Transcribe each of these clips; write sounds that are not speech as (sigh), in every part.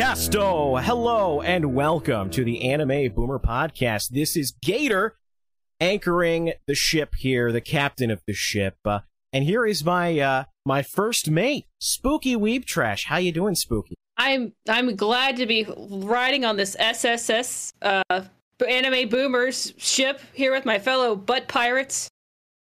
Podcasto. Hello and welcome to the Anime Boomer Podcast. This is Gator anchoring the ship here, the captain of the ship. Uh, and here is my uh, my first mate, Spooky Weeb Trash. How you doing, Spooky? I'm I'm glad to be riding on this SSS uh, anime boomers ship here with my fellow butt pirates.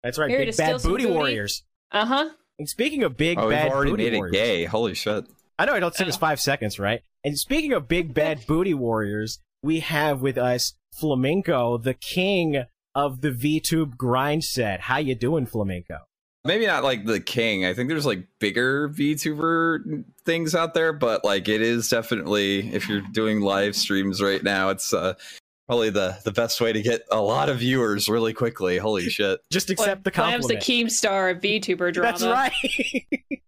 That's right, Here to big bad booty, booty. warriors. Uh huh. And speaking of big Oh, we've bad already booty made it warriors, gay. Holy shit. I know I don't take us Oh. five seconds, right? And speaking of big bad (laughs) booty warriors, we have with us Flamenco, the king of the VTube grind set. How you doing, Flamenco? Maybe not like the king. I think there's like bigger VTuber things out there, but like it is definitely if you're doing live streams right now, it's uh probably the the best way to get a lot of viewers really quickly. Holy shit. Just accept the Clam's compliment. the Keemstar of VTuber drama. That's right. (laughs)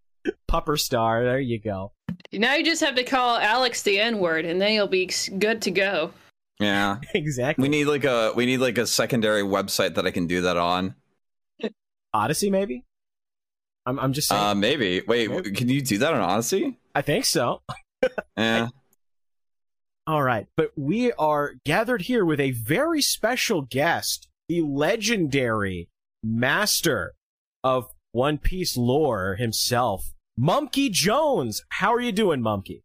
Pupper star. There you go. Now you just have to call Alex the N word, and then you'll be good to go. Yeah. (laughs) Exactly. We need like a we need like a secondary website that I can do that on. Odysee, maybe. I'm. I'm just saying. Uh maybe. Wait, Maybe. can you do that on Odysee? I think so. (laughs) Yeah. All right, but we are gathered here with a very special guest, the legendary master of One Piece lore himself, Mumkey Jones. How are you doing, Mumkey?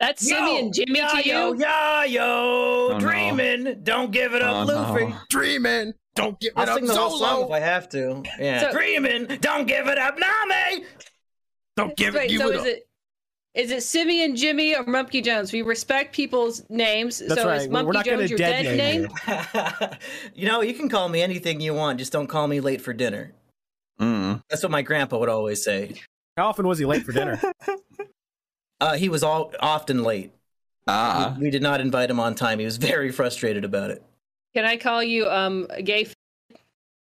That's Simian Jimmy to you. yeah, yo, Oh, no. dreaming. Don't give it up, Oh, no. Luffy. Dreaming. Don't give I'll sing the whole song if I have to. Yeah, So- dreaming. Don't give it up, Nami. Don't give Wait, it. Give so it is up. it is it Simian Jimmy or Mumkey Jones? We respect people's names. That's so right. is We're Mumkey not gonna Jones your dead dead name name? (laughs) you know, you can call me anything you want. Just don't call me late for dinner. Mm. That's what my grandpa would always say. How often was he late for dinner? (laughs) Uh, he was all often late. Ah. We did not invite him on time. He was very frustrated about it. Can I call you um a gay? F-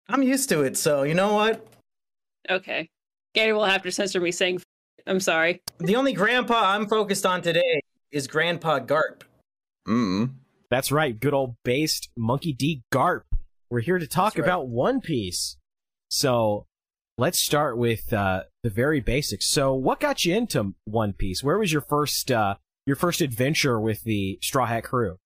I'm used to it, so you know what? okay, Gator will have to censor me saying. F- I'm sorry. The only grandpa I'm focused on today is Grandpa Garp. Mm. That's right. Good old based Monkey D Garp. We're here to talk right. about One Piece. So let's start with uh, the very basics. So what got you into One Piece? Where was your first uh, your first adventure with the Straw Hat crew?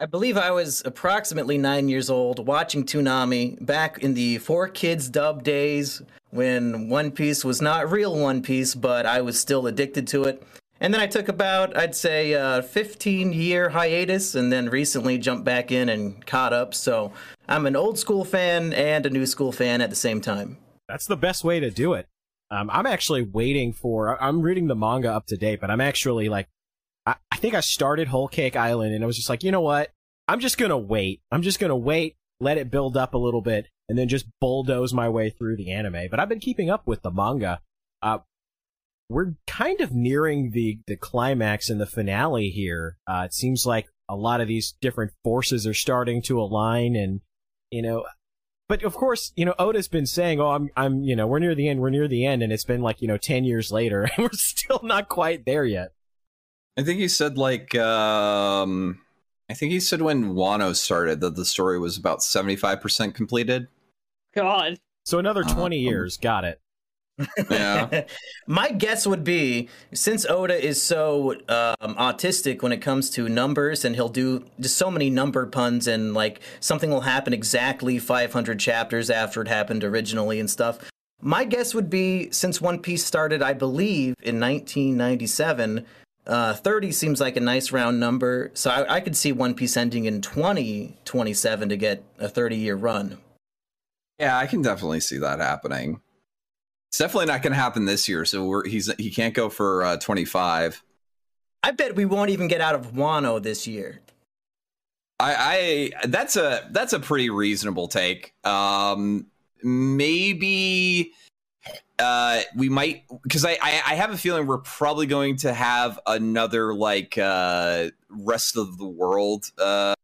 I believe I was approximately nine years old watching Toonami back in the 4Kids dub days when One Piece was not real One Piece, but I was still addicted to it. And then I took about, I'd say, a 15 year hiatus and then recently jumped back in and caught up. So I'm an old school fan and a new school fan at the same time. That's the best way to do it. Um, I'm actually waiting for. I'm reading the manga up to date, but I'm actually like, I, I think I started Whole Cake Island, and I was just like, you know what? I'm just gonna wait. I'm just gonna wait, let it build up a little bit, and then just bulldoze my way through the anime. But I've been keeping up with the manga. Uh, we're kind of nearing the the climax and the finale here. Uh, it seems like a lot of these different forces are starting to align, and you know, but of course, you know, Oda's been saying, "Oh, I'm, I'm, you know, we're near the end, we're near the end," and it's been like, you know, ten years later, (laughs) and we're still not quite there yet. I think he said like um I think he said when Wano started that the story was about 75% completed. God. So another Uh, twenty um, years, got it. Yeah. (laughs) My guess would be since Oda is so um, autistic when it comes to numbers, and he'll do just so many number puns, and like something will happen exactly 500 chapters after it happened originally and stuff. My guess would be since One Piece started, I believe, in 1997, uh, 30 seems like a nice round number. So I, I could see One Piece ending in 2027 to get a 30 year run. Yeah, I can definitely see that happening. It's definitely not going to happen this year, so we're, he's he can't go for uh, 25. I bet we won't even get out of Wano this year. I, I that's a that's a pretty reasonable take. Um, maybe uh, we might because I, I I have a feeling we're probably going to have another like uh, rest of the world uh,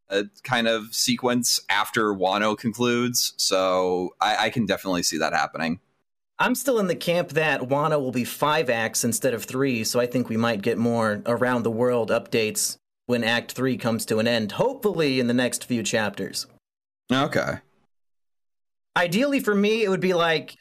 kind of sequence after Wano concludes. So I, I can definitely see that happening. I'm still in the camp that Wano will be five acts instead of three, so I think we might get more around the world updates when Act Three comes to an end, hopefully in the next few chapters. Okay. Ideally for me, it would be like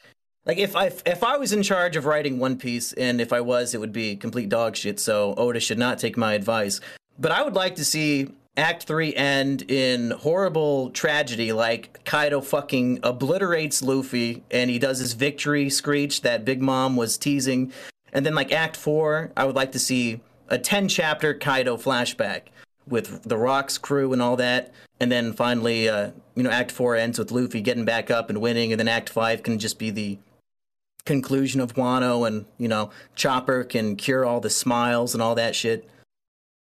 like if I if I was in charge of writing One Piece, and if I was, it would be complete dog shit. So Oda should not take my advice. But I would like to see Act Three end in horrible tragedy, like Kaido fucking obliterates Luffy, and he does his victory screech that Big Mom was teasing. And then like Act Four, I would like to see a ten chapter Kaido flashback with the Rocks crew and all that. And then finally, uh, you know, Act Four ends with Luffy getting back up and winning, and then Act Five can just be the conclusion of Wano, and you know, Chopper can cure all the smiles and all that shit.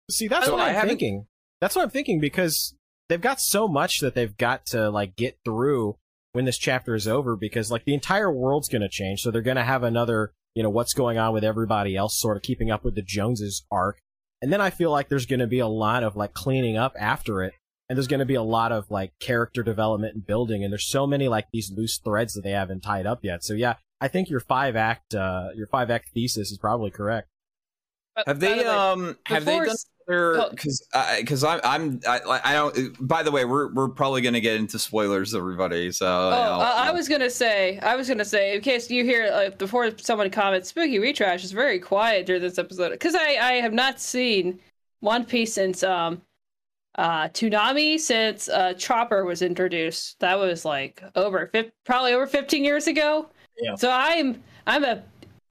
See, that's So what I I'm haven't- thinking. That's what I'm thinking because they've got so much that they've got to like get through when this chapter is over because like the entire world's going to change. So they're going to have another, you know, what's going on with everybody else sort of keeping up with the Joneses arc. And then I feel like there's going to be a lot of like cleaning up after it. And there's going to be a lot of like character development and building. And there's so many like these loose threads that they haven't tied up yet. So yeah, I think your five act, uh, your five act thesis is probably correct. But Have they the way, um have they done s- other. Because because I'm I'm I, I don't by the way we're we're probably gonna get into spoilers everybody so Oh, you know, I, I was gonna say, I was gonna say, in case you hear like before someone comments, "Spooky Weebtrash" is very quiet during this episode because I I have not seen One Piece since um uh Toonami since uh Chopper was introduced. That was like over fif- probably over fifteen years ago. Yeah. So I'm I'm a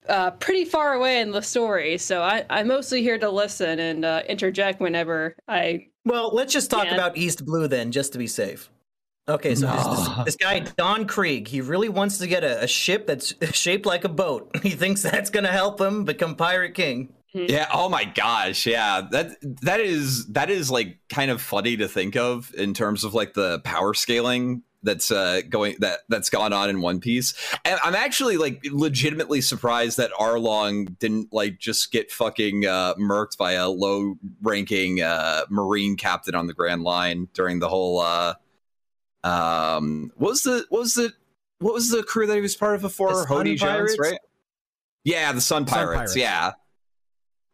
uh, pretty far away in the story, so I I'm mostly here to listen and uh, interject whenever I Well, let's just talk Yeah. about East Blue then, just to be safe. Okay, so this, this, this guy Don Krieg, he really wants to get a, a ship that's (laughs) shaped like a boat. (laughs) He thinks that's gonna help him become Pirate King. yeah oh my gosh yeah that that is that is like kind of funny to think of in terms of like the power scaling that's uh going that that's gone on in one piece and i'm actually like legitimately surprised that arlong didn't like just get fucking uh murked by a low ranking uh marine captain on the grand line during the whole uh um what was the what was the what was the crew that he was part of before Hody Pirates? Jones, right? Yeah, the Sun Sun Pirates. Pirates. Yeah.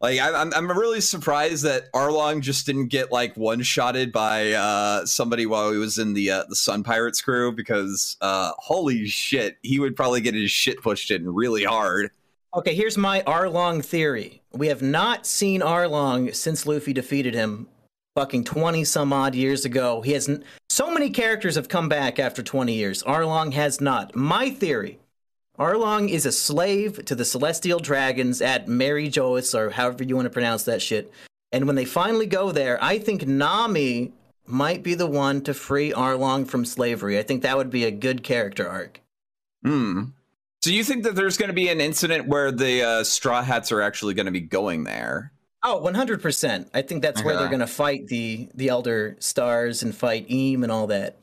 Like I'm, I'm really surprised that Arlong just didn't get like one shotted by uh, somebody while he was in the uh, the Sun Pirates crew because uh, holy shit, he would probably get his shit pushed in really hard. Okay, here's my Arlong theory. We have not seen Arlong since Luffy defeated him fucking 20 some odd years ago. He has n- so many characters have come back after 20 years. Arlong has not. My theory. Arlong is a slave to the celestial dragons at Mary Geoise or however you want to pronounce that shit. And when they finally go there, I think Nami might be the one to free Arlong from slavery. I think that would be a good character arc. Hmm. So you think that there's going to be an incident where the uh, Straw Hats are actually going to be going there? Oh, 100%. I think that's where they're going to fight the the elder stars and fight Im and all that.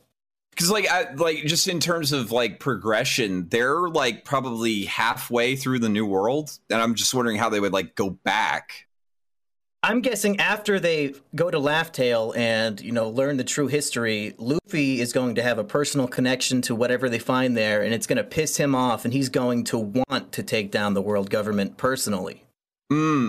Because like I, like just in terms of like progression they're like probably halfway through the new world and i'm just wondering how they would like go back I'm guessing after they go to Laugh Tale and, you know, learn the true history, Luffy is going to have a personal connection to whatever they find there and it's going to piss him off and he's going to want to take down the world government personally. mm.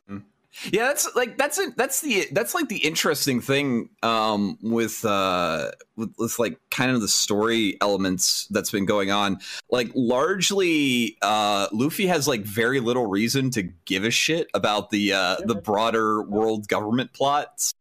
Yeah that's like that's a, that's the that's like the interesting thing um with uh with, with like kind of the story elements that's been going on. Like largely uh luffy has like very little reason to give a shit about the uh the broader world government plots.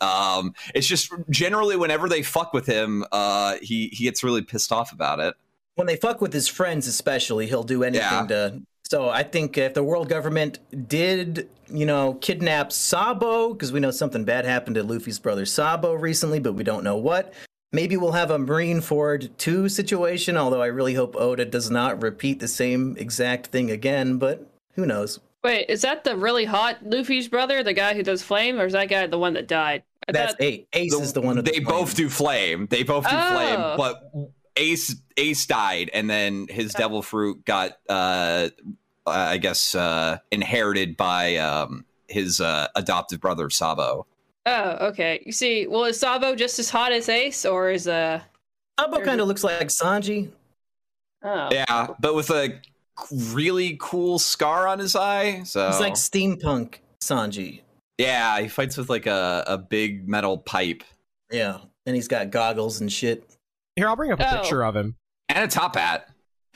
Um it's just generally whenever they fuck with him uh he he gets really pissed off about it. When they fuck with his friends especially, he'll do anything Yeah. to So I think if the world government did, you know, kidnap Sabo, because we know something bad happened to Luffy's brother Sabo recently, but we don't know what. Maybe we'll have a Marineford 2 situation, although I really hope Oda does not repeat the same exact thing again, but who knows? Wait, is that the really hot Luffy's brother, the guy who does flame, or is that guy the one that died? I That's thought- Ace. Ace is the one. who they does both flame. do flame they both do Oh. flame but Ace Ace died, and then his devil fruit got, uh, I guess, uh, inherited by um, his uh, adoptive brother Sabo. Oh, okay. You see, well, is Sabo just as hot as Ace, or is uh? Sabo kind of looks like Sanji. Oh, Yeah, but with a really cool scar on his eye. So He's like steampunk Sanji. yeah, he fights with like a, a big metal pipe Yeah, and he's got goggles and shit. Here, I'll bring up a Oh. picture of him. and a top hat.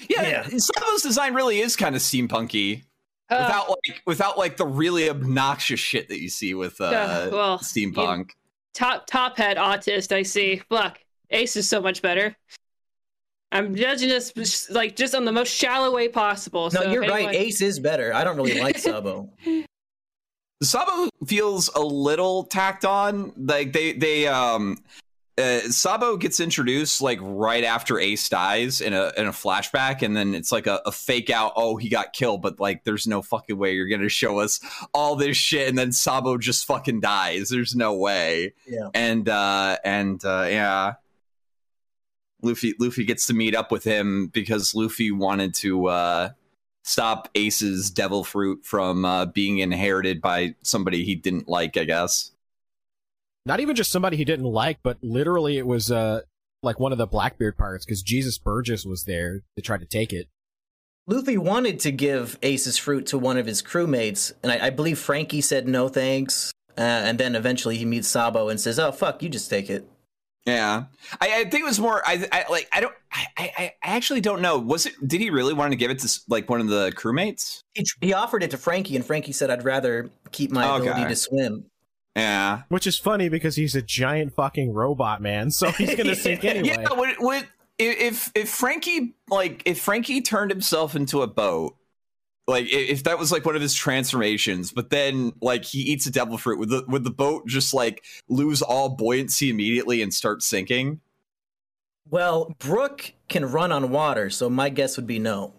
Yeah, Yeah. Sabo's design really is kind of steampunky. Uh, without like without like the really obnoxious shit that you see with uh Yeah, well, steampunk. top top head autist. I see. Look, Ace is so much better. I'm judging this like just on the most shallow way possible. No, so you're right. Ace is better. I don't really like Sabo. (laughs) Sabo feels a little tacked on. Like they they um uh, Sabo gets introduced like right after Ace dies in a in a flashback, and then it's like a, a fake out. Oh, he got killed, but like, there's no fucking way you're gonna show us all this shit, and then Sabo just fucking dies. There's no way. Yeah. And uh and uh yeah, Luffy Luffy gets to meet up with him because Luffy wanted to uh stop Ace's devil fruit from uh, being inherited by somebody he didn't like. I guess. Not even just somebody he didn't like, but literally it was uh like one of the Blackbeard pirates because Jesus Burgess was there to try to take it. Luffy wanted to give Ace's fruit to one of his crewmates, and I, I believe Franky said no thanks. Uh, and then eventually he meets Sabo and says, "Oh fuck, you just take it." Yeah, I, I think it was more. I, I like. I don't. I, I. I actually don't know. Was it? Did he really want to give it to like one of the crewmates? He, he offered it to Franky, and Franky said, "I'd rather keep my Okay. ability to swim." Yeah. Which is funny because he's a giant fucking robot man, so he's gonna (laughs) sink anyway. Yeah. Would, would if if Franky like if Franky turned himself into a boat, like if that was like one of his transformations, but then like he eats a devil fruit, would the would the boat just like lose all buoyancy immediately and start sinking? Well, Brook can run on water, so my guess would be no.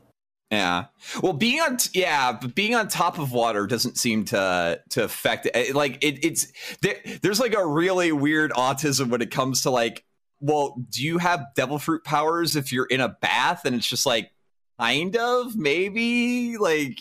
Yeah. Well, being on t- yeah, but being on top of water doesn't seem to to affect it. Like it, it's there, there's like a really weird autism when it comes to like, well, do you have devil fruit powers if you're in a bath? And it's just like, kind of, maybe like.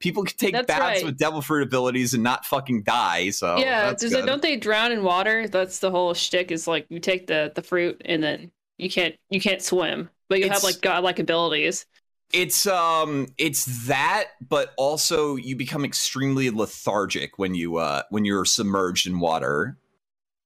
People can take That's baths right. with devil fruit abilities and not fucking die. So yeah, that's does it, don't they drown in water? That's the whole shtick. Is like you take the the fruit and then you can't you can't swim, but you have like godlike abilities. It's um it's that but also you become extremely lethargic when you uh when you're submerged in water.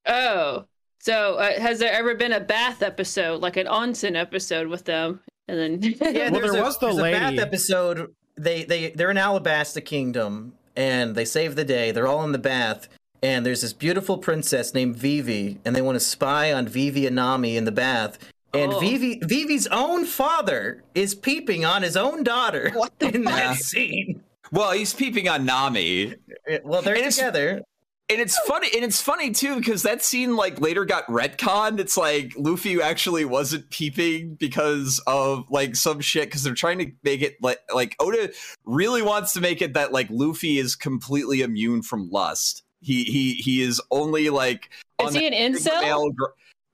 Oh, so uh, has there ever been a bath episode, like an onsen episode with them? And then (laughs) Yeah, Well, there's there a, was the there's a bath episode. They they they're in Alabasta Kingdom, and they save the day. They're all in the bath, and there's this beautiful princess named Vivi, and they want to spy on Vivi and Nami in the bath. And Oh. Vivi Vivi's own father is peeping on his own daughter (laughs) What in that scene. Well, he's peeping on Nami. Uh, uh, well, they're And it's- together. And it's funny, and it's funny too because that scene like later got retconned. It's like Luffy actually wasn't peeping because of like some shit because they're trying to make it like like Oda really wants to make it that like Luffy is completely immune from lust. He he he is only like is he an incel?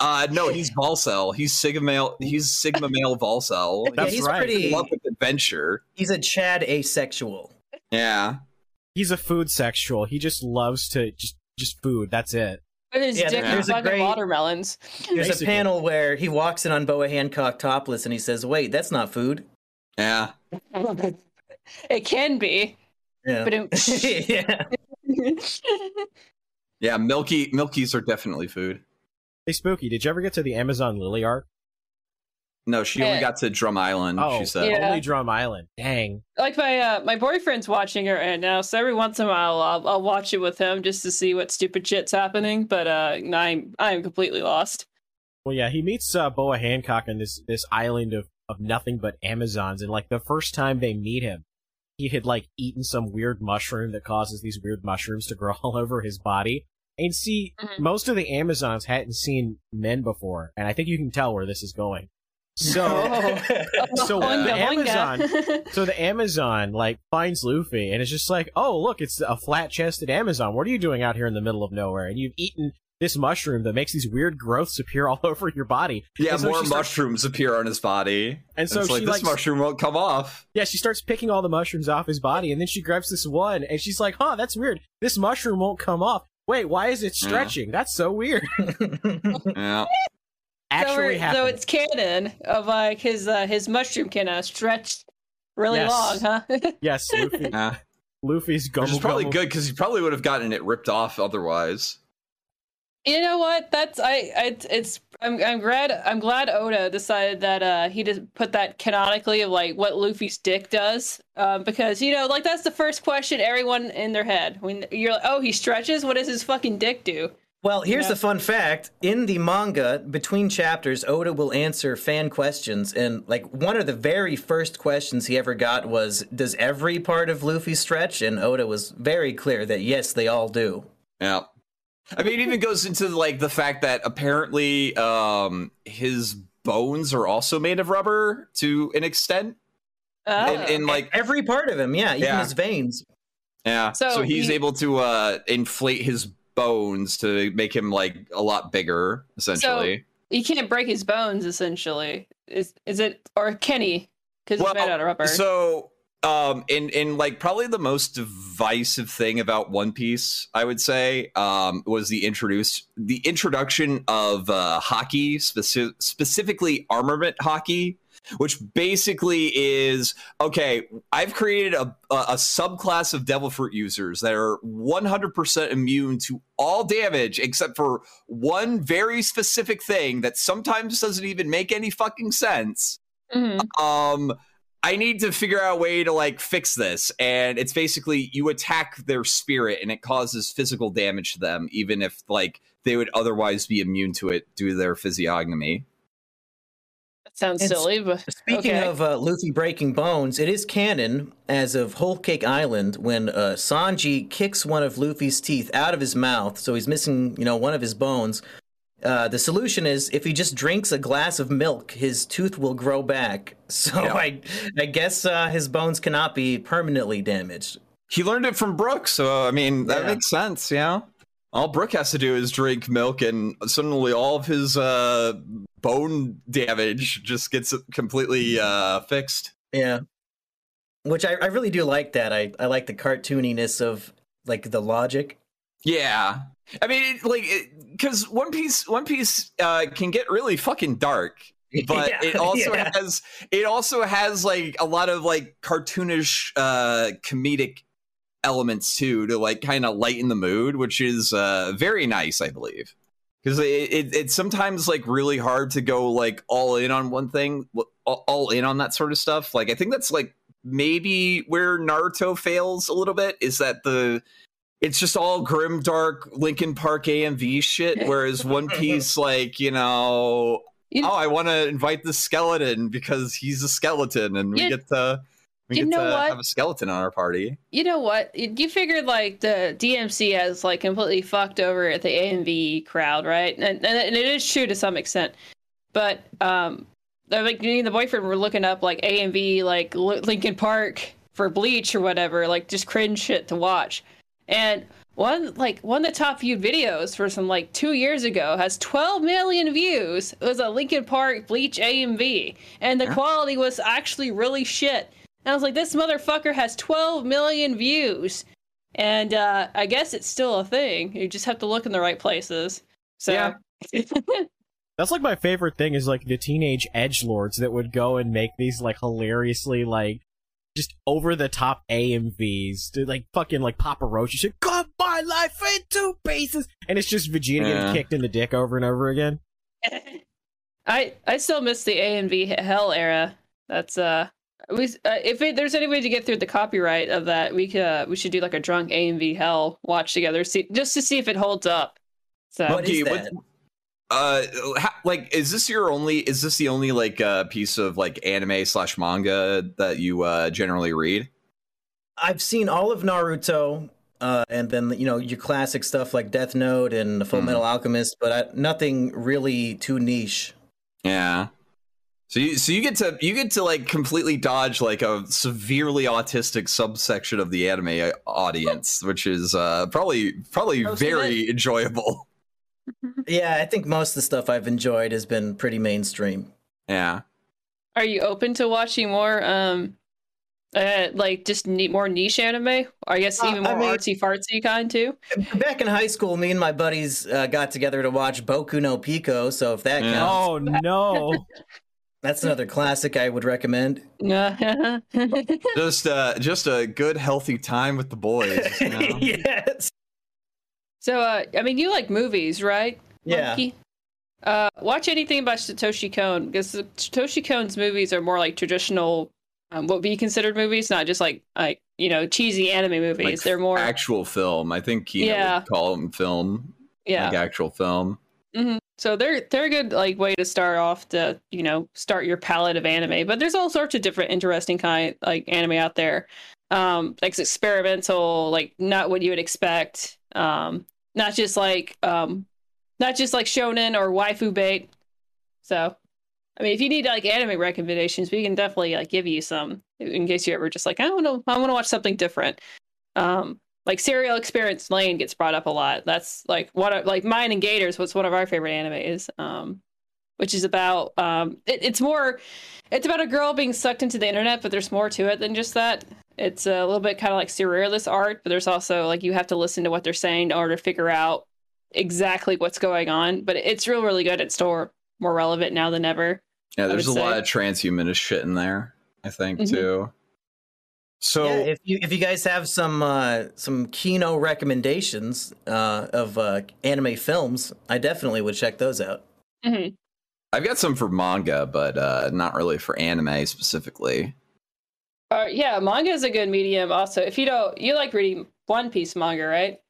Male. gr- Uh, no, he's Volcel. He's Sigma male. He's Sigma male Volcel. Yeah, That's he's right. pretty. in love with adventure. He's a Chad asexual. Yeah. He's a food sexual. He just loves to just just food. That's it. With his Yeah, dick there's and a fucking great- watermelons. There's Basically. a panel where he walks in on Boa Hancock topless, and he says, "Wait, that's not food." Yeah. (laughs) it can be, Yeah. but it, (laughs) (laughs) yeah. Yeah. Milky Milkies are definitely food. Hey, Spooky, did you ever get to the Amazon Lily arc? No, she only got to Drum Island. Oh, she said. Yeah. only Drum Island. Dang. like my uh, my boyfriend's watching it right now, so every once in a while I'll, I'll watch it with him just to see what stupid shit's happening. But uh, I'm I'm completely lost. Well, yeah, he meets uh, Boa Hancock on this this island of of nothing but Amazons, and like the first time they meet him, he had like eaten some weird mushroom that causes these weird mushrooms to grow (laughs) all over his body. And see, Mhm. most of the Amazons hadn't seen men before, and I think you can tell where this is going. So, (laughs) (laughs) So Boinga, the. Amazon- so the Amazon like finds Luffy, and it's just like, oh look, it's a flat chested Amazon. What are you doing out here in the middle of nowhere? And you've eaten this mushroom that makes these weird growths appear all (laughs) over your body. Yeah, And so more she starts- mushrooms appear on his body, And so it's like this like, mushroom won't come off. Yeah, she starts picking all the mushrooms off his body, and then she grabs this one, and she's like, "Huh, that's weird. This mushroom won't come off. Wait, why is it Yeah. stretching? That's so weird." (laughs) Yeah, (laughs) so, Actually we're- so it's canon of like his uh, his mushroom can uh, stretch really Yes. long, huh? (laughs) Yes, Luffy. yeah. Luffy's Which is probably gumble. good because he probably would have gotten it ripped off otherwise. You know what? That's I. I it's. I'm. I'm glad. I'm glad Oda decided that uh he just put that canonically of like what Luffy's dick does. Um, because you know, like that's the first question everyone in their head when you're like, oh, he stretches. What does his fucking dick do? Well, here's Yeah. the fun fact. In the manga, between chapters, Oda will answer fan questions. And, like, one of the very first questions he ever got was Does every part of Luffy stretch? And Oda was very clear that yes, they all do. Yeah. I mean, it even goes into like the fact that apparently um his bones are also made of rubber to an extent. Oh. and, and like Every part of him, yeah, even Yeah. his veins. yeah. So, So he's he- able to uh inflate his bones to make him like a lot bigger, essentially. he can't break his bones. Essentially, is is it or can he? Because it's made out of rubber. So, um, in in like probably the most divisive thing about One Piece, I would say, um, was the introduced the introduction of uh, Haki, speci- specifically armament Haki. Which basically is okay. I've created a, a, subclass of Devil Fruit users that are 100% immune to all damage except for one very specific thing that sometimes doesn't even make any fucking sense Mhm. um i need to figure out a way to like fix this and it's basically you attack their spirit and it causes physical damage to them even if like they would otherwise be immune to it due to their physiognomy That sounds It's- silly, but Speaking okay. of uh, Luffy breaking bones, it is canon as of Whole Cake Island when uh, Sanji kicks one of Luffy's teeth out of his mouth, so he's missing, you know, one of his bones. Uh, the solution is if he just drinks a glass of milk, his tooth will grow back. (laughs) So Yeah. I, I guess uh, his bones cannot be permanently damaged. he learned it from brook so i mean that Yeah. makes sense yeah all brook has to do is drink milk and suddenly all of his uh bone damage just gets completely uh fixed Yeah, which I, I really do like that. I, I like the cartooniness of like the logic. Yeah. I mean, it, like, because One Piece, One Piece uh, can get really fucking dark, (laughs) but Yeah, it also yeah. has, it also has like a lot of like cartoonish, uh, comedic elements too to like kind of lighten the mood, which is uh, very nice, I believe. Because it, it, it's sometimes like really hard to go like all in on one thing, all in on that sort of stuff. Like, I think that's like maybe where Naruto fails a little bit is that the it's just all grim dark Linkin Park AMV shit (laughs) whereas One Piece like you know You- oh I want to invite the skeleton because he's a skeleton and we get to we you get know to what? have a skeleton on our party You know what? You you figured like the DMC has like completely fucked over at the AMV crowd, right? And, and, it is true to some extent. But um, like me and the boyfriend were looking up like AMV, like L- Linkin Park for Bleach or whatever, like just cringe shit to watch. And one like one of the top viewed videos for some like two years ago has 12 million views. It was a Linkin Park Bleach AMV, and the quality was actually really shit. And I was like, this motherfucker has 12 million views. And uh, I guess it's still a thing. You just have to look in the right places. So, Yeah. (laughs) That's like my favorite thing is like the teenage edge lords that would go and make these like hilariously like just over the top AMVs to like fucking like Papa Roach. You should cut my life in two pieces, and it's just Vegeta Yeah. getting kicked in the dick over and over again. (laughs) I I still miss the AMV hell era. That's uh, we uh, if it, there's any way to get through the copyright of that, we could uh, we should do like a drunk AMV hell watch together, see just to see if it holds up. So What is Okay, what- that? Uh ha- like is this your only is this the only like uh piece of like anime slash manga that you uh generally read I've seen all of Naruto, uh, and then you know your classic stuff like Death Note and Full Mhm. Metal Alchemist, but I, nothing really too niche. Yeah. So you so you get to you get to like completely dodge like a severely autistic subsection of the anime audience, which is uh probably probably Most of very enjoyable. Yeah, I think most of the stuff I've enjoyed has been pretty mainstream. Yeah. Are you open to watching more, um, uh, like just ne- more niche anime? I guess Uh, even I more mean- artsy fartsy kind too. Back in high school, me and my buddies uh, got together to watch Boku no Pico, so if that Yeah. counts, Oh no! (laughs) that's another classic I would recommend. (laughs) Just uh just a good healthy time with the boys. You know? (laughs) yes. So, uh, I mean, you like movies, right? Yeah. Mumkey? Uh, watch anything about Satoshi Kon because Satoshi Kon's movies are more like traditional, um, what we considered movies, not just like like you know cheesy anime movies. Like They're more actual film. I think Kino Yeah. would call them film. yeah. Like actual film. hmm So they're they're a good like way to start off to you know start your palette of anime. But there's all sorts of different interesting kind like anime out there. Um, like experimental, like not what you would expect. Um, not just like um, not just like shonen or waifu bait. So, I mean, if you need like anime recommendations, we can definitely like give you some in case you ever just like I don't know, I want to watch something different. Um, like Serial Experiments Lain gets brought up a lot. That's like one of like mine and Gators What's one of our favorite animes. Um, which is about um, it, it's more, it's about a girl being sucked into the internet, but there's more to it than just that. It's a little bit kind of like surrealist art, but there's also like you have to listen to what they're saying in order to figure out exactly what's going on. But it's real, really good. It's still more relevant now than ever. Yeah, there's a would lot of transhumanist shit in there, I think, Mhm. too. So yeah, if you if you guys have some uh, some Kino recommendations uh, of uh, anime films, I definitely would check those out. hmm I've got some for manga, but uh, not really for anime specifically. Uh, yeah, manga is a good medium. Also, if you don't, you like reading One Piece manga, right?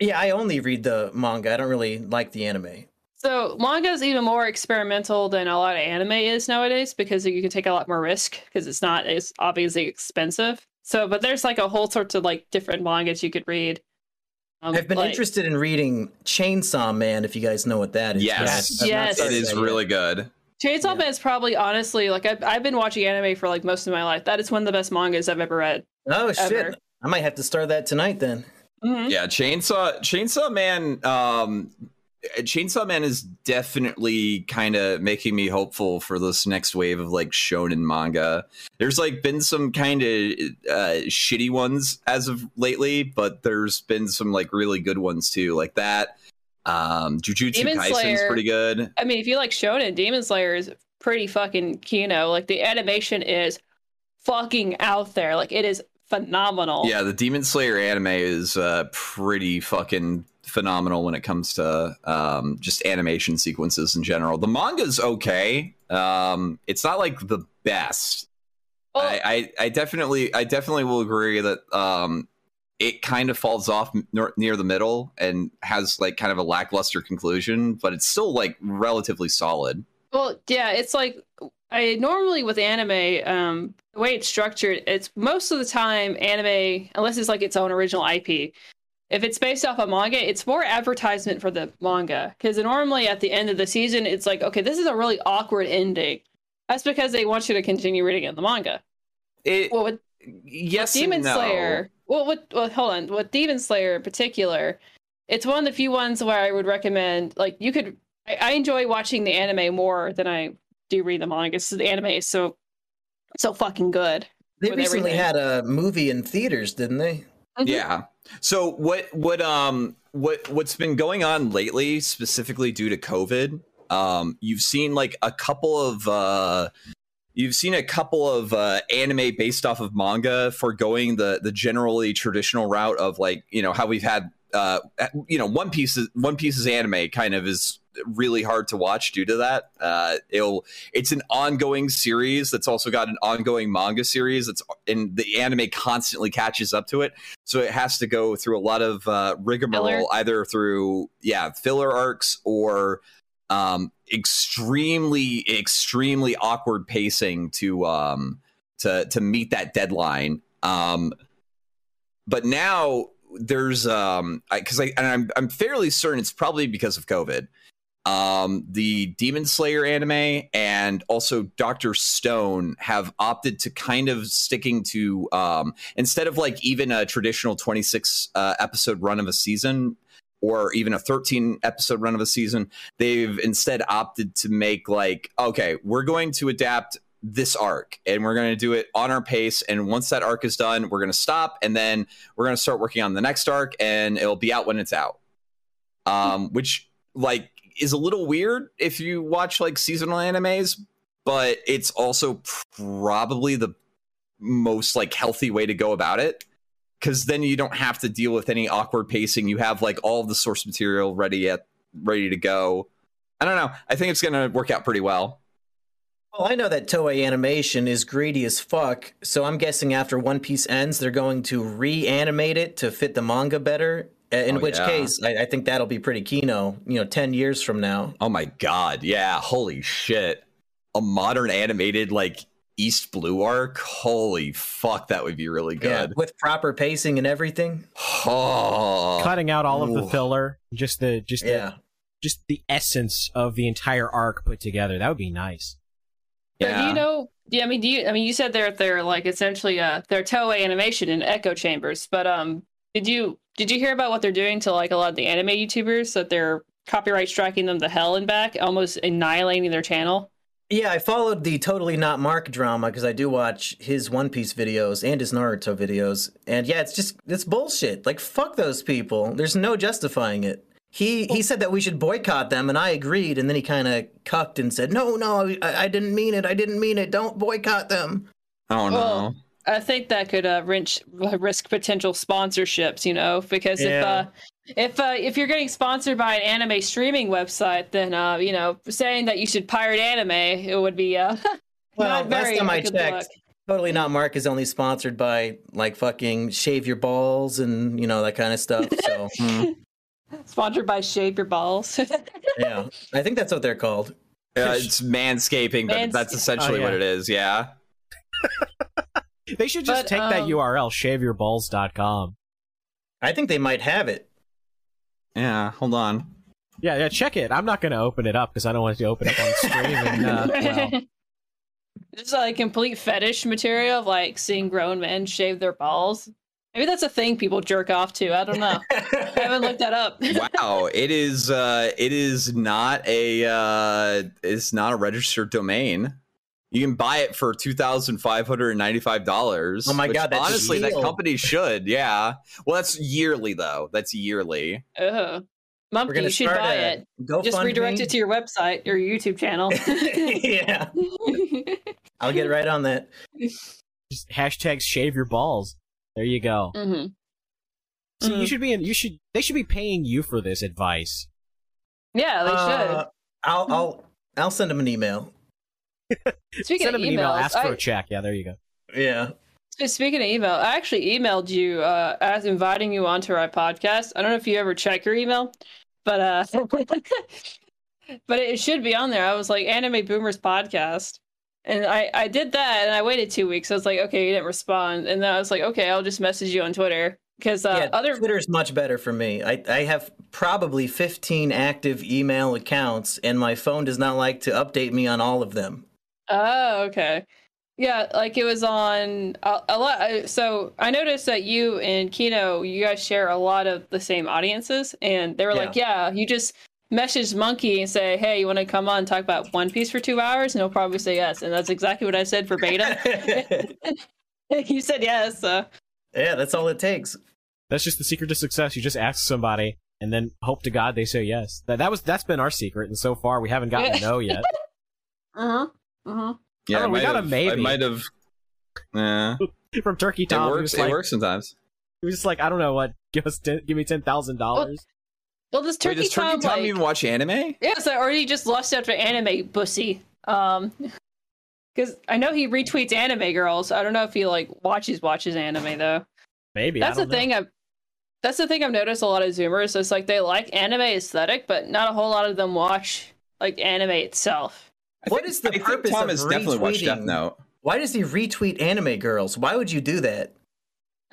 Yeah, I only read the manga. I don't really like the anime. So manga is even more experimental than a lot of anime is nowadays because you can take a lot more risk because it's not as obviously expensive. So, but there's like a whole sorts of like different mangas you could read. Um, I've been like- interested in reading Chainsaw Man. If you guys know what that is, Yes. I've Yes. It started is that yet. really good. Chainsaw Yeah. Man is probably honestly like I've, I've been watching anime for like most of my life. That is one of the best mangas I've ever read. Oh shit! I might have to start that tonight then. Mhm. Yeah, Chainsaw Chainsaw Man um Chainsaw Man is definitely kind of making me hopeful for this next wave of like shonen manga. There's like been some kind of uh shitty ones as of lately, but there's been some like really good ones too, like that. Um Jujutsu Demon Kaisen's Slayer. pretty good. I mean, if you like shonen, Demon Slayer is pretty fucking kino. Like the animation is fucking out there. Like it is phenomenal. Yeah, the Demon Slayer anime is uh pretty fucking phenomenal when it comes to um just animation sequences in general. The manga's okay. Um it's not like the best. Well, I, I I definitely I definitely will agree that um it kind of falls off near, the middle and has like kind of a lackluster conclusion, but it's still like relatively solid. Well, yeah, it's like I normally with anime, um, the way it's structured, it's most of the time anime, unless it's like its own original IP. If it's based off a manga, it's more advertisement for the manga because normally at the end of the season, it's like, okay, this is a really awkward ending. That's because they want you to continue reading in the manga. It Well, with yes, Demon and no. Slayer. Well, with well, hold on. With Demon Slayer in particular, it's one of the few ones where I would recommend. Like, you could. I, I enjoy watching the anime more than I do read the manga. So the anime is so, so fucking good. They recently everything. had a movie in theaters, didn't they? Mhm. Yeah. So what what um what what's been going on lately, specifically due to COVID? Um, you've seen like a couple of uh, you've seen a couple of uh, anime based off of manga for going the the generally traditional route of like you know how we've had uh, you know One Piece is, One Piece's anime kind of is really hard to watch due to that. Uh, it'll it's an ongoing series that's also got an ongoing manga series that's and the anime constantly catches up to it so it has to go through a lot of uh, rigmarole Filler? either through yeah filler arcs or um, extremely extremely awkward pacing to um to to meet that deadline um but now there's um because I, and I'm I'm fairly certain it's probably because of COVID. Um, the Demon Slayer anime and also Doctor Stone have opted to kind of sticking to um instead of like even a traditional 26 uh, episode run of a season. Or even a 13 episode run of a season. They've instead opted to make like, okay, we're going to adapt this arc and we're going to do it on our pace. And once that arc is done, we're going to stop and then we're going to start working on the next arc and it'll be out when it's out. Um, which like is a little weird if you watch like seasonal animes, but it's also probably the most like healthy way to go about it because then you don't have to deal with any awkward pacing. You have like all the source material ready at ready to go. I don't know. I think it's going to work out pretty well. Well, I know that Toei Animation is greedy as fuck, so I'm guessing after One Piece ends, they're going to reanimate it to fit the manga better. In Oh, which yeah. case, I, I think that'll be pretty kino. You know, ten years from now. Oh my god, yeah, holy shit. A modern animated like East Blue arc. Holy fuck, that would be really Yeah, good. with proper pacing and everything. Oh, Cutting out all of the filler, just the just Yeah. the, just the essence of the entire arc put together. That would be nice. But do you know? Yeah, I mean, do you? I mean, you said they're they're like essentially uh they're Toei Animation in echo chambers. But um, did you did you hear about what they're doing to like a lot of the anime YouTubers that they're copyright striking them to hell and back, almost annihilating their channel? Yeah, I followed the totally not Mark drama because I do watch his One Piece videos and his Naruto videos, and yeah, it's just it's bullshit. Like fuck those people. There's no justifying it. He he said that we should boycott them, and I agreed. And then he kind of cucked and said, "No, no, I, I didn't mean it. I didn't mean it. Don't boycott them." Oh no. Well, I think that could uh, wrench, risk potential sponsorships, you know, because if uh, if uh, if you're getting sponsored by an anime streaming website, then uh, you know, saying that you should pirate anime, it would be uh, (laughs) Well, not very last time I good checked, luck. totally not Mark is only sponsored by like fucking shave your balls and you know that kind of stuff. So (laughs) Hmm. Sponsored by Shave Your Balls. (laughs) yeah, I think that's what they're called. Uh, it's manscaping, but Mans- that's essentially Oh, what it is. Yeah. They should just But, take that um, URL, shaveyourballs.com. I think they might have it. Yeah. Hold on. Yeah, yeah, check it. I'm not going to open it up because I don't want it to open up on stream. And, uh, (laughs) well, (laughs) Just like complete fetish material of like seeing grown men shave their balls. Maybe that's a thing people jerk off to. I don't know. I (laughs) haven't looked that up. Wow. it is. Uh, it is not a. Uh, it's not a registered domain. You can buy it for two thousand five hundred and ninety-five dollars. Oh my God, that's honestly, that company should. Yeah. Well, that's yearly though. That's yearly. Ugh. We're Mumkey, you should buy it. GoFundMe. Just redirect it to your website or your YouTube channel. (laughs) (laughs) yeah, I'll get right on that. just hashtag shave your balls. There you go. hmm See, you should be in, you should, they should be paying you for this advice. Yeah, they Uh, I'll I'll I'll send them an email. Should. (laughs) Speaking Send of them an email, emails, ask for I- a check. Yeah, there you go. Yeah. So Speaking of email, I actually emailed you uh, as inviting you onto our podcast. I don't know if you ever check your email, but uh, (laughs) but it should be on there. I was like Anime Boomers podcast, and I I did that, and I waited two weeks. I was like, okay, you didn't respond, and then I was like, okay, I'll just message you on Twitter because uh, yeah, other Twitter's much better for me. I, I have probably 15 active email accounts, and my phone does not like to update me on all of them. Oh, okay. Yeah, like it was on a, a lot. I- So I noticed that you and Kino, you guys share a lot of the same audiences, and they were like, "Yeah, you just message Mumkey and say, hey, you want to come on and talk about One Piece for two hours?" And he'll probably say yes. And that's exactly what I said for Beta. (laughs) (laughs) you said yes. So. yeah, that's all it takes. That's just the secret to success. You just ask somebody and then hope to God they say yes. That that was that's been our secret, and so far we haven't gotten a no yet. (laughs) Uh huh. Uh huh. Yeah, Oh, we might got a have, I might have. Yeah, (laughs) From Turkey it Tom, he works. It like, works sometimes. he was just like, I don't know what, give us, 10, give me ten thousand dollars. Well, this Wait, Turkey does Turkey Tom, Tom like, even watch anime? Yeah, so or he just lost after anime bussy. Um, (laughs) because I know he retweets anime girls. I don't know if he like watches watches anime though. Maybe That's the don't know. thing. I've that's the thing I've noticed a lot of Zoomers. It's like they like anime aesthetic, but not a whole lot of them watch like anime itself. I What think- is the I think purpose Tom of has definitely watched Death retweeting? Note. Why does he retweet anime girls? Why would you do that?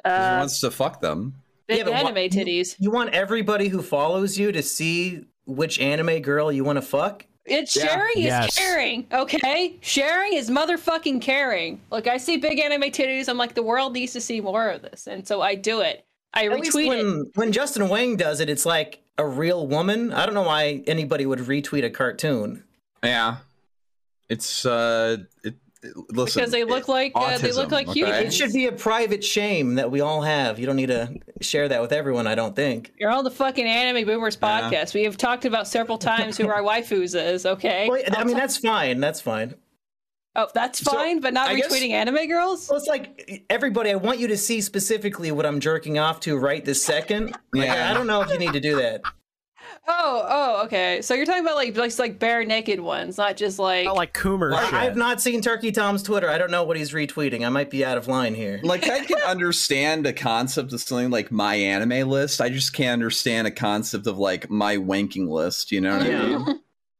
'cause he Uh, wants to fuck them. big Yeah, but wha- anime titties. You want everybody who follows you to see which anime girl you want to fuck? It's Yeah. sharing is Yes. caring, okay? Sharing is motherfucking caring. Look, I see big anime titties. I'm like, the world needs to see more of this, and so I do it. I At least retweet it. when when Justin Whang does it, it's like, a real woman. I don't know why anybody would retweet a cartoon. Yeah, it's uh, it, it- listen because they look like uh, they look autism, like okay? humans. It should be a private shame that we all have. You don't need to share that with everyone. I don't think. You're on the fucking Anime Boomers Yeah. podcast. We have talked about several times who our waifus is. Okay. Well, I mean, that's fine. That's fine. oh, that's So, fine, but not I guess- retweeting anime girls. Well, it's like everybody. I want you to see specifically what I'm jerking off to right this second. Like, Yeah. I don't know if you need to do that. Oh, oh, okay. So you're talking about like just like bare naked ones, not just like. Not like Coomer shit. I, I've not seen Turkey Tom's Twitter. I don't know what he's retweeting. I might be out of line here. like I can (laughs) understand a concept of something like my anime list. I just can't understand a concept of like my wanking list. You know what I Yeah. mean?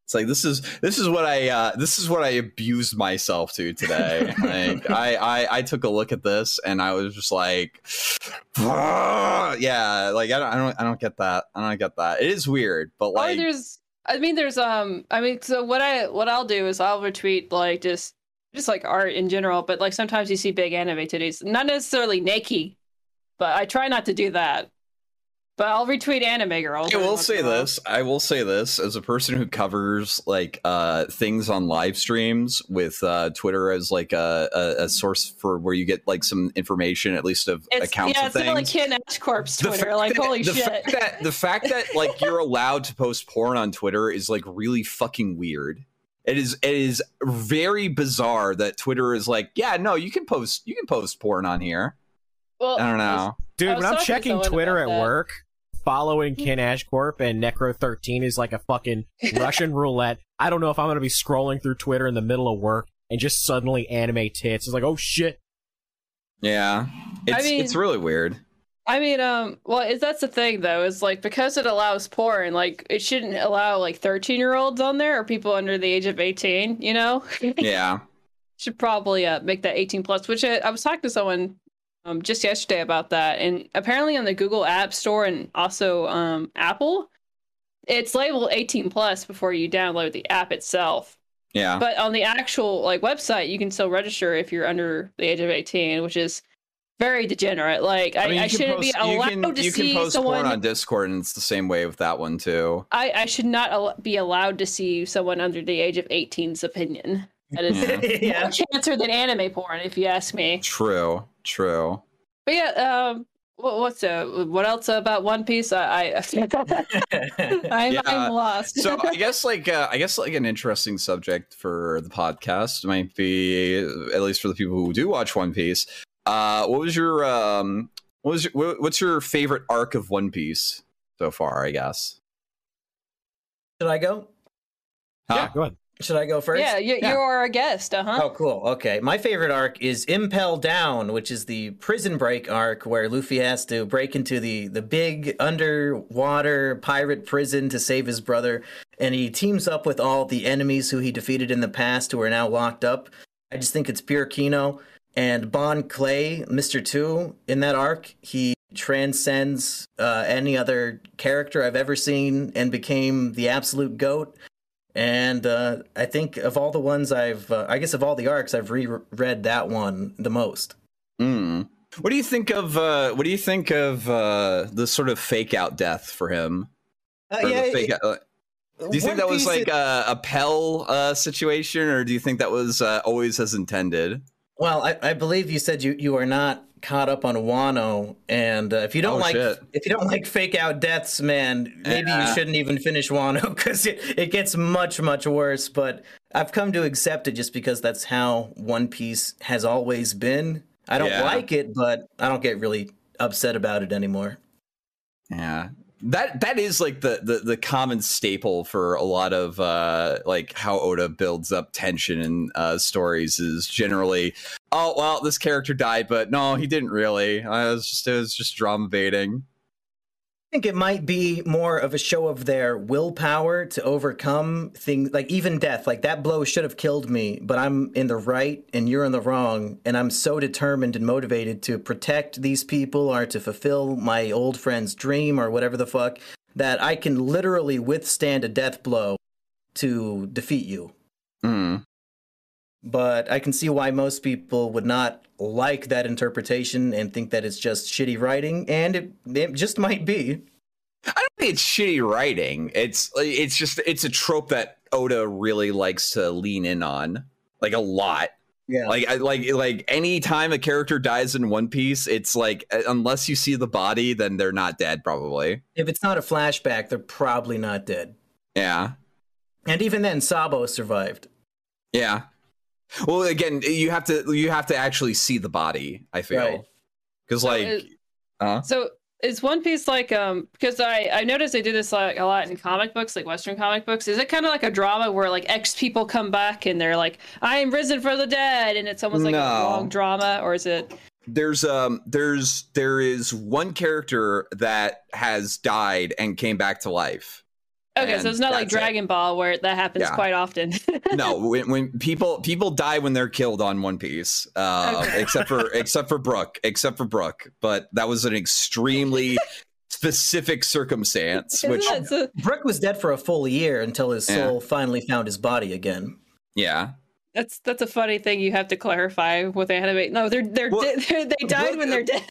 It's like this is this is what I uh, this is what I abused myself to today. (laughs) like I, I I took a look at this and I was just like, yeah, like I don't I don't I don't get that. I don't get that. It is weird, but or like there's. I mean, there's um. I mean, so what I what I'll do is I'll retweet like just just like art in general, but like sometimes you see big anime titties, not necessarily naked, but I try not to do that. But I'll retweet anime girls. I will once in say this. I will say this as a person who covers like uh things on live streams with uh Twitter as like a, a, a source for where you get like some information at least of It's, accounts yeah, of it's not like things. Ken Ashcorp's Twitter. Like, that- holy the shit. Fact that, the fact that like you're (laughs) allowed to post porn on Twitter is like really fucking weird. It is it is very bizarre that Twitter is like, yeah, no, you can post you can post porn on here. well, I don't know. Dude, when I'm checking Twitter at that. work, following Ken Ashcorp and Necro13 is like a fucking (laughs) Russian roulette. I don't know if I'm going to be scrolling through Twitter in the middle of work and just suddenly anime tits. It's like, oh shit. Yeah. It's mean- it's really weird. I mean, um, well, is that's the thing though? Is like because it allows porn, like it shouldn't allow like thirteen year olds on there or people under the age of eighteen. You know, (laughs) Yeah. should probably uh, make that eighteen plus. Which I, I was talking to someone um just yesterday about that, and apparently on the Google App Store and also um Apple, it's labeled eighteen plus before you download the app itself. Yeah. But on the actual like website, you can still register if you're under the age of 18, which is very degenerate. Like I, I, mean, you can shouldn't be post- you allowed can, to you see can post someone. porn on Discord, and it's the same way with that one too. I, I should not al- be allowed to see someone under the age of 18's opinion. That is Yeah. (laughs) yeah. more cancer than anime porn, if you ask me. True, true. But yeah, um, what, what's uh, what else about One Piece? I, I (laughs) (laughs) I'm, Yeah, I'm lost. So I guess like uh, I guess like an interesting subject for the podcast might be at least for the people who do watch One Piece. Uh, what was your um, what was your, what- what's your favorite arc of One Piece so far? I guess. Should I go? Huh? Yeah, go ahead. Should I go first? yeah, you, Yeah. you're a guest, uh huh. Oh, cool. Okay. My favorite arc is Impel Down, which is the prison break arc where Luffy has to break into the, the big underwater pirate prison to save his brother. And he teams up with all the enemies who he defeated in the past who are now locked up. I just think it's pure Kino. And Bon Clay, Mr. Two, in that arc, he transcends uh, any other character I've ever seen and became the absolute GOAT. And uh, I think of all the ones I've, uh, I guess of all the arcs, I've reread that one the most. Mm. What do you think of uh, what do you think of uh, the sort of fake out death for him? Uh, Or the fake out- uh, do you think that was like a, a Pell uh, situation, or do you think that was uh, always as intended? Well, I, I believe you said you, you are not caught up on Wano, and uh, if you don't Oh, like shit. if you don't like fake out deaths, man, maybe Yeah. you shouldn't even finish Wano (laughs) because it, it gets much much worse. But I've come to accept it just because that's how One Piece has always been. I don't Yeah. like it, but I don't get really upset about it anymore. Yeah. That that is like the, the the common staple for a lot of uh like how Oda builds up tension in uh stories is generally oh well this character died but no he didn't really. Uh, it was just it was just drama baiting. I think it might be more of a show of their willpower to overcome things like even death. Like that blow should have killed me, but I'm in the right and you're in the wrong. And I'm so determined and motivated to protect these people or to fulfill my old friend's dream or whatever the fuck that I can literally withstand a death blow to defeat you. Mm. But I can see why most people would not like that interpretation and think that it's just shitty writing, and it, it just might be. I don't think it's shitty writing. It's it's just it's a trope that Oda really likes to lean in on, like a lot. Yeah. Like I like like any time a character dies in One Piece, it's like uh, unless you see the body, then they're not dead, probably. if it's not a flashback, they're probably not dead. Yeah, And even then, Sabo survived. yeah. Well, again, you have to you have to actually see the body. I Right. feel because like, it- uh, So is One Piece like um because I I noticed they do this like a lot in comic books like Western comic books. Is it kind of like a drama where like ex people come back and they're like I am risen from the dead and it's almost like No. a long drama or is it there's um there's there is one character that has died and came back to life. Okay? And so it's not like that's it. Dragon Ball where that happens Yeah. quite often. (laughs) no, when, when people people die when they're killed on One Piece, uh, Okay. except for (laughs) except for Brook, except for Brook, but that was an extremely specific circumstance. Isn't Which, that so- Brook was dead for a full year until his Yeah. soul finally found his body again. yeah, that's that's a funny thing you have to clarify with anime. No, they're they're, Well, di- (laughs) they died Brook- when they're dead.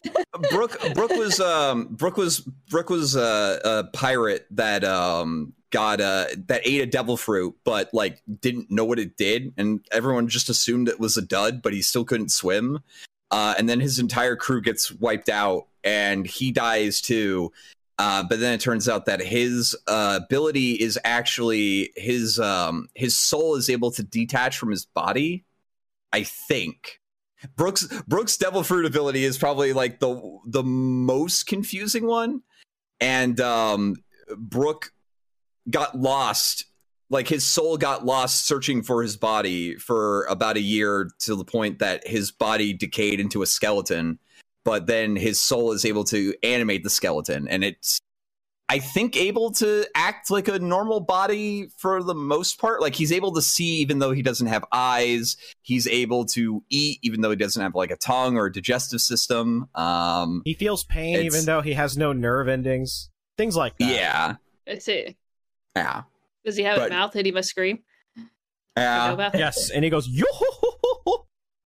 Brook Brook was um Brook was Brook was uh, a pirate that um got uh that ate a devil fruit but like didn't know what it did and everyone just assumed it was a dud but he still couldn't swim. Uh and then his entire crew gets wiped out and he dies too. Uh, but then it turns out that his uh, ability is actually his um, his soul is able to detach from his body. I think. Brooks Brooks Devil Fruit ability is probably like the the most confusing one, and um, Brook got lost. Like his soul got lost searching for his body for about a year to the point that his body decayed into a skeleton but then his soul is able to animate the skeleton and it's i think able to act like a normal body for the most part like he's able to see even though he doesn't have eyes he's able to eat even though he doesn't have like a tongue or a digestive system um He feels pain even though he has no nerve endings. Things like that. yeah I see. Yeah Does he have But- a mouth that he must scream? Yeah? Yes, and he goes yo.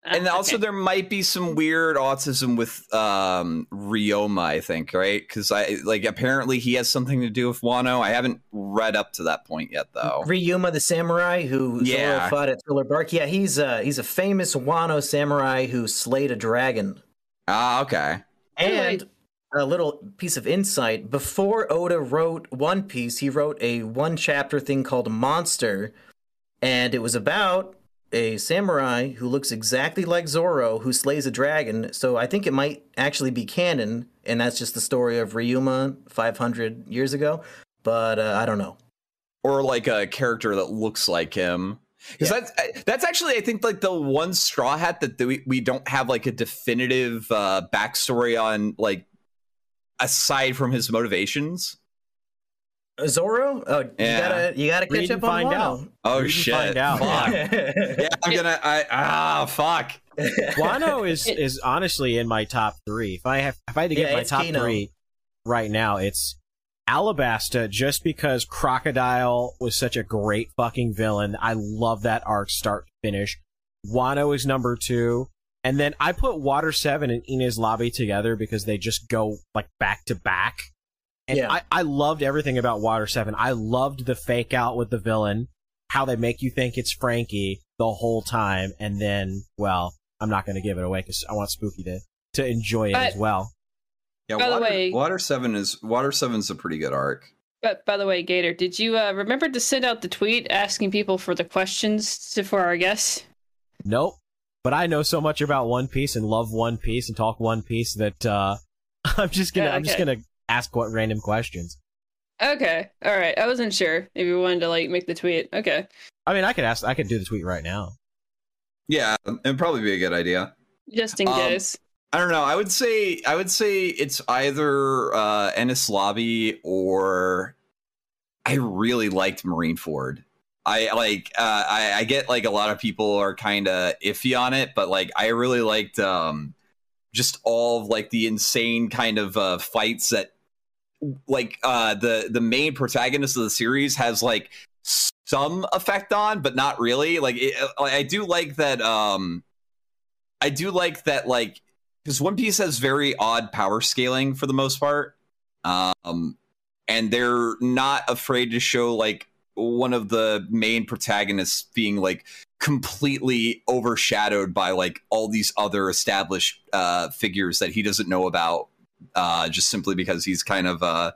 Ah, and also okay. there might be some weird autism with um Ryoma, I think, right? Because I like apparently he has something to do with Wano. I haven't read up to that point yet though. Ryuma the samurai who Yeah. Zoro fought at Thriller Bark. Yeah, he's uh he's a famous Wano samurai who slayed a dragon. Ah, okay. Anyway. And a little piece of insight: before Oda wrote One Piece, he wrote a one chapter thing called Monster, and it was about a samurai who looks exactly like Zoro who slays a dragon. So I think it might actually be canon, and that's just the story of Ryuma 500 years ago. But uh, I don't know. Or like a character that looks like him. Because Yeah. that's that's actually I think like the one straw hat that we, we don't have like a definitive uh, backstory on like aside from his motivations. Zoro? Oh, you gotta you gotta Read catch and up on find Wano. out. Oh Read shit! find out. Fuck. (laughs) yeah, I'm gonna. I ah fuck. (laughs) Wano is is honestly in my top three. If I have if I had to get Yeah, my top Kano. three right now, it's Alabasta. Just because Crocodile was such a great fucking villain, I love that arc start to finish. Wano is number two, and then I put Water Seven and Enies Lobby together because they just go like back to back. And Yeah. I, I loved everything about Water Seven. I loved the fake out with the villain, how they make you think it's Franky the whole time, and then, well, I'm not going to give it away because I want Spooky to to enjoy it But- as well. Yeah, By the water, way- Water Seven is Water Seven's a pretty good arc. But by the way, Gator, did you uh, remember to send out the tweet asking people for the questions to, for our guests? Nope. But I know so much about One Piece and love One Piece and talk One Piece that uh, (laughs) I'm just gonna Yeah, I'm just gonna ask what random questions. Okay, all right. I wasn't sure if you wanted to like make the tweet. Okay, I mean, I could ask. I could do the tweet right now. Yeah, it'd probably be a good idea. just in Um, case. I don't know. I would say I would say it's either uh, Enies Lobby or I really liked Marineford. I like uh, I, I get like a lot of people are kind of iffy on it, but like I really liked um, just all of like the insane kind of uh, fights that like uh, the the main protagonist of the series has like some effect on, but not really. Like it, I do like that. Um, I do like that like because One Piece has very odd power scaling for the most part. Um, and they're not afraid to show like one of the main protagonists being like completely overshadowed by like all these other established uh, figures that he doesn't know about, uh, just simply because he's kind of uh,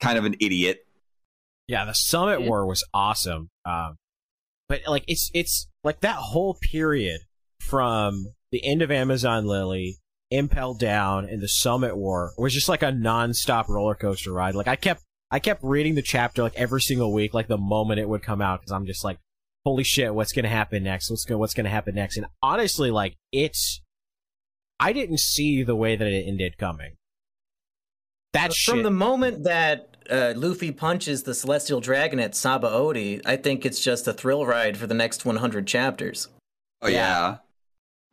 kind of an idiot. Yeah, the Summit Yeah. War was awesome. Um, but like it's it's like that whole period from the end of Amazon Lily, Impel Down, and the Summit War was just like a non-stop roller coaster ride. Like I kept I kept reading the chapter like every single week, like the moment it would come out, because I'm just like, holy shit, what's gonna happen next? What's gonna what's gonna happen next? And honestly, like it's I didn't see the way that it ended coming. That From shit. the moment that uh, Luffy punches the Celestial Dragon at Sabaody, I think it's just a thrill ride for the next 100 chapters. Oh yeah.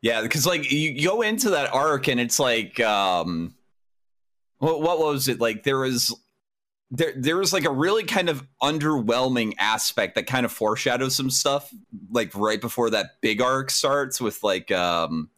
Yeah, because like you you go into that arc and it's like um what what was it? Like there was there there was like a really kind of underwhelming aspect that kind of foreshadows some stuff like right before that big arc starts with like um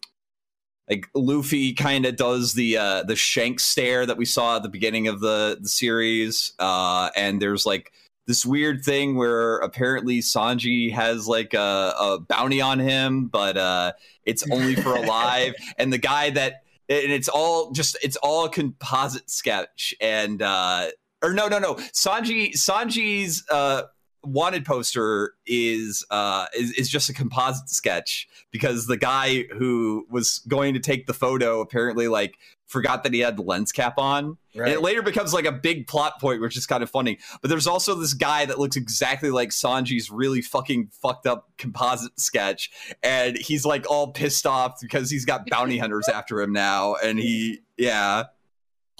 like Luffy kind of does the uh the shank stare that we saw at the beginning of the the series uh and there's like this weird thing where apparently Sanji has like a, a bounty on him, but uh, it's only for (laughs) alive. and the guy that and it's all just it's all a composite sketch and uh or no no no Sanji Sanji's uh wanted poster is uh is, is just a composite sketch because the guy who was going to take the photo apparently like forgot that he had the lens cap on and it later becomes like a big plot point, which is kind of funny. But there's also this guy that looks exactly like Sanji's really fucking fucked up composite sketch. And he's like all pissed off because he's got bounty hunters after him now. And he, yeah.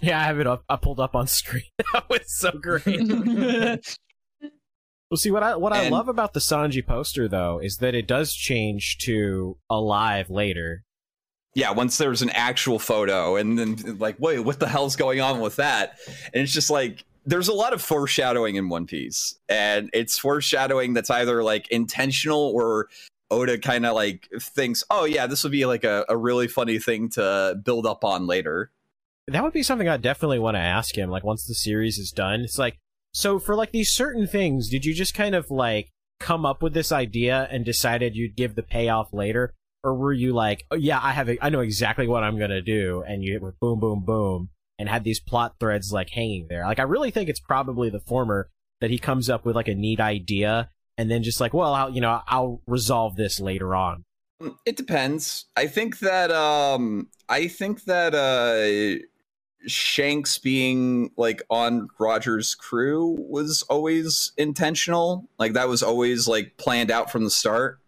Yeah, I have it up. I pulled up on screen. (laughs) that was so great. Well, see what I what I love about the Sanji poster though is that it does change to alive later. Yeah, once there's an actual photo, and then like, wait, what the hell's going on with that? And it's just like there's a lot of foreshadowing in One Piece, and it's foreshadowing that's either like intentional or Oda kind of like thinks, oh yeah, this would be like a, a really funny thing to build up on later. That would be something I definitely want to ask him. Like once the series is done, it's like so for like these certain things, did you just kind of like come up with this idea and decided you'd give the payoff later, or were you like, oh yeah, I have, a, I know exactly what I'm gonna do, and you went boom, boom, boom, and had these plot threads like hanging there? Like I really think it's probably the former that he comes up with like a neat idea and then just like, well, I'll, you know, I'll resolve this later on. Mm, It depends. I think that um I think that uh Shanks being like on Roger's crew was always intentional. Like that was always like planned out from the start.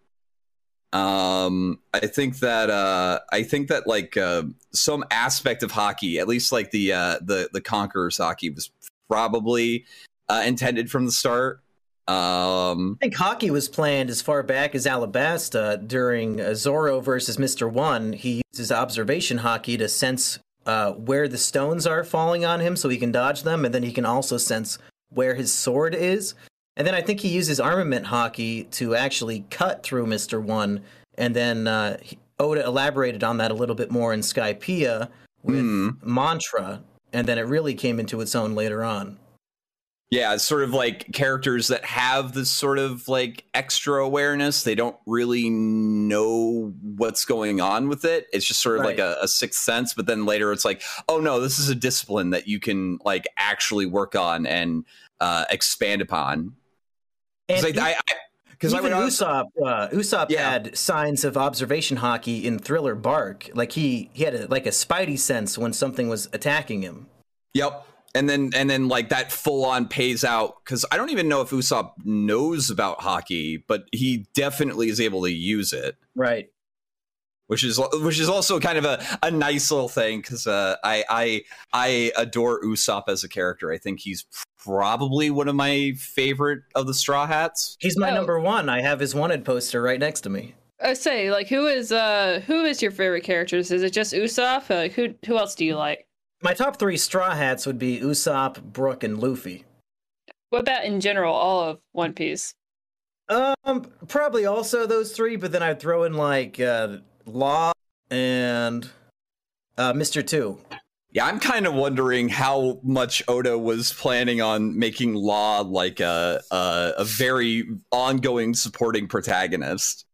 Um I think that uh I think that like uh some aspect of Haki, at least like the uh the the Conquerors Haki was probably uh intended from the start. Um I think Haki was planned as far back as Alabasta during uh, Zoro versus Mr. One. He uses observation Haki to sense uh, where the stones are falling on him so he can dodge them, and then he can also sense where his sword is. And then I think he uses armament Haki to actually cut through Mr. One. And then uh, Oda elaborated on that a little bit more in Skypiea with Hmm. Mantra. And then it really came into its own later on. Yeah, it's sort of like characters that have this sort of like extra awareness. They don't really know what's going on with it. It's just sort of like a, a sixth sense. But then later it's like, oh no, this is a discipline that you can like actually work on and uh, expand upon. Because I, I, because Even also, Usopp, uh, Usopp Yeah. had signs of observation Haki in Thriller Bark. Like he, he had a, like a spidey sense when something was attacking him. Yep. And then and then like that full on pays out because I don't even know if Usopp knows about Haki, but he definitely is able to use it. Right. which is which is also kind of a, a nice little thing because uh, I I I adore Usopp as a character. I think he's probably one of my favorite of the Straw Hats. He's my Oh. number one. I have his wanted poster right next to me. I say, like, who is uh who is your favorite characters? Is it just Usopp? Uh, Like, who who else do you like? My top three Straw Hats would be Usopp, Brook, and Luffy. What about in general, all of One Piece? Um, probably also those three, but then I'd throw in like uh, Law and uh, Mr. Two. Yeah, I'm kind of wondering how much Oda was planning on making Law like a a, a very ongoing supporting protagonist.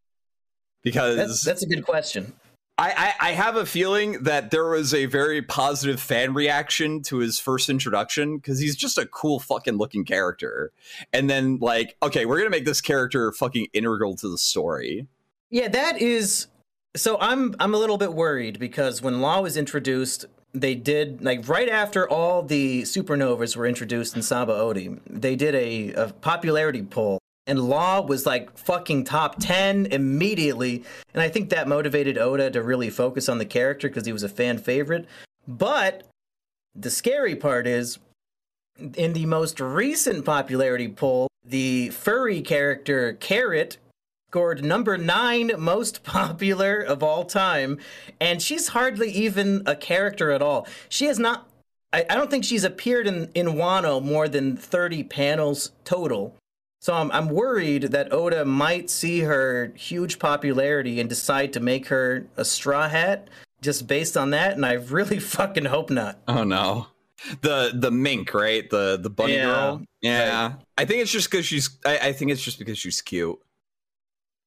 Because That's that's a good question. I, I, I have a feeling that there was a very positive fan reaction to his first introduction because he's just a cool fucking looking character. And then like, okay, we're gonna make this character fucking integral to the story. Yeah, that is. So I'm I'm a little bit worried because when Law was introduced, they did like right after all the supernovas were introduced in Sabaody, they did a, a popularity poll. And Law was like fucking top 10 immediately. And I think that motivated Oda to really focus on the character because he was a fan favorite. But the scary part is in the most recent popularity poll, the furry character Carrot scored number nine most (laughs) popular of all time, and she's hardly even a character at all. She has not. I, I don't think she's appeared in in Wano more than thirty panels total. So I'm I'm worried that Oda might see her huge popularity and decide to make her a straw hat just based on that, and I really (laughs) fucking hope not. Oh no. The the mink, right? The the bunny Yeah, girl. Yeah. I think it's just because she's I, I think it's just because she's cute.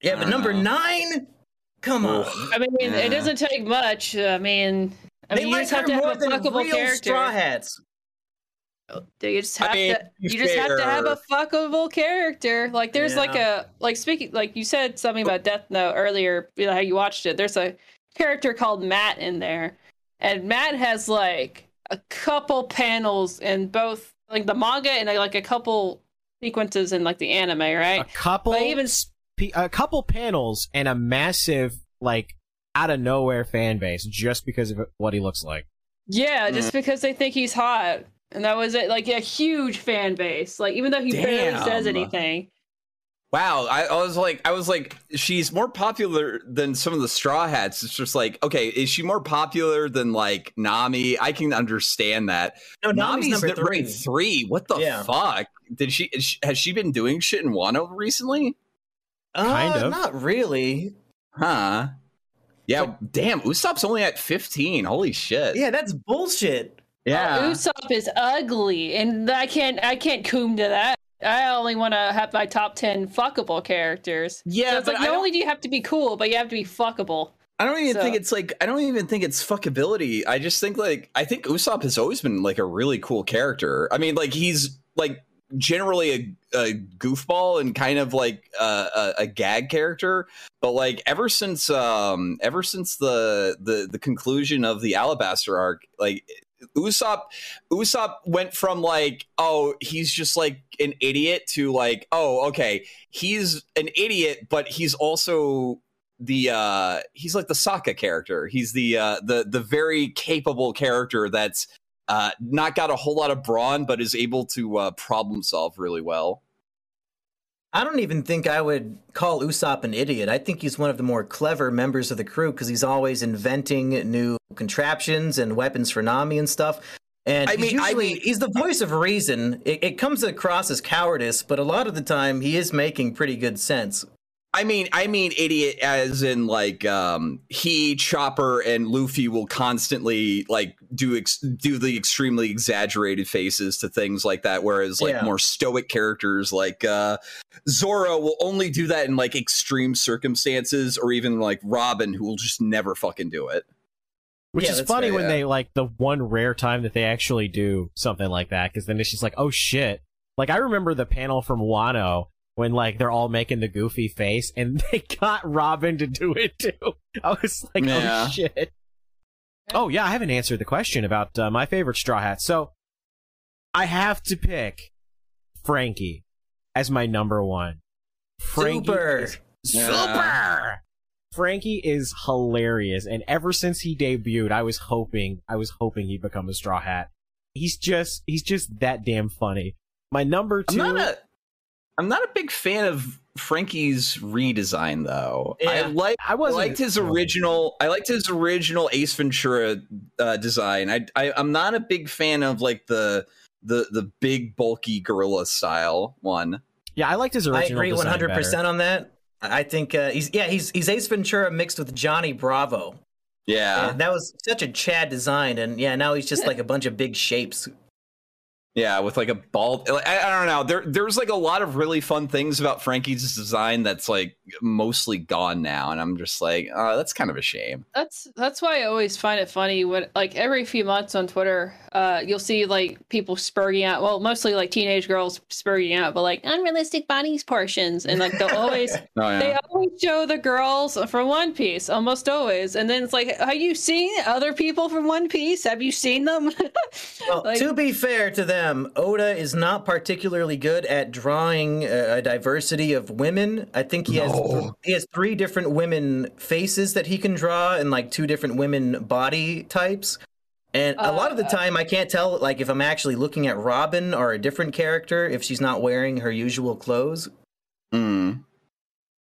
Yeah, but number know. nine, come on. I mean, Yeah. it doesn't take much. I mean, I they mean, you like just have to more have a than fuckable real character. straw hats. You just I have mean, to. to be You just have to have a fuckable character. Like there's like a like speaking like you said something about Death Note earlier. You know how you watched it. There's a character called Matt in there, and Matt has like a couple panels in both like the manga and like a couple sequences in like the anime, right? A couple, But even- spe- a couple panels and a massive like out of nowhere fan base just because of what he looks like. Yeah, just mm-hmm. because they think he's hot. And that was it, like a huge fan base. Like even though he barely says anything. Wow, I, I was like, I was like, she's more popular than some of the Straw Hats. It's just like, okay, is she more popular than like Nami? I can understand that. No, Nami's, number three. three. What the Yeah. fuck? Did she. Has she been doing shit in Wano recently? Kind Uh, of. Not really. Huh? Yeah. damn, Usopp's only at fifteen. Holy shit. Yeah, that's bullshit. Yeah. Oh, Usopp is ugly, and I can't I can't coom to that. I only want to have my top ten fuckable characters. Yeah, so it's like not only do you have to be cool, but you have to be fuckable. I don't even So- think it's like I don't even think it's fuckability. I just think like I think Usopp has always been like a really cool character. I mean, like he's like generally a, a goofball and kind of like uh, a, a gag character, but like ever since um ever since the the the conclusion of the Alabasta arc, like Usopp Usopp went from like oh he's just like an idiot to like oh okay he's an idiot but he's also the uh he's like the Sokka character. He's the uh the the very capable character that's uh not got a whole lot of brawn but is able to uh problem solve really well. I don't even think I would call Usopp an idiot. I think he's one of the more clever members of the crew because he's always inventing new contraptions and weapons for Nami and stuff. And I he's mean- I usually mean- he's the voice of reason. It, it comes across as cowardice, but a lot of the time he is making pretty good sense. I mean I mean idiot as in like um he Chopper and Luffy will constantly like do ex- do the extremely exaggerated faces to things like that whereas like Yeah. more stoic characters like uh Zoro will only do that in like extreme circumstances or even like Robin who will just never fucking do it. Which Yeah, is funny fair, when yeah. they like the one rare time that they actually do something like that, because then it's just like, oh shit. Like I remember the panel from Wano when like they're all making the goofy face, and (laughs) they got Robin to do it too. (laughs) I was like, Yeah. oh shit. Oh yeah, I haven't answered the question about uh, my favorite Straw Hat. So I have to pick Franky as my number one. Franky Super. is Yeah. super. Franky is hilarious, and ever since he debuted, I was hoping, I was hoping he'd become a Straw Hat. He's just, he's just that damn funny. My number I'm 2 not a I'm not a big fan of Franky's redesign though. I like I I wasn't liked his original. I liked his original Ace Ventura uh, design. I, I I'm not a big fan of like the the the big bulky gorilla style one. Yeah, I liked his I original. agree 100 percent on that. I I think uh, he's yeah he's he's Ace Ventura mixed with Johnny Bravo. Yeah, And that was such a Chad design, and yeah, now he's just like a bunch of big shapes. Yeah, with like a bald. I, I don't know. There, there's like a lot of really fun things about Franky's design that's like mostly gone now, and I'm just like, uh, that's kind of a shame. That's that's why I always find it funny when like every few months on Twitter, uh, you'll see like people spurging out. Well, mostly like teenage girls spurging out, but like unrealistic bodies portions, and like they'll always (laughs) Oh yeah. they always show the girls from One Piece, almost always. And then it's like, have you seen other people from One Piece? Have you seen them? (laughs) Well, Like- to be fair to them, Oda is not particularly good at drawing a, a diversity of women. I think he has No. he has three different women faces that he can draw, and like two different women body types. And a lot of the time, I can't tell like if I'm actually looking at Robin or a different character if she's not wearing her usual clothes. Mm.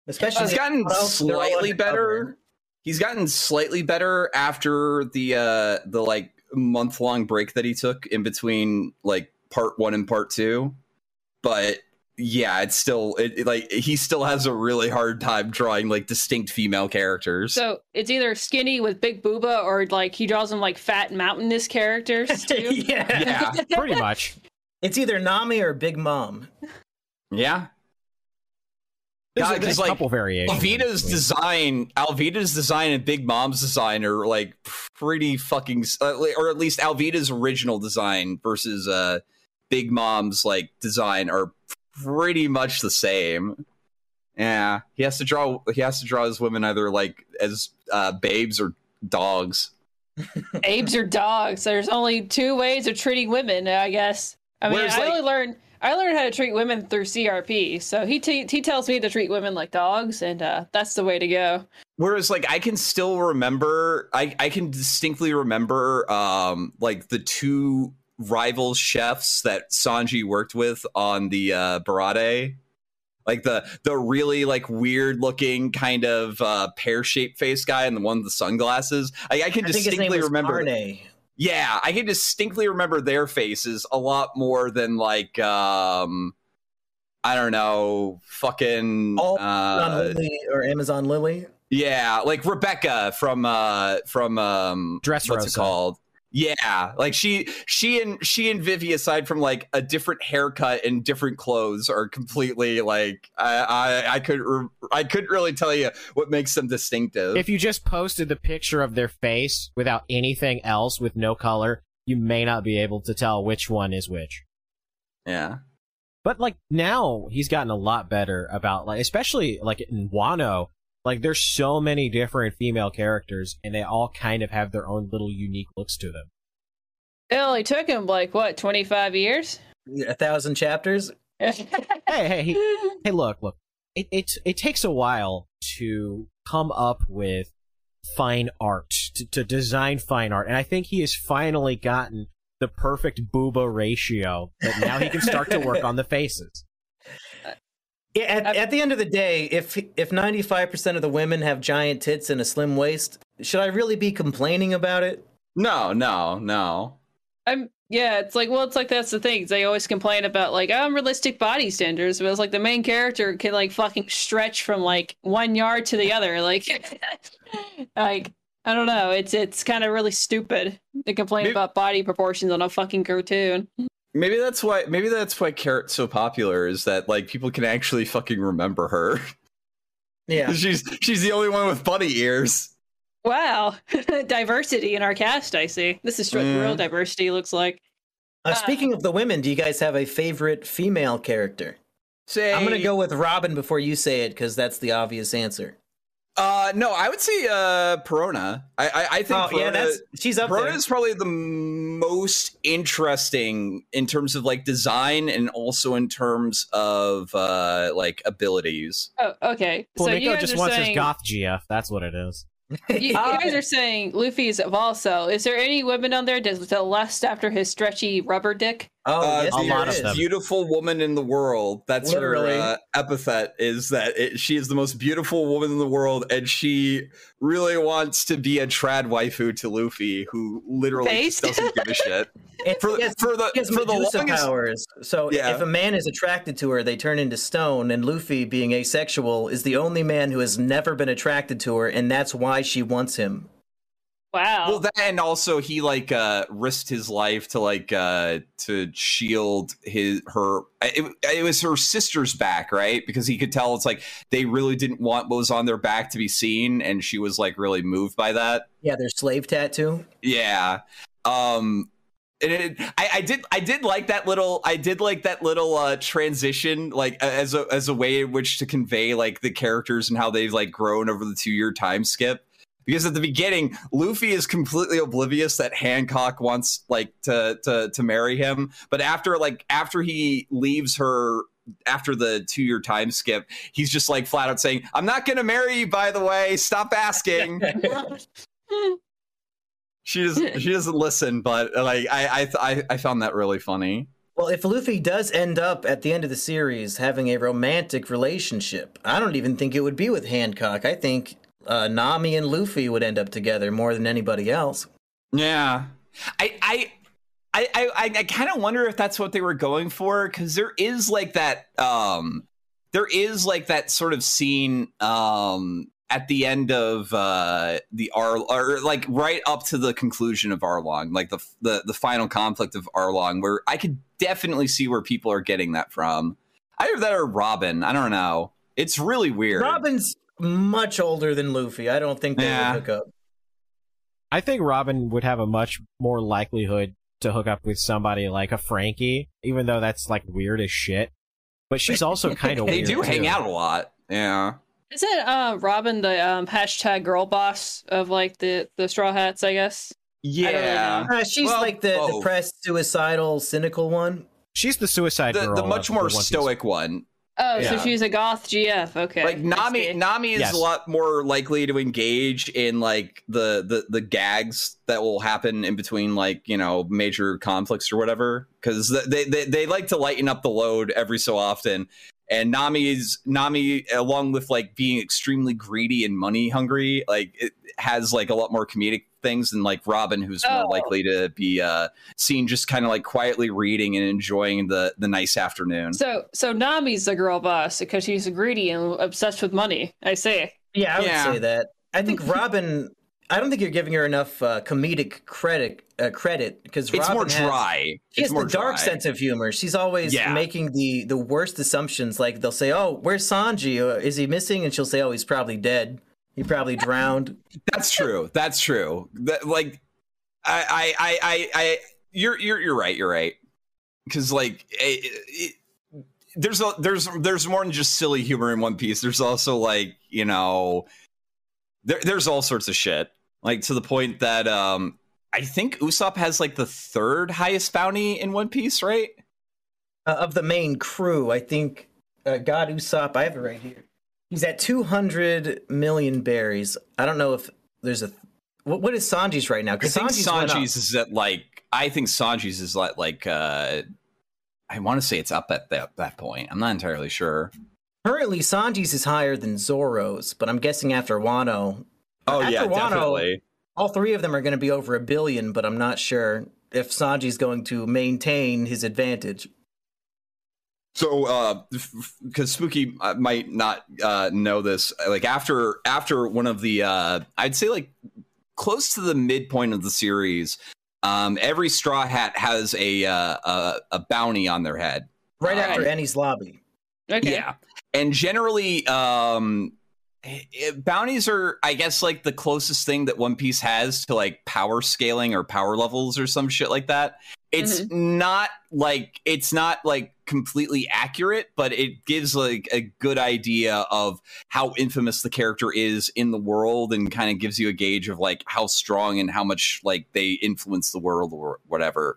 Especially He's gotten Well, they're all slightly better. He's gotten slightly better after the uh the like month long break that he took in between like part one and part two. But yeah, it's still it, it, like he still has a really hard time drawing like distinct female characters. so it's either skinny with big booba, or like he draws them like fat mountainous characters (laughs) too. yeah. yeah, Pretty much. it's either Nami or Big Mom. yeah. There's, God, a, there's 'cause, a like, couple variations. Alvida's design, Alvida's design, and Big Mom's design are like pretty fucking, uh, or at least Alvida's original design versus uh Big Mom's like design are pretty much the same. Yeah, he has to draw. He has to draw his women either like as uh, babes or dogs. Apes or dogs. There's only two ways of treating women, I guess. I mean, Whereas, I like- only learned I learned how to treat women through CRP. So he t- he tells me to treat women like dogs, and uh, that's the way to go. Whereas, like, I can still remember, I, I can distinctly remember, um, like the two rival chefs that Sanji worked with on the uh, Baratie, like the the really like weird looking kind of uh, pear shaped face guy and the one with the sunglasses. I, I can I think his name distinctly was remember. Arne. Yeah, I can distinctly remember their faces a lot more than like, um, I don't know, fucking. All uh, Lily or Amazon Lily. yeah, like Rebecca from uh from um Dressrosa. what's it called? Yeah, like she she and she and Vivi aside from like a different haircut and different clothes are completely like I I, I could re- I couldn't really tell you what makes them distinctive. If you just posted the picture of their face without anything else with no color, you may not be able to tell which one is which. yeah. But like now he's gotten a lot better about like especially like in Wano, like there's so many different female characters and they all kind of have their own little unique looks to them. It only took him like what 25 years. A thousand chapters. (laughs) Hey, hey, he, hey look, look. It it it takes a while to come up with fine art, to, to design fine art, and I think he has finally gotten the perfect booba ratio that now he can start to work (laughs) on the faces. Yeah, at, at the end of the day, if if ninety five percent of the women have giant tits and a slim waist, should I really be complaining about it? No, no, no. I'm yeah, it's like well, it's like that's the thing. They always complain about like oh, unrealistic body standards, but it's like the main character can like fucking stretch from like one yard to the other. Like, (laughs) like I don't know. It's it's kind of really stupid to complain Maybe- about body proportions on a fucking cartoon. Maybe that's why maybe that's why Carrot's so popular is that like people can actually fucking remember her. (laughs) Yeah. she's she's the only one with bunny ears. Wow, (laughs) diversity in our cast. I see. This is what Mm. real diversity looks like. Uh, speaking of the women, do you guys have a favorite female character? Say I'm gonna go with Robin before you say it because that's the obvious answer. Uh, no, I would say uh, Perona. I I, I think Oh Perona, yeah, that's she's up Perona there. is probably the most interesting in terms of like design and also in terms of uh like abilities. Oh, okay. so you Flamenco guys just are wants saying his goth GF. That's what it is. you, you (laughs) guys are saying Luffy's also. Is there any women on there that that lust after his stretchy rubber dick? Oh, Uh, yes, a there lot of them. Beautiful woman in the world. That's Literally. her uh, epithet. Is that it, she is the most beautiful woman in the world, and she really wants to be a trad waifu to Luffy, who literally just doesn't give a (laughs) shit. For has- for the she has for the longest, powers. So Yeah. if a man is attracted to her, they turn into stone. And Luffy, being asexual, is the only man who has never been attracted to her, and that's why she wants him. Wow. Well, that and also he like uh risked his life to like uh to shield his her. It, it was her sister's back, right? Because he could tell it's like they really didn't want what was on their back to be seen, and she was like really moved by that. Yeah, their slave tattoo. Yeah. Um. And it, I, I did I did like that little I did like that little uh transition like as a as a way in which to convey like the characters and how they've like grown over the two year time skip because at the beginning Luffy is completely oblivious that Hancock wants like to to to marry him. But after like after he leaves her after the two year time skip he's just like flat out saying I'm not gonna marry you by the way. Stop asking. (laughs) She doesn't she doesn't listen but like I I I, I found that really funny. Well, if Luffy does end up at the end of the series having a romantic relationship, I don't even think it would be with Hancock. I think uh, Nami and Luffy would end up together more than anybody else. Yeah, I I I I, I kind of wonder if that's what they were going for because there is like that um there is like that sort of scene um at the end of uh the R or like right up to the conclusion of Arlong, like the the the final conflict of Arlong, where I could definitely see where people are getting that from. Either that or Robin. I don't know. It's really weird. Robin's much older than Luffy. I don't think they Yeah. would hook up. I think Robin would have a much more likelihood to hook up with somebody like a Franky, even though that's like weird as shit. But she's also (laughs) kind of weird. They weird. do hang out a lot. Yeah. Isn't uh Robin the um hashtag girl boss of like the the straw hats, I guess? Yeah. know. Uh, she's Well, like the both. depressed, suicidal, cynical one. She's the suicide the, girl. the much of more One stoic one. Oh, so she's a goth GF. Okay. Like I Nami, see. Nami is Yes. a lot more likely to engage in like the, the the gags that will happen in between like you know major conflicts or whatever because they, they they like to lighten up the load every so often. And Nami is Nami, along with like being extremely greedy and money hungry, like it has like a lot more comedic things than like Robin, who's more Oh. likely to be uh, seen just kind of like quietly reading and enjoying the the nice afternoon. So so Nami's the girl boss because she's greedy and obsessed with money. I say. Yeah, I would Yeah. say that. I think (laughs) Robin. I don't think you're giving her enough uh, comedic credit. Uh, credit because it's Robin more has- dry. She it's has more the dark dry. sense of humor. She's always Yeah. making the the worst assumptions. Like they'll say, "Oh, where's Sanji? Uh, Is he missing?" And she'll say, "Oh, he's probably dead. He probably drowned." That's true. That's true. That like, I, I, I, I, I you're, you're, you're right. You're right. Because like, it, it, there's a, there's, there's more than just silly humor in One Piece. There's also like, you know, there, there's all sorts of shit. Like to the point that, um, I think Usopp has like the third highest bounty in One Piece, right? uh, of the main crew, I think uh, God Usopp. I have it right here. He's at 200 million berries. I don't know if there's a. What, what is Sanji's right now? I Because think Sanji's. Sanji's is at like, I think Sanji's is at like, uh, I want to say it's up at that, that point. I'm not entirely sure. currently Sanji's is higher than Zoro's, but I'm guessing after Wano, Oh After yeah, Wano- definitely. all three of them are going to be over a billion. But I'm not sure if Sanji's going to maintain his advantage. So, uh, because Spooky uh, might not uh, know this, like after after one of the, uh, I'd say like close to the midpoint of the series, um, every Straw Hat has a uh, a, a bounty on their head. Right after Enies Lobby. Okay. Yeah, and generally, um, i- i- bounties are, I guess, like the closest thing that One Piece has to like power scaling or power levels or some shit like that. It's mm-hmm. not like it's not like completely accurate, but it gives like a good idea of how infamous the character is in the world and kind of gives you a gauge of like how strong and how much like they influence the world or whatever.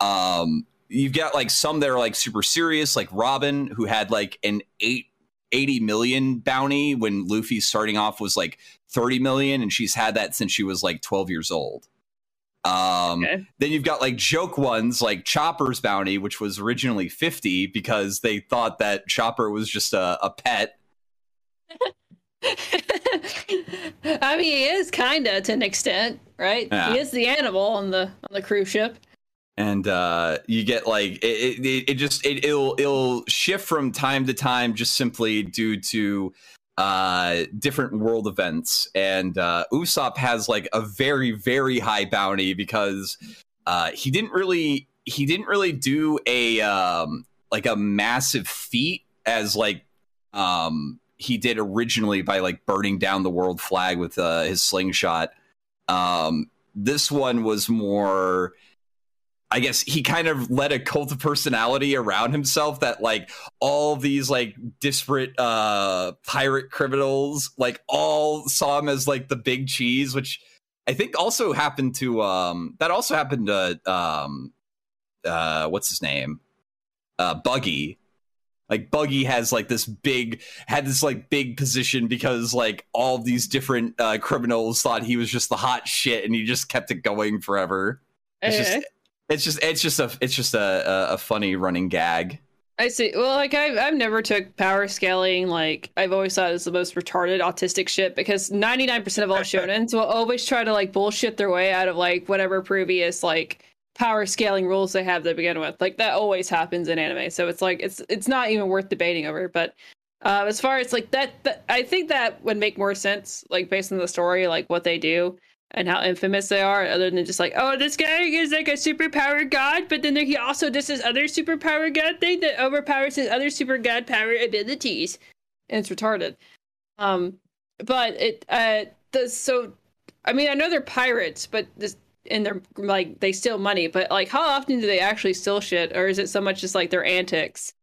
Um, you've got like some that are like super serious, like Robin, who had like an eight 80 million bounty when Luffy's starting off was like 30 million, and she's had that since she was like 12 years old. Um, Okay. Then you've got like joke ones like Chopper's bounty, which was originally 50 because they thought that Chopper was just a, a pet. (laughs) I mean, he is kinda to an extent, right? Yeah. He is the animal on the on the cruise ship. And uh, you get like it, it, it just it, it'll it'll shift from time to time just simply due to uh different world events. And uh Usopp has like a very very high bounty because uh he didn't really he didn't really do a um like a massive feat as like um he did originally by like burning down the world flag with uh his slingshot. Um this one was more I guess he kind of led a cult of personality around himself that like all these like disparate uh pirate criminals like all saw him as like the big cheese, which I think also happened to um that also happened to um uh what's his name? Uh Buggy. Like Buggy has like this big had this like big position because like all these different uh criminals thought he was just the hot shit and he just kept it going forever. It's just it's just it's just a it's just a, a, funny running gag. I see. Well, like I've I've never took power scaling. Like I've always thought it was the most retarded autistic shit because ninety nine percent of all (laughs) shonens will always try to like bullshit their way out of like whatever previous like power scaling rules they have to begin with. Like that always happens in anime. So it's like it's it's not even worth debating over. But uh, as far as like that, that, I think that would make more sense, like based on the story, like what they do and how infamous they are, other than just like, oh, this guy is like a superpower god, but then there, he also does this other superpower god thing that overpowers his other super god power abilities, and it's retarded. Um, but it uh the so, I mean, I know they're pirates, but this and they're like they steal money, but like how often do they actually steal shit, or is it so much just like their antics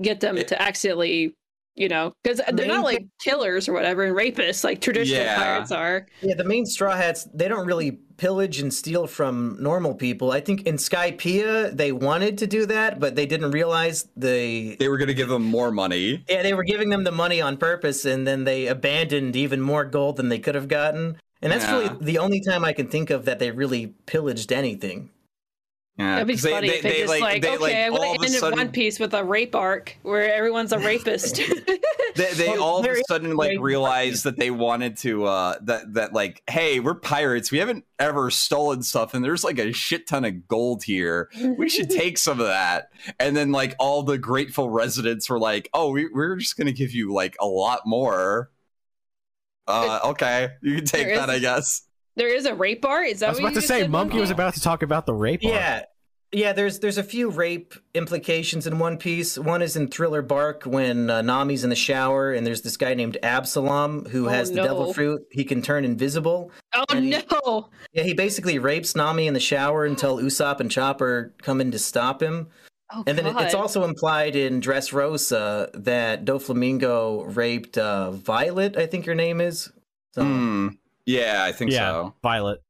get them It- to accidentally? You know, because uh, they're not like killers or whatever and rapists like traditional Yeah. pirates are. Yeah, the main Straw Hats, they don't really pillage and steal from normal people. I think in Skypiea, they wanted to do that, but they didn't realize they. They were gonna give them more money. Yeah, they were giving them the money on purpose, and then they abandoned even more gold than they could have gotten. And that's Yeah. really the only time I can think of that they really pillaged anything. Yeah, That'd be funny they- if they, they, just like, they, okay, I'm all gonna of a end sudden- One Piece with a rape arc where everyone's a rapist. (laughs) (laughs) they, they Well, all of there a sudden like way- realized that they wanted to uh that that like hey we're pirates. We haven't ever stolen stuff and there's like a shit ton of gold here. We should (laughs) take some of that. And then like all the grateful residents were like oh we, we're just gonna give you like a lot more. Uh okay. You can take There that is- i guess there is a rape art. Is that I was what about you to say, said, Mumkey was about to talk about the rape. arc. Yeah. Yeah, there's there's a few rape implications in One Piece. One is in Thriller Bark when uh, Nami's in the shower and there's this guy named Absalom who Oh, has the devil fruit. He can turn invisible. Oh he- no! Yeah, he basically rapes Nami in the shower until Usopp and Chopper come in to stop him. Oh And then it- it's also implied in Dressrosa that Doflamingo raped uh, Violet, I think her name is. So, Hmm. Yeah i think yeah, so Violet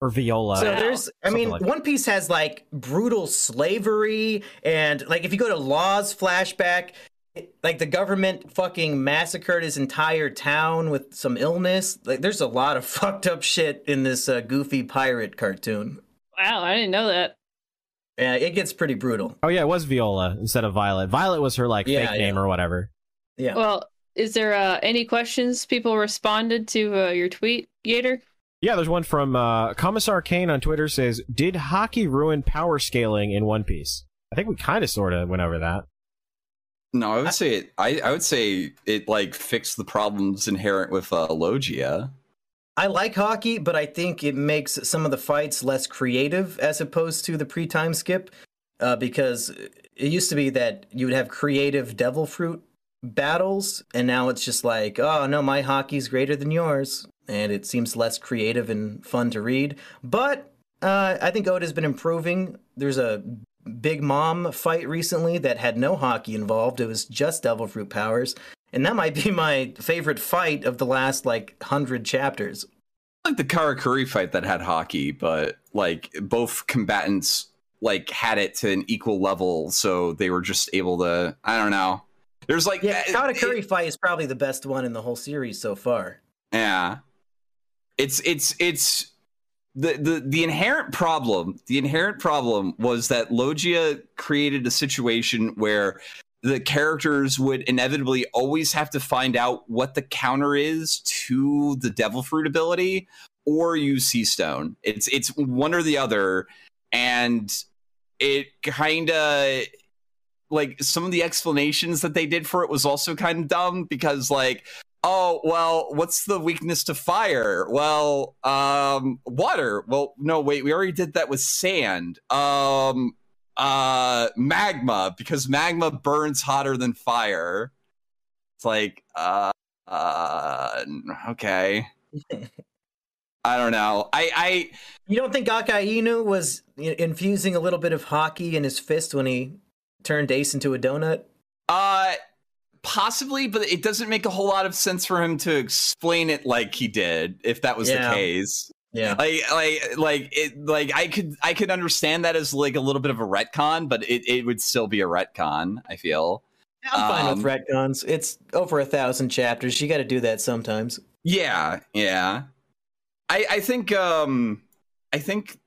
or Viola. So there's, I mean, like. One Piece has like brutal slavery, and like if you go to Law's flashback, it- like the government fucking massacred his entire town with some illness. Like there's a lot of (laughs) fucked up shit in this uh, goofy pirate cartoon. wow, I didn't know that. Yeah, it gets pretty brutal. oh yeah, it was Viola instead of Violet. Violet was her like Yeah, fake name or whatever. Yeah. Well, is there uh, any questions people responded to uh, your tweet, Gator? Yeah, there's one from uh, Commissar Kane on Twitter says, "Did Haki ruin power scaling in One Piece?" I think we kind of sort of went over that. no i would say it i i would say it like fixed the problems inherent with uh logia I like Haki, but I think it makes some of the fights less creative as opposed to the pre-time skip, uh, because it used to be that you would have creative devil fruit battles, and now it's just like, oh no, my Haki's greater than yours, and it seems less creative and fun to read. But uh, I think Oda's been improving. There's a Big Mom fight recently that had no Haki involved; it was just devil fruit powers. And that might be (laughs) my favorite fight of the last like hundred chapters. like the Katakuri fight that had Haki, but like both combatants like had it to an equal level, so they were just able to. I don't know. There's like Yeah, eh, Katakuri it- fight is probably the best one in the whole series so far. yeah, it's it's it's the the the inherent problem. The inherent problem was that Logia created a situation where the characters would inevitably always have to find out what the counter is to the devil fruit ability or use sea stone it's it's one or the other and it kind of like some of the explanations that they did for it was also kind of dumb because like oh well what's the weakness to fire? Well um water. Well no wait we already did that with sand. Um uh magma because magma burns hotter than fire. It's like uh uh okay. (laughs) I don't know. I i You don't think Akai Inu was infusing a little bit of Haki in his fist when he turned Ace into a donut? uh possibly but it doesn't make a whole lot of sense for him to explain it like he did if that was Yeah. the case Yeah. like like like it like i could i could understand that as like a little bit of a retcon but it, it would still be a retcon i feel I'm fine um, with retcons. It's over a thousand chapters. You got to do that sometimes. yeah yeah i i think um i think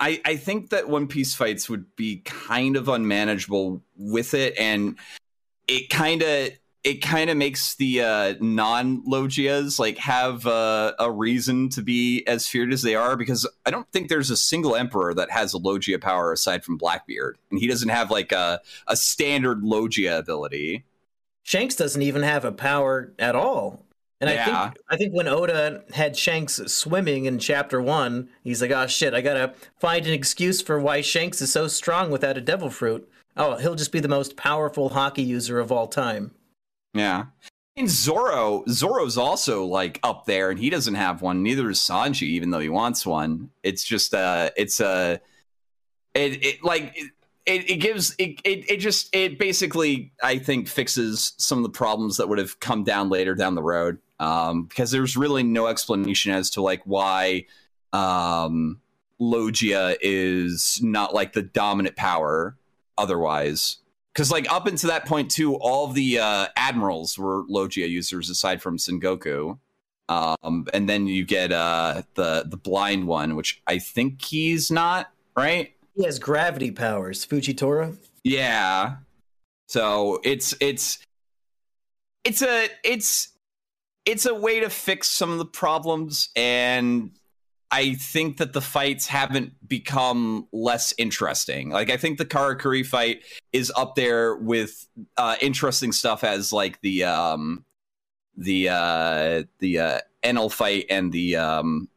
i i think that one piece fights would be kind of unmanageable with it and it kind of it kind of makes the uh, non-logias like have uh, a reason to be as feared as they are because I don't think there's a single emperor that has a logia power aside from Blackbeard, and he doesn't have like a a standard logia ability. Shanks doesn't even have a power at all. And I think I think when Oda had Shanks swimming in chapter one, he's like, "Oh shit, I gotta find an excuse for why Shanks is so strong without a devil fruit. Oh, he'll just be the most powerful Haki user of all time." Yeah. And Zoro, Zoro's also like up there, and he doesn't have one. Neither is Sanji, even though he wants one. It's just uh, it's a, it, it like it, it, it gives it, it it just it basically I think fixes some of the problems that would have come down later down the road. Um, because there's really no explanation as to like why um Logia is not like the dominant power otherwise. Because like up until that point too all the uh admirals were logia users aside from sengoku. Um and then you get uh the the blind one which i think he's not right? He has gravity powers, Fujitora. yeah. So it's it's it's a it's it's a way to fix some of the problems and I think that the fights haven't become less interesting. Like I think the Katakuri fight is up there with uh interesting stuff as like the um the uh the uh Enel fight and the um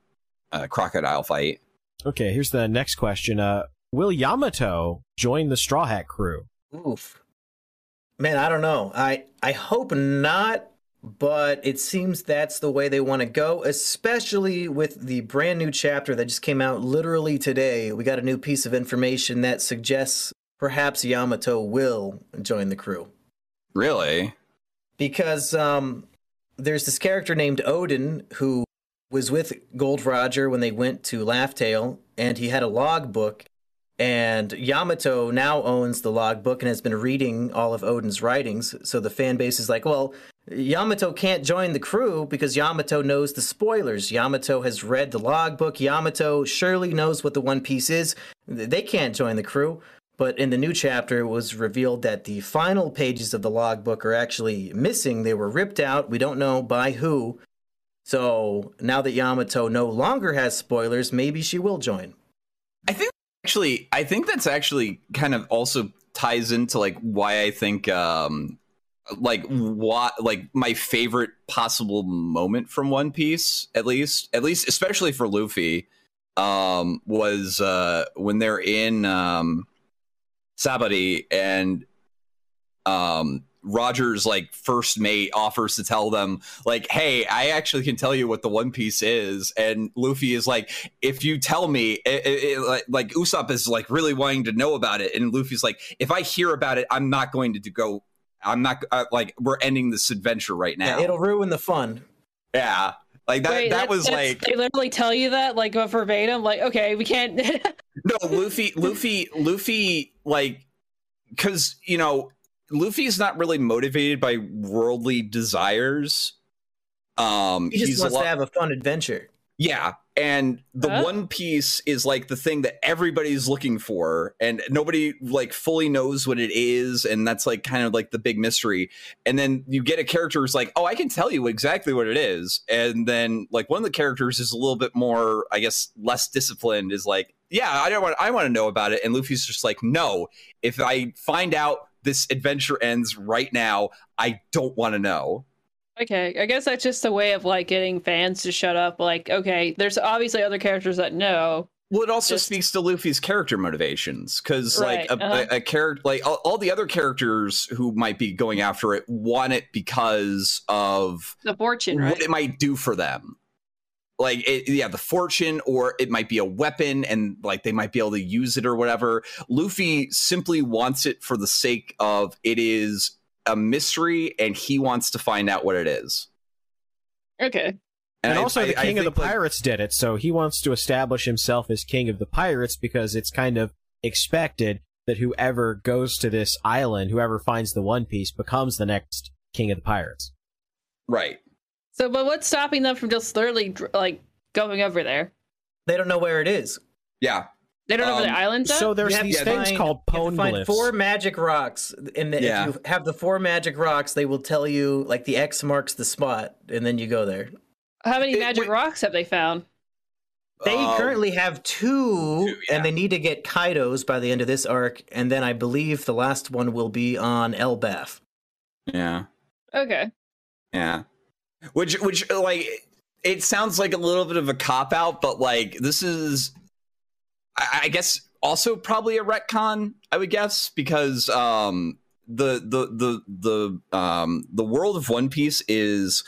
uh, crocodile fight. Okay, here's the next question. Uh, will Yamato join the Straw Hat crew? Oof. Man, I don't know. I I hope not, but it seems that's the way they want to go, especially with the brand new chapter that just came out literally today. We got a new piece of information that suggests perhaps Yamato will join the crew. Really? Because um there's this character named Odin who was with Gold Roger when they went to Laugh-Tale, and he had a logbook and Yamato now owns the logbook and has been reading all of Odin's writings. So the fan base is like, well, Yamato can't join the crew because Yamato knows the spoilers. Yamato has read the logbook. Yamato surely knows what the One Piece is. They can't join the crew. But in the new chapter, it was revealed that the final pages of the logbook are actually missing. They were ripped out. We don't know by who. So now that Yamato no longer has spoilers, maybe she will join. I think actually I think that's actually kind of also ties into like why I think um like what like my favorite possible moment from One Piece at least at least especially for Luffy um was uh when they're in um Sabaody and um Roger's like first mate offers to tell them like hey I actually can tell you what the One Piece is and Luffy is like if you tell me it, it, it, like, like Usopp is like really wanting to know about it and Luffy's like if I hear about it I'm not going to go I'm not uh, like we're ending this adventure right now Yeah, it'll ruin the fun. yeah like that Wait, that was like they literally tell you that like verbatim. Like, okay, we can't. (laughs) no luffy luffy luffy like because you know luffy's not really motivated by worldly desires um He just he's a wants lot to have a fun adventure. yeah and the Huh? one piece is like the thing that everybody's looking for and nobody like fully knows what it is and that's like kind of like the big mystery. And then you get a character who's like oh i can tell you exactly what it is. And then like one of the characters is a little bit more i guess less disciplined is like yeah i don't want i want to know about it. And luffy's just like no. If i find out this adventure ends right now i don't want to know Okay, I guess that's just a way of like getting fans to shut up. Like, okay, there's obviously other characters that know. Well, it also Just- speaks to Luffy's character motivations because, Right, like, a, uh-huh. a, a character, like all, all the other characters who might be going after it want it because of The fortune, right? what it might do for them. Like, it, yeah, the fortune, or it might be a weapon, and like they might be able to use it or whatever. Luffy simply wants it for the sake of it is a mystery, and he wants to find out what it is. Okay. And, I- also, I- the I king of the think, like, pirates did it, so he wants to establish himself as king of the pirates because it's kind of expected that whoever goes to this island, whoever finds the One Piece, becomes the next king of the pirates. right. So, but what's stopping them from just literally like going over there? They don't know where it is. Yeah. They don't know where the Um, island's are. So there's these to things find- called you have to find four magic rocks, and the, Yeah. if you have the four magic rocks, they will tell you like the X marks the spot, and then you go there. How many It- magic wait- rocks have they found? They Um, currently have two, two, yeah. and they need to get Kaido's by the end of this arc, and then I believe the last one will be on Elbaf. Yeah. Okay. Yeah. Which which like it sounds like a little bit of a cop out, but like this is I, I guess also probably a retcon, I would guess, because um the the the the um the world of One Piece is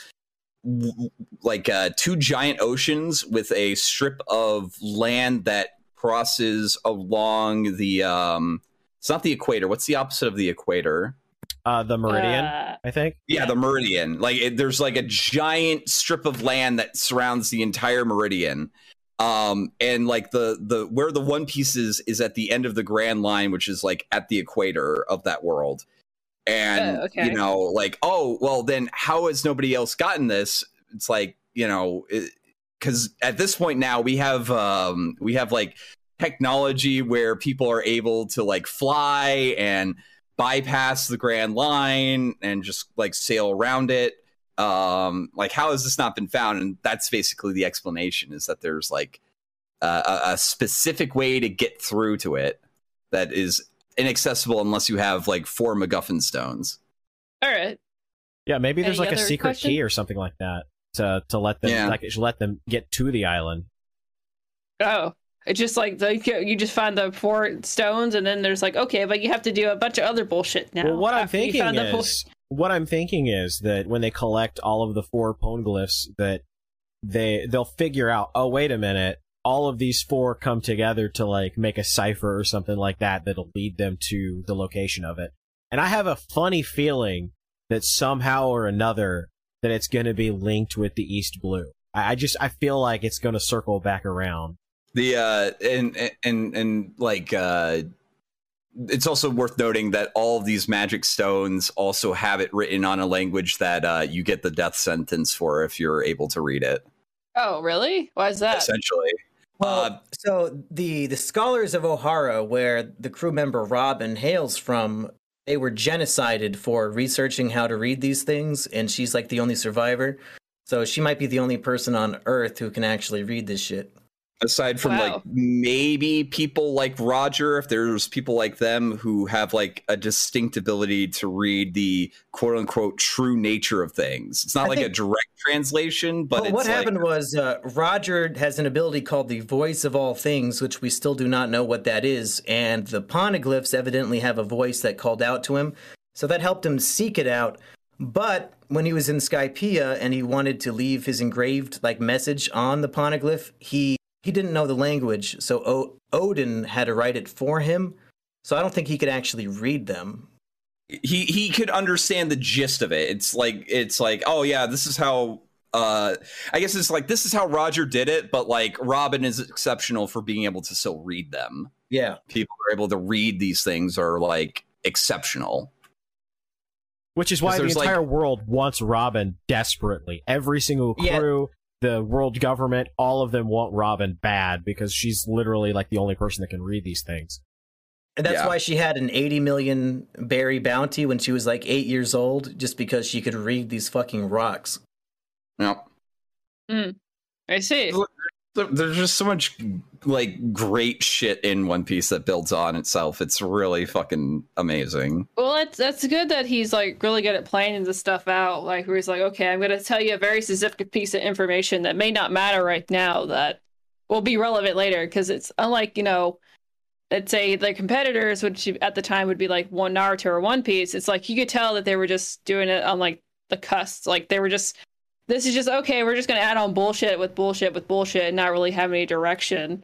w- like uh two giant oceans with a strip of land that crosses along the um it's not the equator. What's the opposite of the equator? uh, the Meridian, Uh, I think. Yeah, the meridian. Like it, there's like a giant strip of land that surrounds the entire meridian. Um and like the the where the one piece is is at the end of the grand line which is like at the equator of that world. And Oh, okay. you know like oh well then how has nobody else gotten this? It's like, you know, cuz at this point now we have um we have like technology where people are able to like fly and bypass the grand line and just like sail around it um like how has this not been found and that's basically the explanation is that there's like uh, a, a specific way to get through to it that is inaccessible unless you have like four MacGuffin stones. all right. Yeah, maybe there's Any like a secret question? key or something like that to to let them Yeah. like to let them get to the island. Oh, it's just like the, you just find the four stones, and then there's like, okay, but you have to do a bunch of other bullshit now. Well, what I'm you thinking found the full- is, what I'm thinking is that when they collect all of the four poneglyphs, that they they'll figure out, oh wait a minute, all of these four come together to like make a cipher or something like that that'll lead them to the location of it. And I have a funny feeling that somehow or another that it's going to be linked with the East Blue. I, I just I feel like it's going to circle back around. The uh and and and like uh it's also worth noting that all of these magic stones also have it written on a language that uh you get the death sentence for if you're able to read it. Oh, really? Why is that? Essentially. Well, Uh, so the the scholars of Ohara, where the crew member Robin hails from, they were genocided for researching how to read these things, and she's like the only survivor. So she might be the only person on Earth who can actually read this shit. Aside from Wow. like maybe people like Roger, if there's people like them who have like a distinct ability to read the quote unquote true nature of things. It's not I like a direct translation, but Well, it's what like, happened was uh, Roger has an ability called the Voice of All Things, which we still do not know what that is, and the poneglyphs evidently have a voice that called out to him, so that helped him seek it out. But when he was in Skypiea and he wanted to leave his engraved like message on the poneglyph, he he didn't know the language, so o- Odin had to write it for him. So I don't think he could actually read them. he he could understand the gist of it. It's like it's like, oh yeah, this is how uh I guess it's like this is how Roger did it, but like Robin is exceptional for being able to still read them. Yeah. People are able to read these things are like exceptional. Which is why the there's, like- entire world wants Robin desperately. Every single Yeah. crew, the world government, all of them want Robin bad because she's literally like the only person that can read these things. And that's Yeah. why she had an 80 million berry bounty when she was like eight years old, just because she could read these fucking rocks. Yep. Hmm. I see. There's just so much like great shit in One Piece that builds on itself. It's really fucking amazing. Well, it's that's good that he's like really good at planning this stuff out. Like where he's like, okay, I'm to tell you a very specific piece of information that may not matter right now that will be relevant later. Because it's unlike you know, let's say the competitors, which at the time would be like one Naruto or One Piece. It's like you could tell that they were just doing it on like the cusp. Like they were just, this is just okay. We're just going to add on bullshit with bullshit with bullshit, and not really have any direction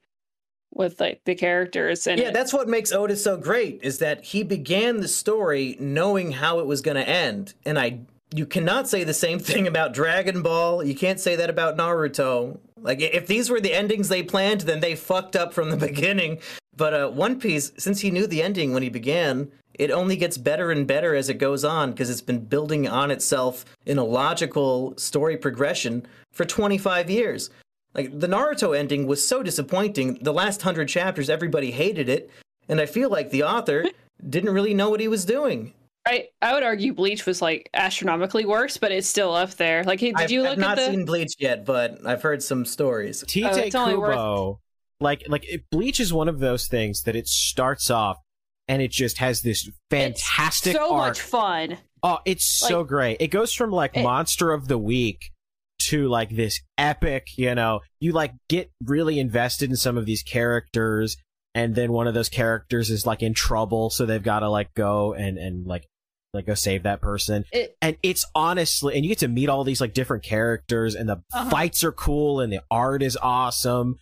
with like the characters. And Yeah, that's what makes Oda's so great is that he began the story knowing how it was going to end. And I you cannot say the same (laughs) thing about Dragon Ball. You can't say that about Naruto. Like if these were the endings they planned, then they fucked up from the (laughs) beginning. But uh, One Piece, since he knew the ending when he began, it only gets better and better as it goes on because it's been building on itself in a logical story progression for 25 years. Like the Naruto ending was so disappointing. The last hundred chapters, everybody hated it, and I feel like the author (laughs) didn't really know what he was doing. I I would argue Bleach was like astronomically worse, but it's still up there. Like, hey, did I've, you I've look not at the? seen Bleach yet, but I've heard some stories. Tite Oh, it's only worth- like like it, Bleach is one of those things that it starts off and it just has this fantastic so arc. much fun. Oh, it's so Like- great. It goes from like It- monster of the week to like this epic, you know, you like get really invested in some of these characters and then one of those characters is like in trouble so they've got to like go and and like like go save that person. It And it's honestly and you get to meet all these like different characters and the Uh-huh. fights are cool and the art is awesome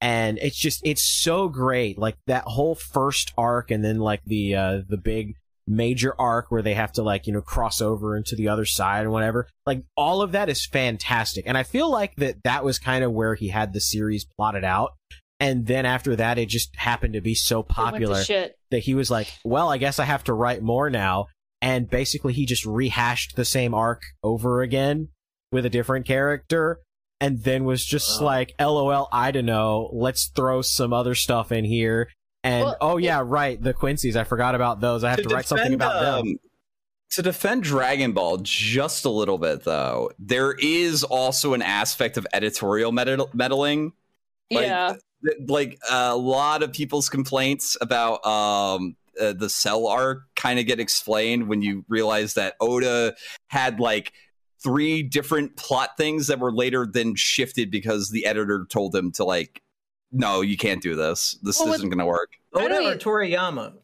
and it's just it's so great like that whole first arc and then like the uh the big major arc where they have to like you know cross over into the other side and whatever. Like all of that is fantastic. And i feel like that that was kind of where he had the series plotted out. And then after that it just happened to be so it went to popular that he was like well i guess i have to write more now. And basically he just rehashed the same arc over again with a different character and then was just Wow. like lol i don't know let's throw some other stuff in here and Well, oh yeah right the quincy's. I forgot about those. I have to, write something defend, about them. um, To defend Dragon Ball just a little bit, though, there is also an aspect of editorial meddl- meddling. Like, yeah, th- like a lot of people's complaints about um uh, the cell arc kind of get explained when you realize that Oda had like three different plot things that were later then shifted because the editor told him to like no you can't do this. This Well, isn't going to work. I Oda or Toriyama?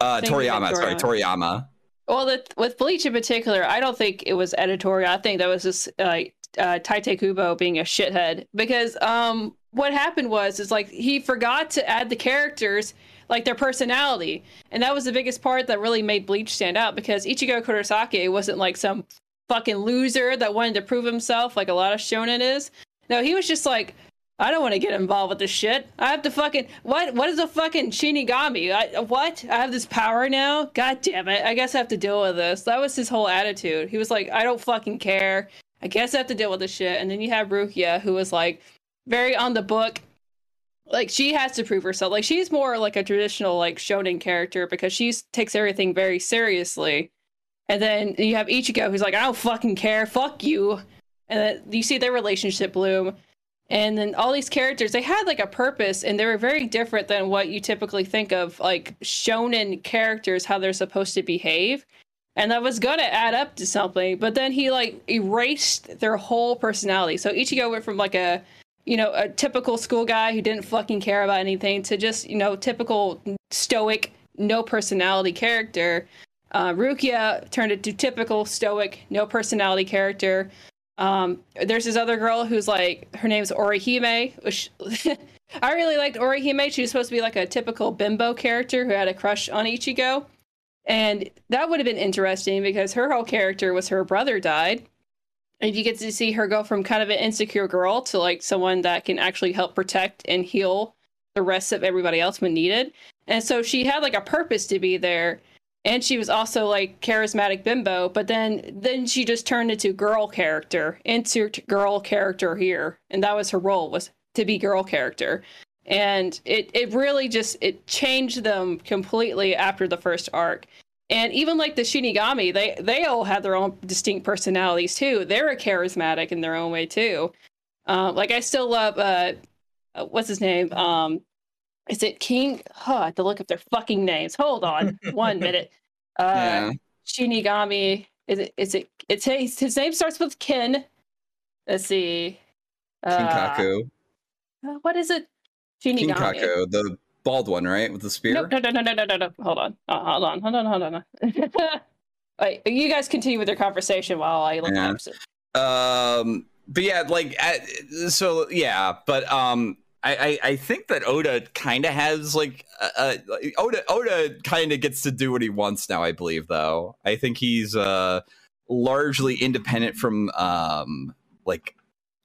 uh toriyama sorry toriyama. Well, the, with Bleach in particular, I don't think it was editorial. I think that was just uh, uh, Tite Kubo being a shithead. Because um, what happened was is like he forgot to add the characters like their personality, and that was the biggest part that really made Bleach stand out because Ichigo Kurosaki wasn't like some fucking loser that wanted to prove himself like a lot of shonen is. No, he was just like, I don't want to get involved with this shit. I have to fucking what? What is a fucking Shinigami? I, what? I have this power now? God damn it! I guess I have to deal with this. That was his whole attitude. He was like, I don't fucking care. I guess I have to deal with this shit. And then you have Rukia, who was like very on the book. Like she has to prove herself. Like she's more like a traditional like shonen character because she takes everything very seriously. And then you have Ichigo, who's like, I don't fucking care. Fuck you. And then you see their relationship bloom and then all these characters they had like a purpose and they were very different than what you typically think of like shonen characters how they're supposed to behave. And that was gonna add up to something but then he like erased their whole personality. So ichigo went from like a you know a typical school guy who didn't fucking care about anything to just you know typical stoic no personality character. Uh, rukia turned into typical stoic no personality character um, there's this other girl who's like her name's Orihime, which (laughs) I really liked Orihime. She was supposed to be like a typical bimbo character who had a crush on Ichigo. And that would have been interesting because her whole character was her brother died. And you get to see her go from kind of an insecure girl to like someone that can actually help protect and heal the rest of everybody else when needed. And so she had like a purpose to be there and she was also like charismatic bimbo but then then she just turned into girl character insert girl character here. And that was her role was to be girl character. And it it really just it changed them completely after the first arc. And even like the shinigami they they all had their own distinct personalities too. They were charismatic in their own way too. Uh, like i still love uh uh, what's his name? Um, is it King? Huh, I have to look up their fucking names. Hold on, one (laughs) minute. Uh, yeah. Shinigami. Is it? Is it? It's his, his name starts with Kin. Let's see. Uh, Kinkaku. uh, What is it? Shinigami. Kinkaku, the bald one, right? With the spear? No, no, no, no, no, no, no. Hold on. Uh, hold on. Hold on. Hold on. Hold on. (laughs) Wait, you guys continue with your conversation while I look Yeah. up. um but yeah like so yeah but um I, I, I think that Oda kind of has like uh, Oda Oda kind of gets to do what he wants now. I believe though. I think he's uh largely independent from um like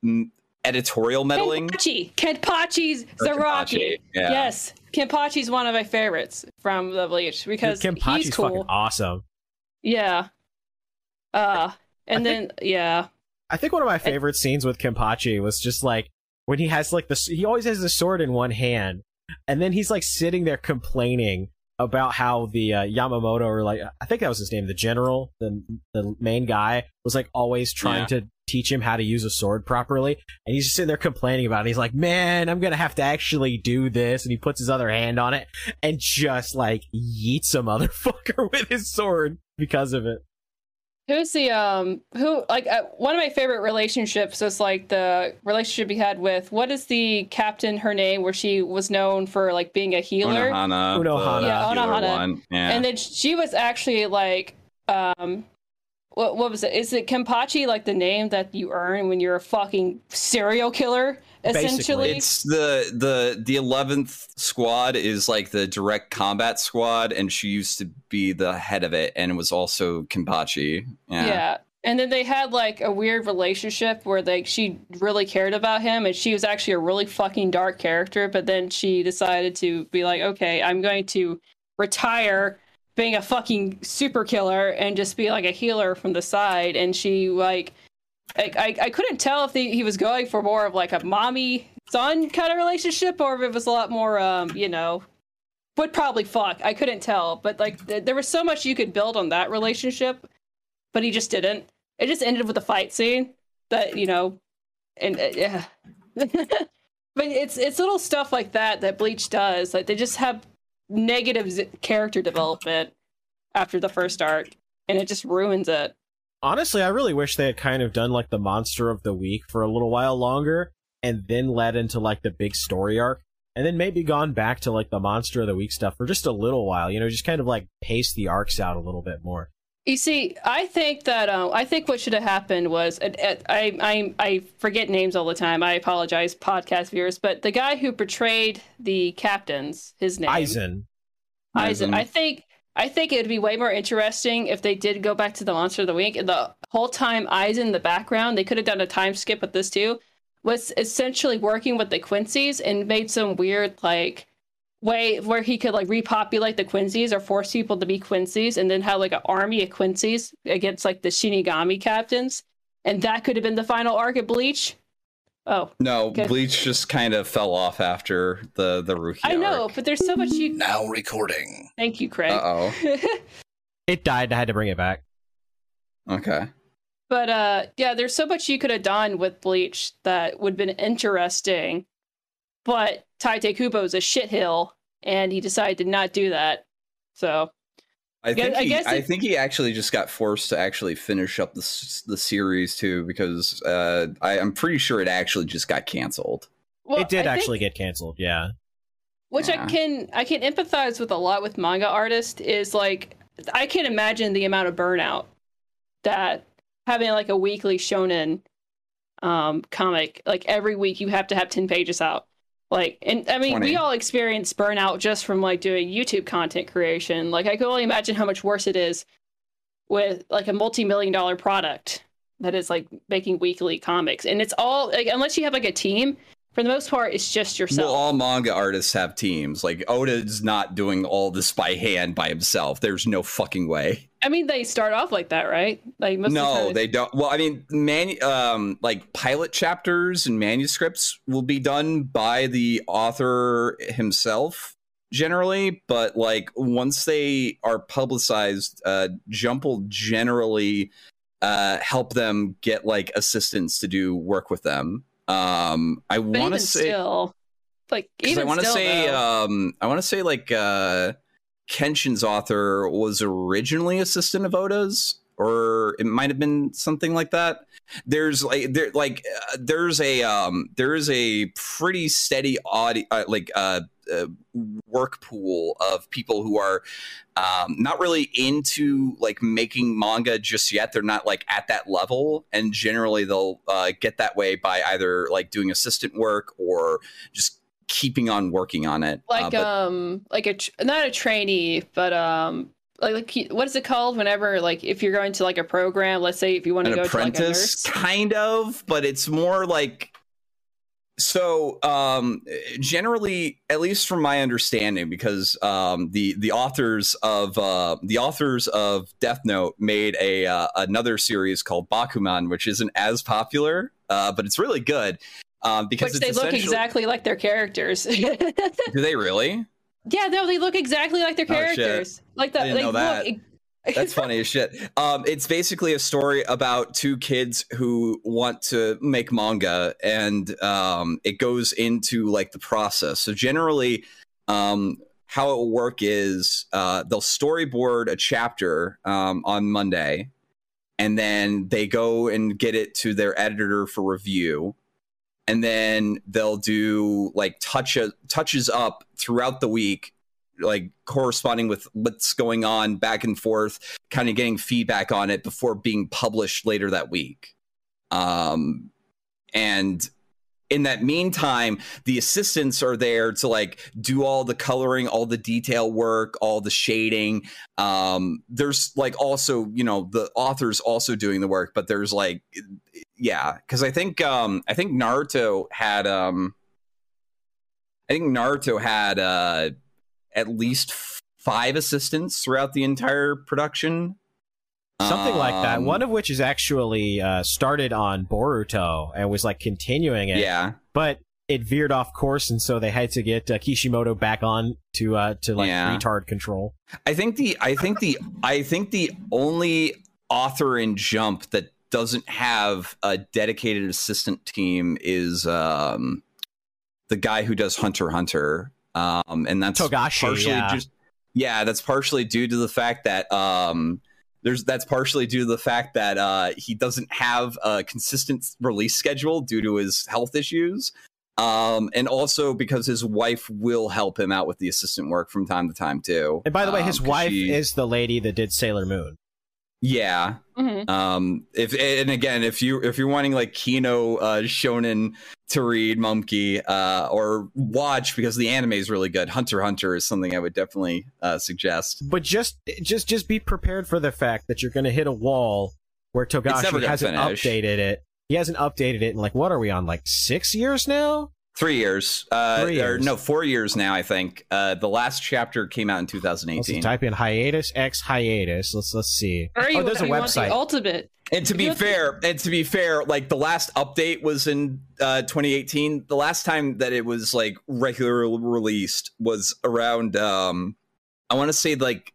m- editorial meddling. Kenpachi. Kenpachi's Or Zaraki. Kenpachi, yeah. Yes. Kenpachi's one of my favorites from the Bleach because Dude, Kenpachi's he's cool. fucking awesome. Yeah. Uh, and I then yeah, I think one of my favorite scenes with Kenpachi was just like when he has like the he always has the sword in one hand, and then he's like sitting there complaining about how the uh, Yamamoto or like I think that was his name, the general, the the main guy was like always trying to teach him how to use a sword properly, and he's just sitting there complaining about it. He's like, "Man, I'm gonna have to actually do this," and he puts his other hand on it and just like yeets a motherfucker (laughs) with his sword because of it. Who's the um who like uh, one of my favorite relationships is like the relationship he had with what is the captain her name where she was known for like being a healer. Unohana, Unohana. Yeah, Unohana. one. Yeah. and then she was actually like um what, what was it is it kenpachi like the name that you earn when you're a fucking serial killer essentially It's the the the eleventh squad is like the direct combat squad, and she used to be the head of it, and was also Kenpachi. yeah. Yeah, and then they had like a weird relationship where like she really cared about him and she was actually a really fucking dark character but then she decided to be like okay i'm going to retire being a fucking super killer and just be like a healer from the side. And she like I, I, I couldn't tell if the, he was going for more of like a mommy son kind of relationship or if it was a lot more um you know would probably fuck. I couldn't tell. But like th- there was so much you could build on that relationship but he just didn't. It just ended with a fight scene that you know and uh, yeah. (laughs) But it's it's little stuff like that that bleach does. Like they just have negative z- character development after the first arc and it just ruins it Honestly, I really wish they had kind of done like the monster of the week for a little while longer and then led into like the big story arc and then maybe gone back to like the monster of the week stuff for just a little while, you know, just kind of like pace the arcs out a little bit more. You see, I think that uh, I think what should have happened was uh, uh, I I I forget names all the time. I apologize, podcast viewers, but the guy who portrayed the captains, his name Aizen. Eisen. Aizen. I think I think it would be way more interesting if they did go back to the monster of the week and the whole time Aizen in the background. They could have done a time skip with this too. Was essentially working with the Quincy's and made some weird like way where he could like repopulate the Quincy's or force people to be Quincy's and then have like an army of Quincy's against like the Shinigami captains. And that could have been the final arc of Bleach. Oh, no, Okay. Bleach just kind of fell off after the the Ruki. I know, but there's so much you. Now recording. Thank you, Craig. Uh oh. (laughs) It died, I had to bring it back. Okay. But uh yeah, there's so much you could have done with Bleach that would have been interesting. But Tite is a shithill and he decided to not do that. So I think I he, guess I think he actually just got forced to actually finish up the the series too because uh, I, I'm pretty sure it actually just got canceled. well, it did I think- actually get canceled, yeah. which I can I can empathize with a lot with manga artists is like I can't imagine the amount of burnout that having like a weekly shonen um comic like every week you have to have 10 pages out like and i mean 20. we all experience burnout just from like doing youtube content creation like i can only imagine how much worse it is with like a multi-million dollar product that is like making weekly comics and it's all like unless you have like a team for the most part it's just yourself Well, all manga artists have teams. Like Oda's not doing all this by hand by himself. There's no fucking way. I mean, they start off like that, right? Like most of the no, they don't. Well, I mean, man, um, like pilot chapters and manuscripts will be done by the author himself generally, but like once they are publicized, uh, Jump will generally uh, help them get like assistants to do work with them. Um, I want to say still, Like even I want to say, though, um, I want to say like uh, Kenshin's author was originally assistant of Oda's, or it might have been something like that. There's like there like uh, there's a um there is a pretty steady audi- uh, like uh, uh work pool of people who are um not really into like making manga just yet. They're not like at that level. And generally they'll uh, get that way by either like doing assistant work or just keeping on working on it. Uh, like but- um like a tr- not a trainee, but um like, like what is it called? Whenever like if you're going to like a program, let's say if you want to go to like apprentice kind of but it's more like so um generally at least from my understanding because um the the authors of uh the authors of death note made a uh, another series called bakuman which isn't as popular uh but it's really good um because they look exactly like their characters. (laughs) do they really yeah, no, they look exactly like their Oh, characters. Like the I didn't like know that. look. That's funny as shit. Um, it's basically a story about two kids who want to make manga, and um, it goes into like the process. So generally, um, how it will work is uh, they'll storyboard a chapter um, on Monday, and then they go and get it to their editor for review. And then they'll do like touch touches up throughout the week like corresponding with what's going on back and forth, kind of getting feedback on it before being published later that week. Um, and in that meantime, the assistants are there to like do all the coloring, all the detail work, all the shading. Um, there's like also, you know, the authors also doing the work, but there's like, yeah, because I think um, I think Naruto had um, I think Naruto had uh at least five assistants throughout the entire production. Something like that. Um, One of which is actually uh, started on Boruto and was like continuing it, yeah, but it veered off course, and so they had to get uh, Kishimoto back on to uh, to like Yeah. retard control. I think the I think the I think the only author in Jump that doesn't have a dedicated assistant team is um the guy who does Hunter Hunter. Um and that's Togashi, partially yeah. just yeah, that's partially due to the fact that um there's that's partially due to the fact that uh he doesn't have a consistent release schedule due to his health issues. Um and also because his wife will help him out with the assistant work from time to time too. And by the way, his Um, wife she- is the lady that did Sailor Moon. Yeah. Mhm. Um, if and again, if you if you're wanting like Kino uh, Shonen to read Mumkey uh, or watch because the anime is really good, Hunter Hunter is something I would definitely uh, suggest. But just just just be prepared for the fact that you're going to hit a wall where Togashi hasn't finish. updated it. He hasn't updated it in like what are we on like six years now? Three years, uh, Three or no, four years now. I think uh, the last chapter came out in Let's 2018. type in hiatus x hiatus. Let's let's see. Or you, oh, there's a you want the website. ultimate. And to be You have to- fair, and to be fair, like the last update was in uh, 2018. The last time that it was like regularly released was around, um, I want to say like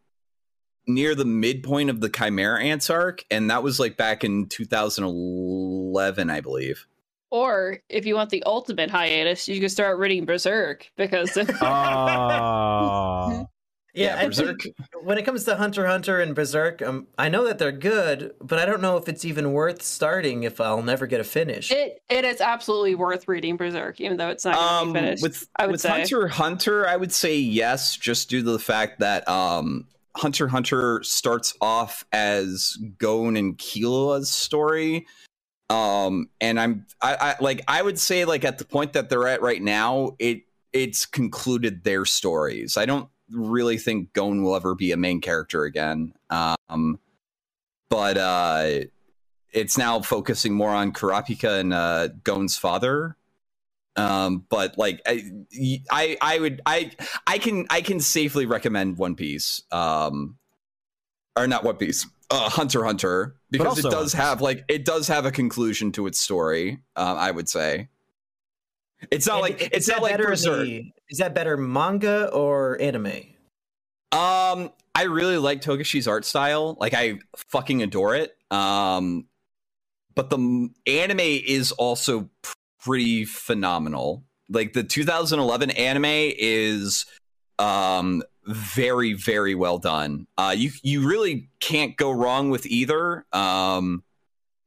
near the midpoint of the Chimera Ants arc, and that was like back in 2011, I believe. Or if you want the ultimate hiatus, you can start reading Berserk because Oh. (laughs) Yeah, I Berserk. when it comes to Hunter Hunter and Berserk, um, I know that they're good, but I don't know if it's even worth starting if I'll never get a finish. it it is absolutely worth reading Berserk, even though it's not going to Um, be finished. with I would with say. Hunter Hunter, I would say yes, just due to the fact that um, Hunter Hunter starts off as Gon and Killua's story. Um, and I'm I, I like I would say like at the point that they're at right now, it it's concluded their stories. I don't really think Gon will ever be a main character again. Um, but uh, it's now focusing more on Kurapika and uh, Gon's father um but like I, I i would i i can i can safely recommend one piece um or not one piece uh hunter hunter because also it does have like it does have a conclusion to its story um i would say it's not And like it's not like berserk the- is that better manga or anime? Um, I really like Togashi's art style. Like I fucking adore it. Um, but the anime is also pretty phenomenal. like the 2011 anime is um very very well done. Uh, you you really can't go wrong with either. Um,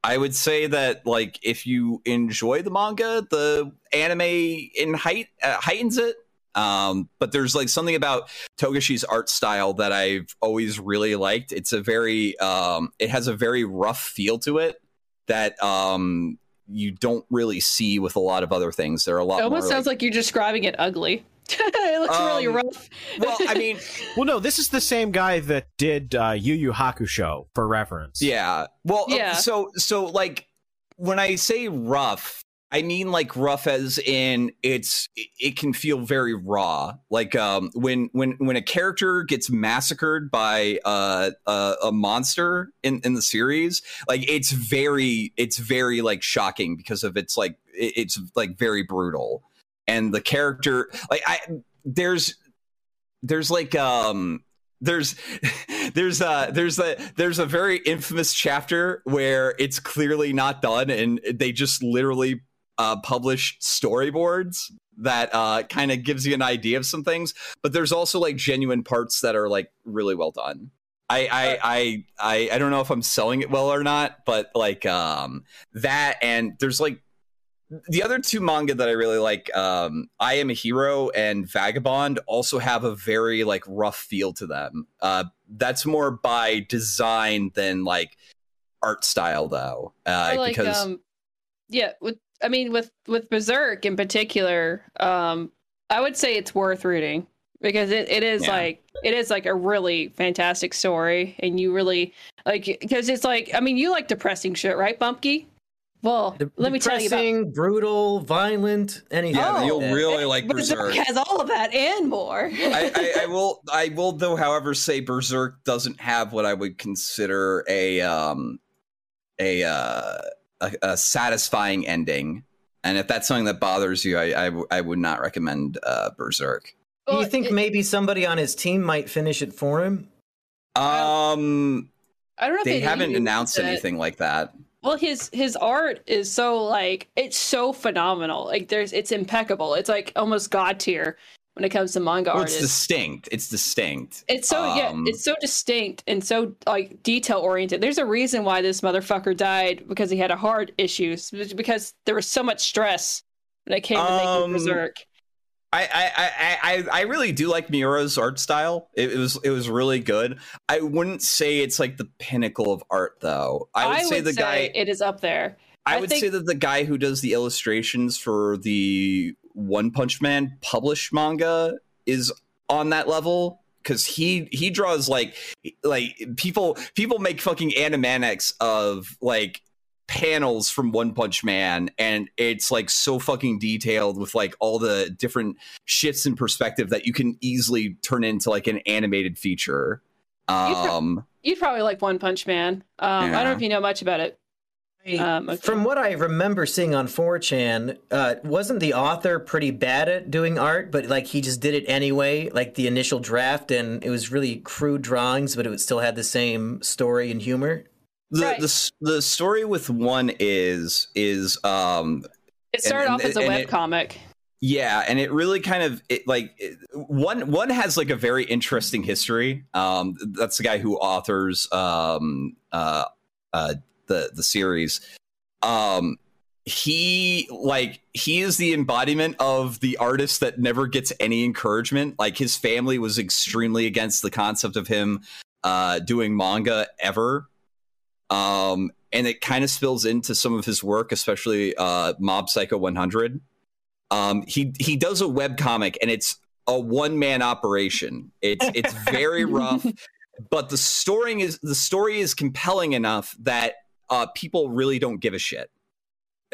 I would say that like if you enjoy the manga, the anime in height uh, heightens it. Um, but there's like something about Togashi's art style that I've always really liked. It's a very um, it has a very rough feel to it that um you don't really see with a lot of other things. There are a lot. It almost sounds like, you're describing it ugly. (laughs) it looks really Um, rough. well, I mean, (laughs) Well, no, this is the same guy that did uh, Yu Yu Hakusho for reference. Yeah. Well, uh, Yeah. so so like when I say rough, I mean like rough as in it's it, it can feel very raw. Like um when when when a character gets massacred by uh, a a monster in in the series, like it's very it's very like shocking because of it's like it, it's like very brutal. And the character like I there's there's like um there's (laughs) there's a there's a there's a very infamous chapter where it's clearly not done and they just literally uh, publish storyboards that uh, kind of gives you an idea of some things but there's also like genuine parts that are like really well done. I, I I I I don't know if I'm selling it well or not, but like um that and there's like the other two manga that I really like, um, I Am a Hero and Vagabond, also have a very like rough feel to them. Uh, that's more by design than like art style, though, uh, like because um yeah with i mean with with berserk in particular um i would say it's worth reading because it, it is Yeah. like it is like a really fantastic story and you really like because it's like i mean you like depressing shit right bumpy well De- let me tell you about depressing, brutal, violent, anything. yeah, Oh. you'll really like berserk Berserk. has all of that and more (laughs) I, I, I will I will though however say Berserk doesn't have what I would consider a um a uh a, a satisfying ending. And if that's something that bothers you, I I would not recommend uh Berserk. Do you think it- maybe somebody on his team might finish it for him? Um i don't know if they haven't announced with it. anything like that. Well, his his art is so like it's so phenomenal. Like there's it's impeccable. It's like almost god tier when it comes to manga Well, it's distinct. It's distinct. It's so yeah, Um, it's so distinct and so like detail oriented. There's a reason why this motherfucker died because he had a heart issues because there was so much stress when it came to Um, making Berserk. I, I, I, I, I really do like Miura's art style. It, it was it was really good. I wouldn't say it's like the pinnacle of art though. I would say the guy it is up there. I, I would think- say that the guy who does the illustrations for the One Punch Man published manga is on that level because he he draws like like people people make fucking animatics of like panels from One Punch Man and it's like so fucking detailed with like all the different shifts in perspective that you can easily turn into like an animated feature. Um You'd probably like One Punch Man. Um, I don't know if you know much about it. Um, okay. From what I remember seeing on 4chan, uh, wasn't the author pretty bad at doing art, but like he just did it anyway, like the initial draft, and it was really crude drawings, but it still had the same story and humor. The, Right. the the story with one is is um It started and- off as a web it- comic. yeah and it really kind of it like it, one one has like a very interesting history um that's the guy who authors um uh uh the the series um he like he is the embodiment of the artist that never gets any encouragement like his family was extremely against the concept of him uh doing manga ever um and it kind of spills into some of his work especially uh mob psycho 100 um he he does a web comic and it's a one man operation it's it's very (laughs) rough but the story is the story is compelling enough that uh people really don't give a shit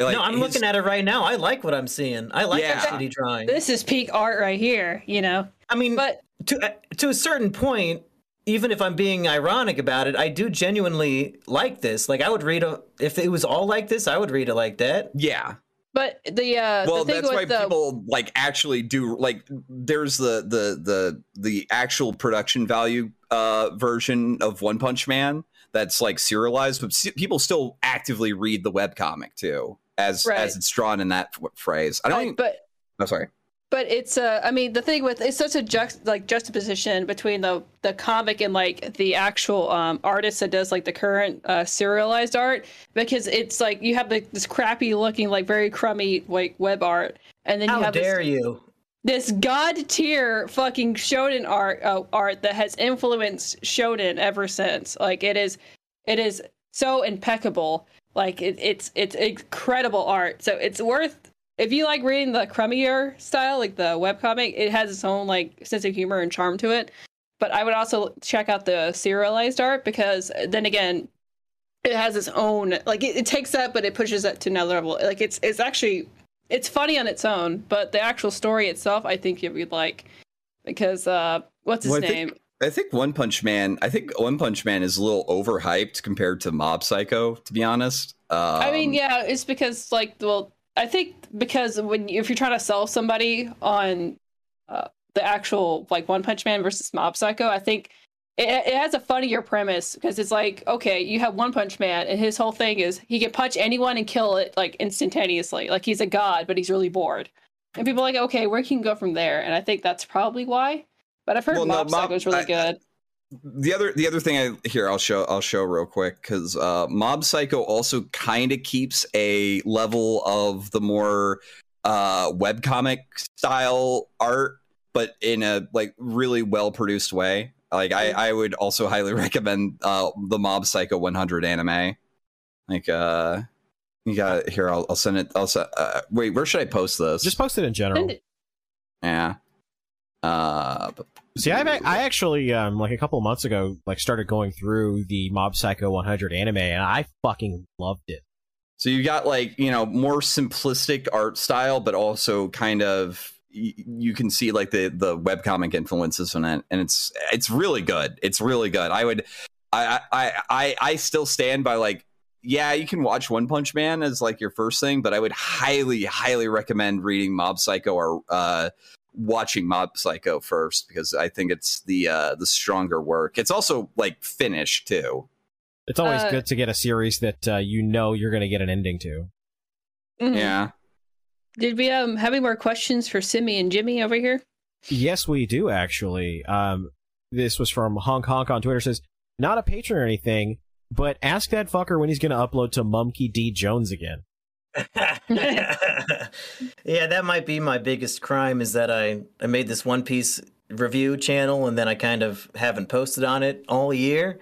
Like, no, I'm his- looking at it right now. I like what I'm seeing. I like Yeah. that shitty drawing. This is peak art right here, you know. I mean, But to uh, to a certain point, even if I'm being ironic about it, I do genuinely like this. Like, I would read a if it was all like this, I would read it like that. yeah but the uh well the thing that's why the people like actually do like there's the the the the actual production value uh version of one punch man that's like serialized but people still actively read the webcomic too as Right. as it's drawn in that f- phrase i don't Right, even, but Oh, sorry. But it's uh, I mean, the thing with it's such a juxt like juxtaposition between the the comic and like the actual um artist that does like the current uh, serialized art because it's like you have like this crappy looking like very crummy like web art, and then you How have dare this, you? this god tier fucking shonen art uh, art that has influenced shonen ever since. Like it is, it is so impeccable. Like it, it's it's incredible art. So it's worth if you like reading the crummier style, like the webcomic. It has its own like sense of humor and charm to it. But I would also check out the serialized art because then again, it has its own like it, it takes that, but it pushes it to another level. Like it's it's actually it's funny on its own, but the actual story itself, I think you would like because uh, what's his Well, I think- name? I think One Punch Man. I think One Punch Man is a little overhyped compared to Mob Psycho. To be honest, um, I mean, yeah, it's because like, well, I think because when if you're trying to sell somebody on uh, the actual like One Punch Man versus Mob Psycho, I think it, it has a funnier premise because it's like, okay, you have One Punch Man, and his whole thing is he can punch anyone and kill it like instantaneously, like he's a god, but he's really bored, and people are like, okay, where can you go from there? And I think that's probably why. But I've heard Well, no, Mob Mob- Psycho is really I- good. The other the other thing I here I'll show I'll show real quick because uh, Mob Psycho also kind of keeps a level of the more uh, webcomic style art, but in a like really well produced way. Like I, I would also highly (laughs) recommend uh, the Mob Psycho 100 anime. Like uh, you got here. I'll, I'll send it. I'll se- uh, wait. Where should I post this? Just post it in general. Yeah. Uh, but- See, I've, I actually, um, like a couple months ago, like started going through the Mob Psycho 100 anime, and I fucking loved it. So you got like you know more simplistic art style, but also kind of you can see like the the webcomic influences in it, and it's it's really good. It's really good. I would I I I I still stand by like yeah, you can watch One Punch Man as like your first thing, but I would highly highly recommend reading Mob Psycho or uh watching Mob Psycho first because I think it's the uh the stronger work. It's also like finished too. It's always Uh, good to get a series that uh, you know you're going to get an ending to. Mhm. Yeah. Did we um have any more questions for Simian Jimmy over here? Yes, we do actually. Um, this was from Honk Honk on Twitter. Says not a patron or anything, but ask that fucker when he's going to upload to Mumkey D Jones again. Yeah, that might be my biggest crime is that I, I made this One Piece review channel and then I kind of haven't posted on it all year.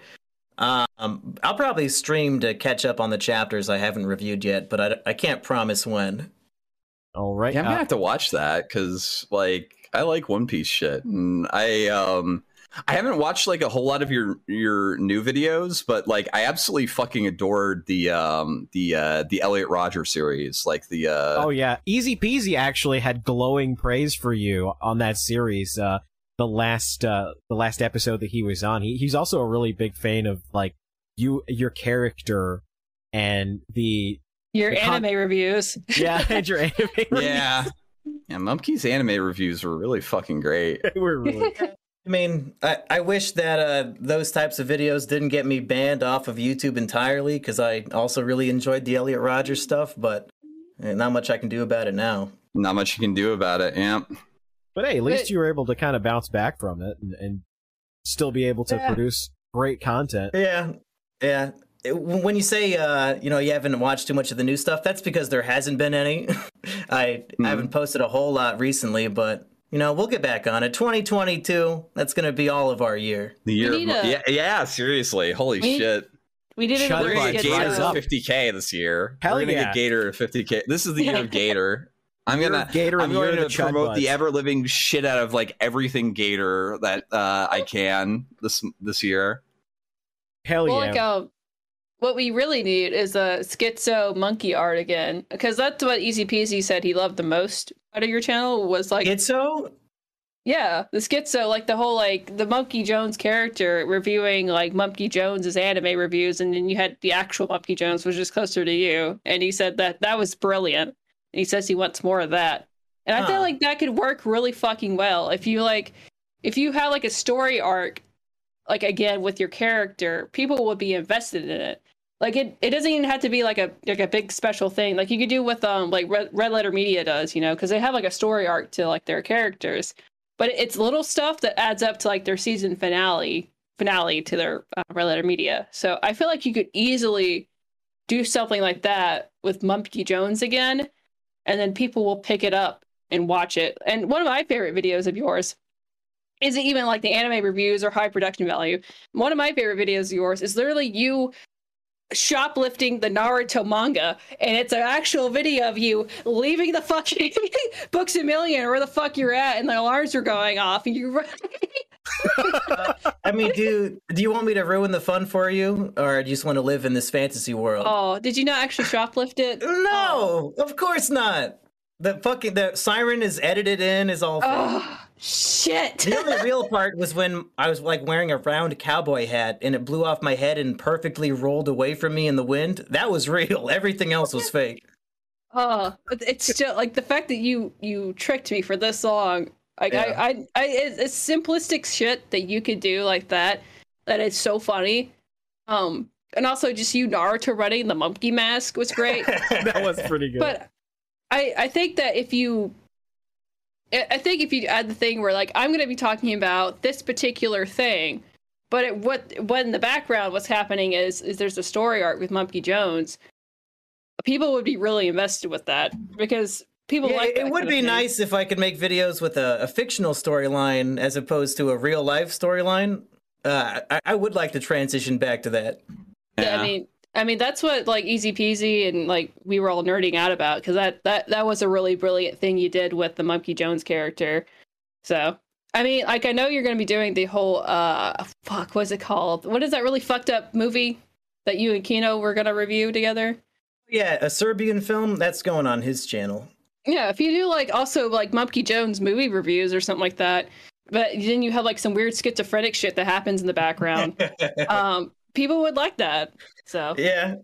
Um, I'll probably stream to catch up on the chapters I haven't reviewed yet, but I, I can't promise when. All right. Yeah, I'm uh, gonna have to watch that because like I like One Piece shit, and I um I haven't watched like a whole lot of your your new videos, but like I absolutely fucking adored the um the uh the Elliot Rodger series, like the uh oh yeah, Easy Peasy actually had glowing praise for you on that series. Uh, the last uh, the last episode that he was on, he, he's also a really big fan of like you your character and the Your The con- anime reviews. (laughs) yeah and your anime. yeah yeah Mumkey's anime reviews were really fucking great. (laughs) we're really (laughs) I mean, I, I wish that uh, those types of videos didn't get me banned off of YouTube entirely because I also really enjoyed the Elliot Rodgers stuff, but eh, not much I can do about it now. Not much you can do about it. Yeah, But hey, at least But- you were able to kind of bounce back from it and, and still be able to Yeah. produce great content. Yeah, yeah. When you say uh, you know you haven't watched too much of the new stuff, that's because there hasn't been any. (laughs) I, I haven't posted a whole lot recently, but you know we'll get back on it. 2022, that's gonna be all of our year. the year of a- yeah yeah seriously holy We shit. We didn't Shut We're really gonna get get Gator up. 50k this year. Hell We're gonna yeah. get Gator 50k. This is the year of (laughs) Gator. I'm gonna Gator I'm going to the Chud promote the ever living shit out of like everything Gator that uh, I can this this year. Hell Well, yeah. like, what we really need is a schizo monkey art again, because that's what Easy Peasy said he loved the most out of your channel was like, It's so yeah, the schizo, like the whole like the Monkey Jones character reviewing like Monkey Jones's anime reviews, and then you had the actual Monkey Jones, which is closer to you, and he said that that was brilliant. And he says he wants more of that, and I feel like that could work really fucking well if you like, if you have like a story arc, like again with your character, people would be invested in it. Like it, it doesn't even have to be like a like a big special thing. Like you could do with um like Red, Red Letter Media does, you know, because they have like a story arc to like their characters, but it's little stuff that adds up to like their season finale finale to their uh, Red Letter Media. So I feel like you could easily do something like that with Mumkey Jones again, and then people will pick it up and watch it. And one of my favorite videos of yours isn't even like the anime reviews or high production value. One of my favorite videos of yours is literally you shoplifting the Naruto manga, and it's an actual video of you leaving the fucking (laughs) Books a Million or where the fuck you're at, and the alarms are going off, and you run. (laughs) I mean, do do you want me to ruin the fun for you, or do you just want to live in this fantasy world? oh, did you not actually shoplift it? no, oh. of course not. The fucking the siren is edited in, is all. Fake. Shit. The only real (laughs) part was when I was like wearing a round cowboy hat and it blew off my head and perfectly rolled away from me in the wind. That was real. (laughs) Everything else was fake. Oh, but it's still like the fact that you you tricked me for this long. Like Yeah. I, I, I, it's, it's simplistic shit that you could do like that. That is so funny. Um, and also just you Naruto running the monkey mask was great. (laughs) that was pretty good. but I, I think that if you, I I think if you add the thing where like I'm going to be talking about this particular thing, but it, what what in the background what's happening is is there's a story arc with Mumkey Jones. People would be really invested with that because people Yeah, like it would be thing. nice if I could make videos with a, a fictional storyline as opposed to a real life storyline. Uh, I, I would like to transition back to that. Yeah, I mean, I mean that's what like Easy Peasy and like we were all nerding out about because that that that was a really brilliant thing you did with the Monkey Jones character. So I mean, like I know you're going to be doing the whole uh fuck what's it called? What is that really fucked up movie that you and Kino were going to review together? Yeah, a Serbian film that's going on his channel. Yeah, if you do like also like Monkey Jones movie reviews or something like that, but then you have like some weird schizophrenic shit that happens in the background. (laughs) um, people would like that. So Yeah.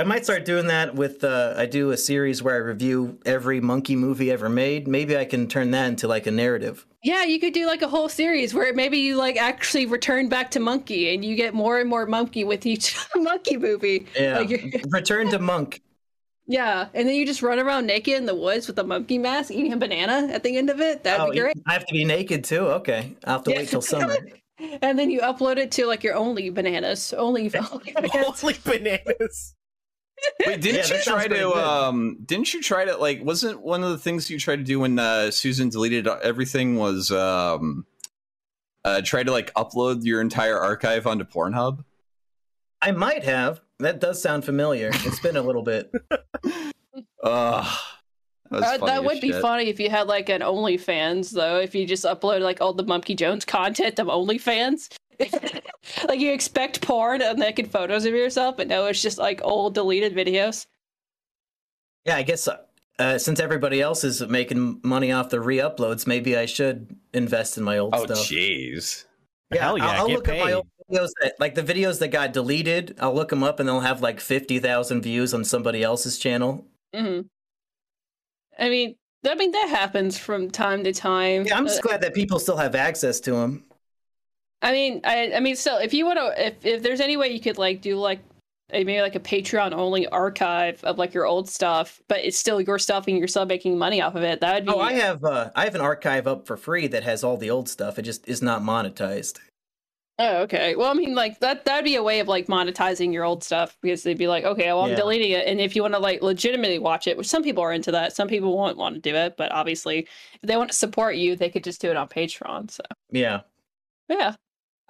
I might start doing that with uh I do a series where I review every monkey movie ever made. Maybe I can turn that into like a narrative. Yeah, you could do like a whole series where maybe you like actually return back to Monkey and you get more and more Monkey with each (laughs) Monkey movie. Yeah. Like, (laughs) Return to Monk. yeah, and then you just run around naked in the woods with a monkey mask eating a banana at the end of it. That'd Oh, be great. I have to be naked too. Okay. I'll have to Yeah. wait till summer. (laughs) And then you upload it to like your only bananas. Only, (laughs) (laughs) only bananas. Holy (laughs) bananas. Wait, didn't Yeah, you try to um didn't you try to like wasn't one of the things you tried to do when uh Susan deleted everything was um uh try to like upload your entire archive onto Pornhub? I might have. That does sound familiar. It's been a little bit. Ugh. That, was funny that as would be shit. funny if you had like an OnlyFans though. If you just upload like all the Monkey Jones content of OnlyFans, (laughs) like you expect porn and naked photos of yourself, but no, it's just like old deleted videos. Yeah, I guess uh, since everybody else is making money off the re-uploads, maybe I should invest in my old Oh stuff. Oh, jeez. Yeah, Hell yeah, I'll, I'll get look at my old videos that, like the videos that got deleted. I'll look them up, and they'll have like fifty thousand views on somebody else's channel. hmm I mean, I mean that happens from time to time. Yeah, I'm just glad that people still have access to them. I mean, I, I mean, still, if you want to, if if there's any way you could like do like a, maybe like a Patreon only archive of like your old stuff, but it's still your stuff and you're still making money off of it, that would be. Oh, I have uh, I have an archive up for free that has all the old stuff. It just is not monetized. Oh, okay. Well, I mean, like that that'd be a way of like monetizing your old stuff because they'd be like, okay, well, I'm Yeah. deleting it, and if you want to like legitimately watch it, which some people are into that, some people won't want to do it, but obviously, if they want to support you, they could just do it on Patreon. So, Yeah. yeah.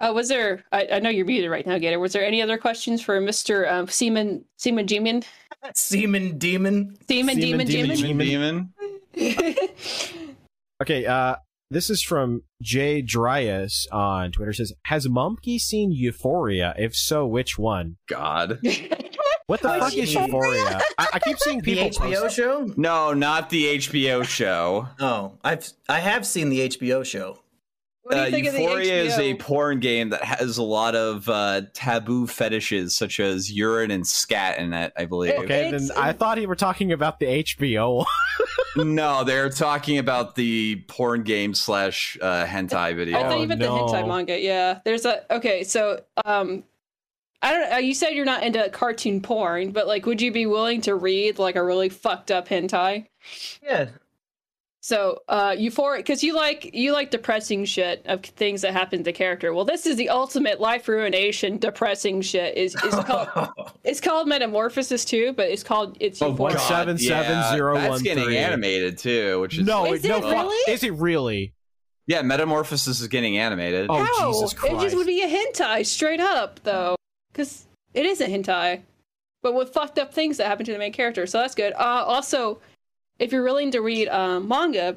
Uh, was there? I, I know you're muted right now, Gator. Was there any other questions for Mister um, Seaman Seaman Demon (laughs) Seaman demon. Seaman Seaman Demon Demon Demon? Demon. Demon. (laughs) (laughs) Okay, uh, this is from Jay Dryas on Twitter. Says, "Has Mumkey seen Euphoria? If so, which one? God. (laughs) What the Uh, fuck is Euphoria? I, I keep seeing The people HBO post- show? No, not the HBO show. (laughs) Oh, I've I have seen the HBO show. What do you Uh, think of the Euphoria is a porn game that has a lot of uh, taboo fetishes, such as urine and scat in it. I believe. Okay, then I thought you were talking about the HBO. (laughs) no, they're talking about the porn game slash uh, hentai video. I thought Oh, you meant the hentai manga. Yeah, there's a okay. So, um, I don't know. You said you're not into cartoon porn, but like, would you be willing to read like a really fucked up hentai? Yeah. So, uh, euphoric because you like you like depressing shit of things that happen to the character. Well, this is the ultimate life ruination, depressing shit. Is is called (laughs) it's called Metamorphosis too, but it's called it's Oh. God. seven seven yeah, zero That's getting animated too, which is No, Is no, it fuck. really? Is it really? yeah. Metamorphosis is getting animated. Oh, How? Jesus It Christ. just would be a hentai straight up though, because it is a hentai, but with fucked up things that happen to the main character. So that's good. Uh, also, if you're willing to read um, manga,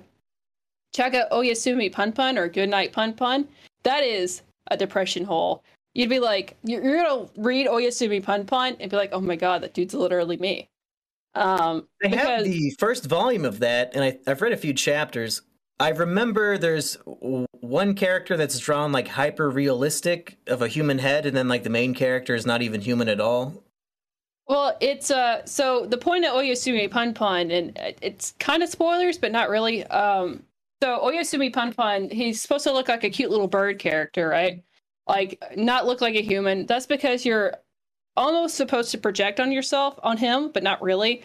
check out Oyasumi Pun Pun or Goodnight Pun Pun. That is a depression hole. You'd be like, you're, you're gonna read Oyasumi Pun Pun and be like, oh my god, that dude's literally me. Um, I have the first volume of that, and I, I've read a few chapters. I remember there's one character that's drawn like hyper realistic of a human head, and then like the main character is not even human at all. Well, it's uh so the point of Oyasumi Pun Pun, and it's kind of spoilers, but not really. Um, so Oyasumi Pun Pun, he's supposed to look like a cute little bird character, right? Like not look like a human. That's because you're almost supposed to project on yourself on him, but not really.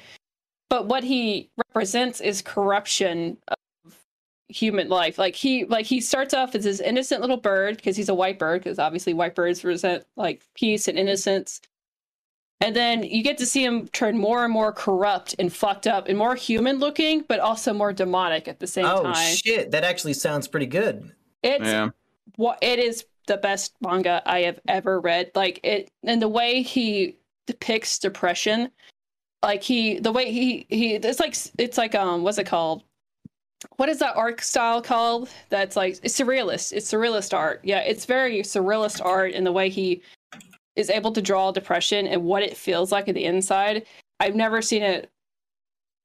But what he represents is corruption of human life. Like he like he starts off as this innocent little bird because he's a white bird, because obviously white birds represent like peace and innocence. And then you get to see him turn more and more corrupt and fucked up and more human looking, but also more demonic at the same oh time. Oh shit, that actually sounds pretty good. It's yeah. what it is the best manga I have ever read. Like it and the way he depicts depression, like he the way he he it's like it's like um what's it called? What is that art style called? That's like it's surrealist. It's surrealist art. Yeah, it's very surrealist art in the way he is able to draw depression and what it feels like at the inside. I've never seen it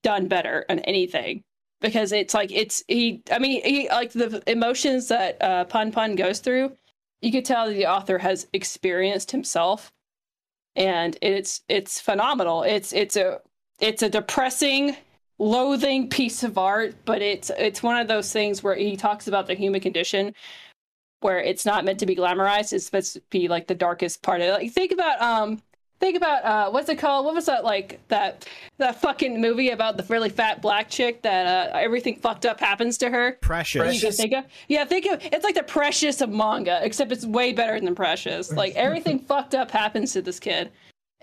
done better on anything because it's like it's he i mean he like the emotions that uh pun pun goes through you could tell that the author has experienced himself and it's it's phenomenal it's it's a it's a depressing loathing piece of art but it's it's one of those things where he talks about the human condition where it's not meant to be glamorized it's supposed to be like the darkest part of it like think about um think about uh what's it called what was that like that that fucking movie about the really fat black chick that uh everything fucked up happens to her Precious. can think of yeah think of it's like the precious of manga except it's way better than precious like everything (laughs) fucked up happens to this kid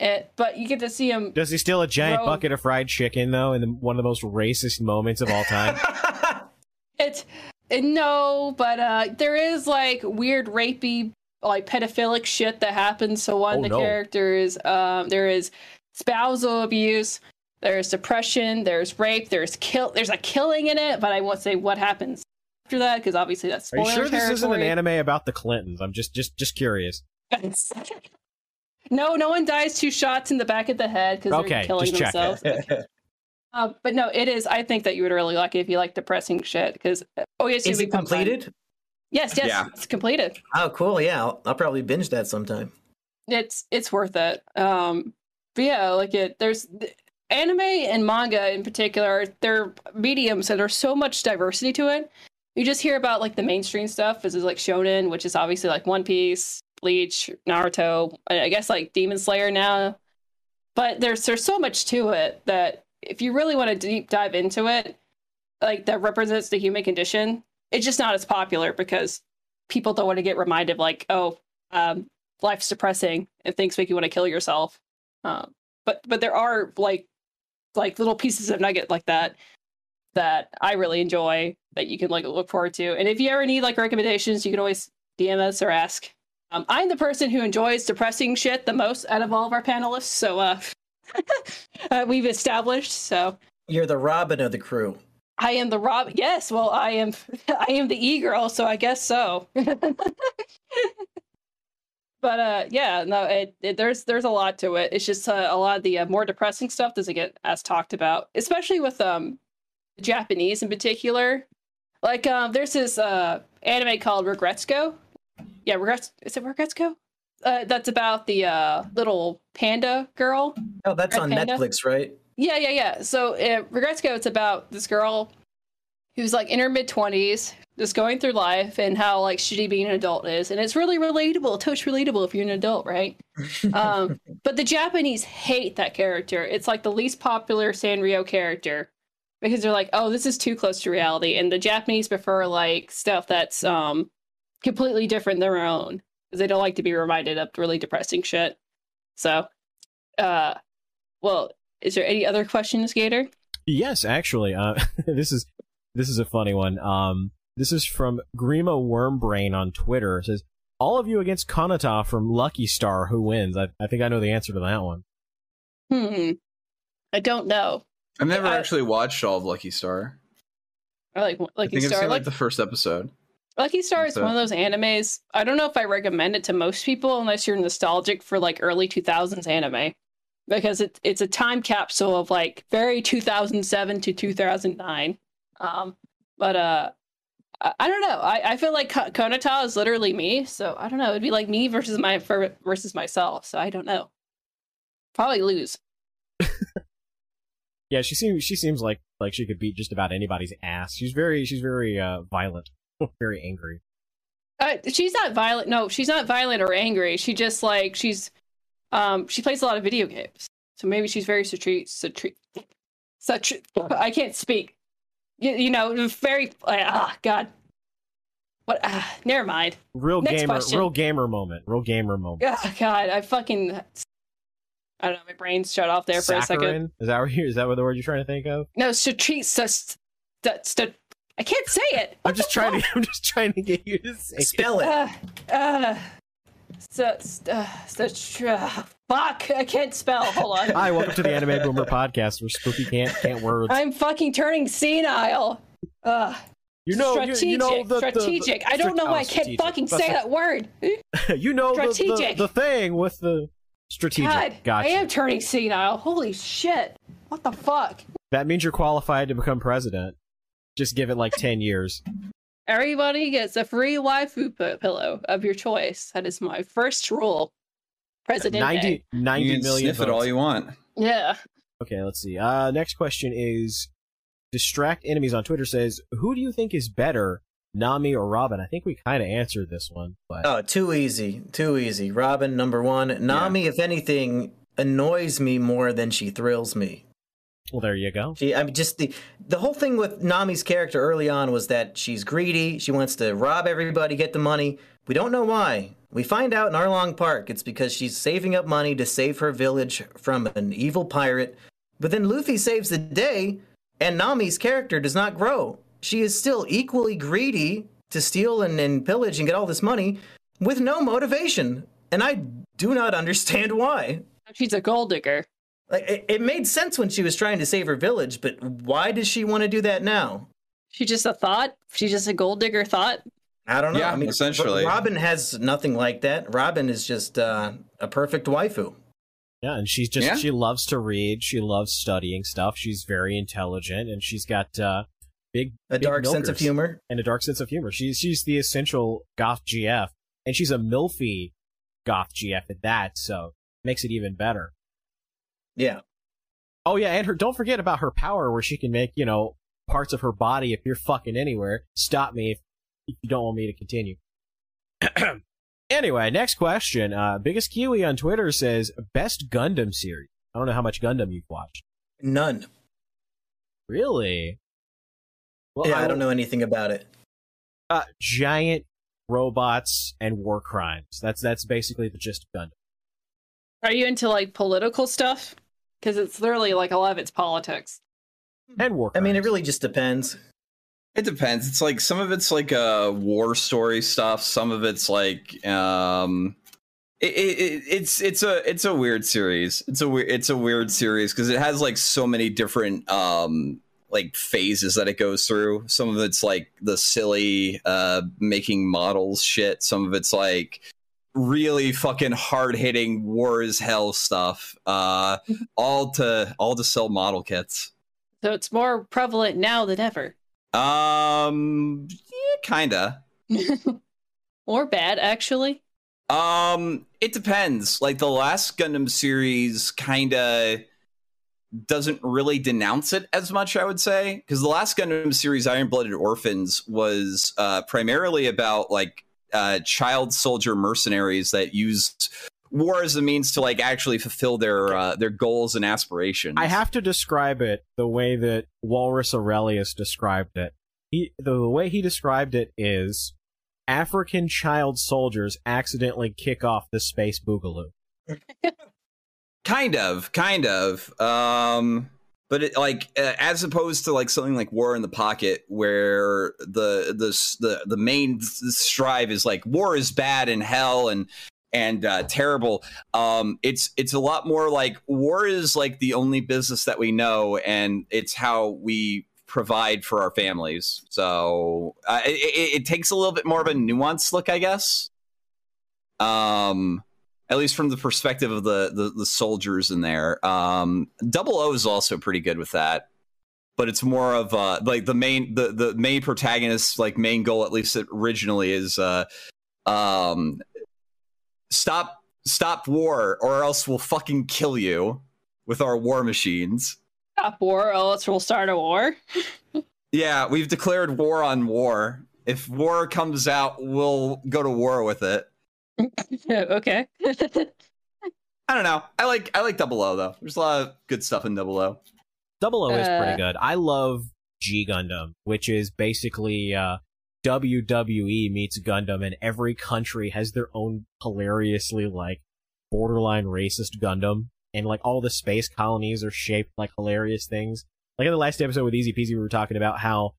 it, but you get to see him Does he steal a giant Bro. bucket of fried chicken though? In the, one of the most racist moments of all time. (laughs) It's no, but uh there is like weird rapey like pedophilic shit that happens to one Oh, of the no. characters. Um there is spousal abuse, there's depression, there's rape, there's kill there's a killing in it, but I won't say what happens after that because obviously that's Are you spoiler sure this isn't an anime about the Clintons? I'm just just just curious. (laughs) no, no one dies two shots in the back of the head because Okay, they're killing just check. themselves. (laughs) Uh, but no, it is. I think that you would really like it if you like depressing shit. Because oh yes, Is it completed? Yes, yes, Yeah. it's completed. Oh, cool. Yeah, I'll, I'll probably binge that sometime. It's it's worth it. Um, but yeah, like it. There's anime and manga in particular. They're mediums, and there's so much diversity to it. You just hear about like the mainstream stuff. This is like shonen, which is obviously like One Piece, Bleach, Naruto. I I guess like Demon Slayer now. But there's there's so much to it that if you really want to deep dive into it, like that represents the human condition, it's just not as popular because people don't want to get reminded like, oh, um, life's depressing and things make you want to kill yourself. Um, but but there are like like little pieces of nugget like that that I really enjoy that you can like look forward to. And if you ever need like recommendations, you can always DM us or ask. Um, I'm the person who enjoys depressing shit the most out of all of our panelists, so uh, (laughs) uh we've established. So You're the Robin of the crew. I am the Rob. Yes, well, I am. (laughs) I am the e girl, so I guess so. (laughs) but uh, yeah, no, it, it there's there's a lot to it. It's just uh, a lot of the uh, more depressing stuff doesn't get as talked about, especially with um, Japanese in particular. Like um, there's this uh anime called Aggretsuko. Yeah, Regrets. Is it Aggretsuko? Uh, that's about the uh little panda girl Oh, that's Red on Panda? Netflix, right? yeah, yeah, yeah. So uh, Aggretsuko, it's about this girl who's like in her mid twenties, just going through life and how like shitty being an adult is, and it's really relatable. Touch relatable if you're an adult, right? (laughs) um, but the Japanese hate that character. It's like the least popular Sanrio character because they're like, oh, this is too close to reality, and the Japanese prefer like stuff that's um completely different than their own because they don't like to be reminded of really depressing shit. So, uh, well, is there any other questions, Gator? Yes, actually, uh, (laughs) this is this is a funny one. Um, this is from Grima Wormbrain on Twitter. It says, "All of you against Konata from Lucky Star. Who wins?" I, I think I know the answer to that one. Hmm. I don't know. I've never I- actually watched all of Lucky Star. I like I Lucky think I've Star. seen Like, like the first episode. Lucky Star is So- one of those animes. I don't know if I recommend it to most people unless you're nostalgic for like early 2000s anime, because it's it's a time capsule of like very 2007 to 2009. Um, but uh, I, I don't know. I, I feel like Ko- Konata is literally me, so I don't know. It'd be like me versus my for, versus myself. So I don't know. Probably lose. (laughs) Yeah, she seems she seems like like she could beat just about anybody's ass. She's very she's very uh, violent, very angry. Uh, she's not violent. No, she's not violent or angry. She just like she's um she plays a lot of video games. So maybe she's very such such such I can't speak. You, you know, very ah god. What ah, never mind. Real Next gamer, question. real gamer moment, real gamer moment. Ah, god, I fucking I don't know, my brain shut off there for a second. Is that what you, is that what the word you're trying to think of? No, Satri st- st- I can't say it. (laughs) I'm just trying to I'm just trying to get you to say. it. Spell it. Uh, uh, so, uh, so, uh, fuck, I can't spell. Hold on. Hi, welcome to the Anime Boomer podcast where Spooky can't can't words. I'm fucking turning senile. Uh, You know, you, strategic. you know the, the- the- strategic. I don't know oh, why I can't strategic. fucking That's say a- that word. (laughs) you know the, the, Strategic. the thing with the strategic. God, gotcha. I am turning senile. Holy shit. What the fuck? That means you're qualified to become president. Just give it like ten years. Everybody gets a free waifu p- pillow of your choice. That is my first rule. President 90, 90 You can million sniff it all you want. Yeah. Okay, let's see. Uh, next question is Distract Enemies on Twitter says, Who do you think is better, Nami or Robin? I think we kind of answered this one, but Oh, too easy. Too easy. Robin, number one. Nami, if anything, annoys me more than she thrills me. Well, there you go. She, I mean, just the the whole thing with Nami's character early on was that she's greedy. She wants to rob everybody, get the money. We don't know why. We find out in Arlong Park it's because she's saving up money to save her village from an evil pirate. But then Luffy saves the day, and Nami's character does not grow. She is still equally greedy to steal and, and pillage and get all this money with no motivation. And I do not (laughs) understand why. She's a gold digger. Like it, it made sense when she was trying to save her village, but why does she want to do that now? She's just a thought. She's just a gold digger thought. I don't know. Yeah, I mean, essentially. Robin has nothing like that. Robin is just uh, a perfect waifu. Yeah, and she's just Yeah. she loves to read. She loves studying stuff. She's very intelligent, and she's got uh, big A big dark sense of humor. and a dark sense of humor. She's she's the essential goth GF, and she's a milfy goth GF at that. So makes it even better. Yeah. Oh yeah, and her don't forget about her power where she can make, you know, parts of her body if you're fucking anywhere. Stop me if, if you don't want me to continue. (clears throat) anyway, next question. Uh biggest Kiwi on Twitter says best Gundam series. I don't know how much Gundam you've watched. None. Really? Well, yeah, I, will- don't know anything about it. Uh, giant robots and war crimes. That's that's basically the gist of Gundam. Are you into like political stuff? Because it's literally like a lot of it's politics. And war I mean, it really just depends. It depends. It's like some of it's like uh war story stuff. Some of it's like um, it, it, it- it's it's a it's a weird series. It's a weird it's a weird series because it has like so many different um like phases that it goes through. Some of it's like the silly uh making models shit. Some of it's like really fucking hard hitting war as hell stuff. Uh, (laughs) all to all to sell model kits. So it's more prevalent now than ever. Um, yeah, kinda. (laughs) or bad, actually. Um, it depends. Like the last Gundam series, kinda. doesn't really denounce it as much, I would say, because the last Gundam series, Iron Blooded Orphans, was uh, primarily about like uh, child soldier mercenaries that used war as a means to like actually fulfill their uh, their goals and aspirations. I have to describe it the way that Walrus Aurelius described it. He the way he described it is African child soldiers accidentally kick off the space boogaloo. (laughs) kind of, kind of. Um, but it, like uh, as opposed to like something like War in the Pocket, where the the the the main strive is like war is bad and hell and and uh, terrible. Um, it's it's a lot more like war is like the only business that we know, and it's how we provide for our families. So uh, it, it, takes a little bit more of a nuanced look, I guess. Um, at least from the perspective of the the, the soldiers in there. Um, Double O is also pretty good with that. But it's more of uh, like the main the the main protagonist like main goal at least originally is uh, um, stop stop war or else we'll fucking kill you with our war machines. Stop war or else we'll start a war. (laughs) yeah, we've declared war on war. If war comes out, we'll go to war with it. (laughs) okay. I don't know. I like I like Double O though. There's a lot of good stuff in Double O. Double O is pretty good. I love G Gundam, which is basically uh, WWE meets Gundam, and every country has their own hilariously like borderline racist Gundam, and like all the space colonies are shaped like hilarious things. Like in the last episode with Easy Peasy, we were talking about how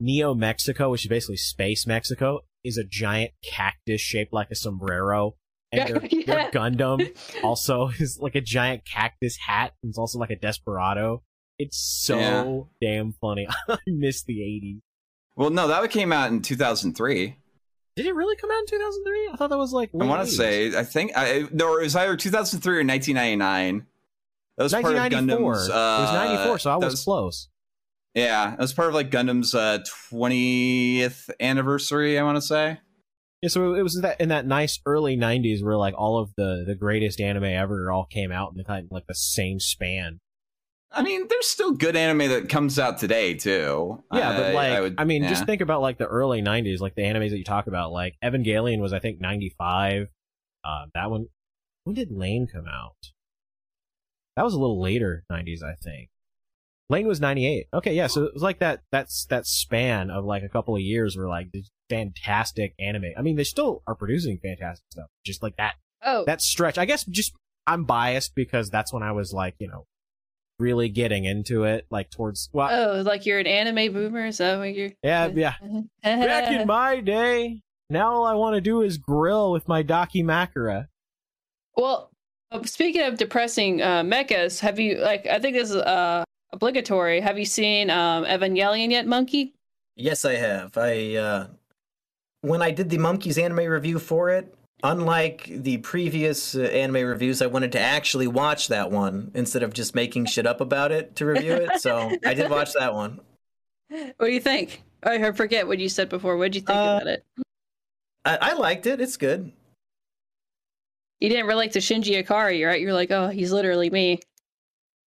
Neo Mexico, which is basically space Mexico, is a giant cactus shaped like a sombrero. And (laughs) their, yeah. their Gundam (laughs) also is like a giant cactus hat. And it's also like a desperado. It's so yeah. damn funny. (laughs) I miss the 80s. Well, no, that came out in 2003. Did it really come out in 2003? I thought that was like. I want to say, I think, I, no, it was either 2003 or 1999. That was part of Gundam's. Uh, it was 94, so I was, was, close. Yeah, it was part of like Gundam's uh, 20th anniversary. I want to say. Yeah, so it was that in that nice early '90s where like all of the the greatest anime ever all came out in the kind of like the same span. I mean, there's still good anime that comes out today too. Yeah, but like, I, would, I mean, yeah. just think about like the early '90s, like the animes that you talk about. Like Evangelion was, I think, '95. Uh, that one. When did Lain come out? That was a little later '90s, I think. Lain was '98. Okay, yeah, so it was like that. That's that span of like a couple of years where like this fantastic anime. I mean, they still are producing fantastic stuff. Just like that. Oh, that stretch. I guess just I'm biased because that's when I was like, you know, really getting into it, like towards well, oh, like you're an anime boomer, is that what you're? Yeah, (laughs) yeah. Back in (laughs) my day, now all I want to do is grill with my Dakimakura. Well, uh, speaking of depressing uh, mechas, have you like? I think this is uh, obligatory. Have you seen um, Evangelion yet, Monkey? Yes, I have. I uh, when I did the Monkeys anime review for it, unlike the previous uh, anime reviews, I wanted to actually watch that one instead of just making shit up about it to review it. So I did watch that one. What do you think? I forget what you said before. What did you think uh, about it? I, I, liked it. It's good. You didn't relate to Shinji Ikari, right? You're like, oh, he's literally me.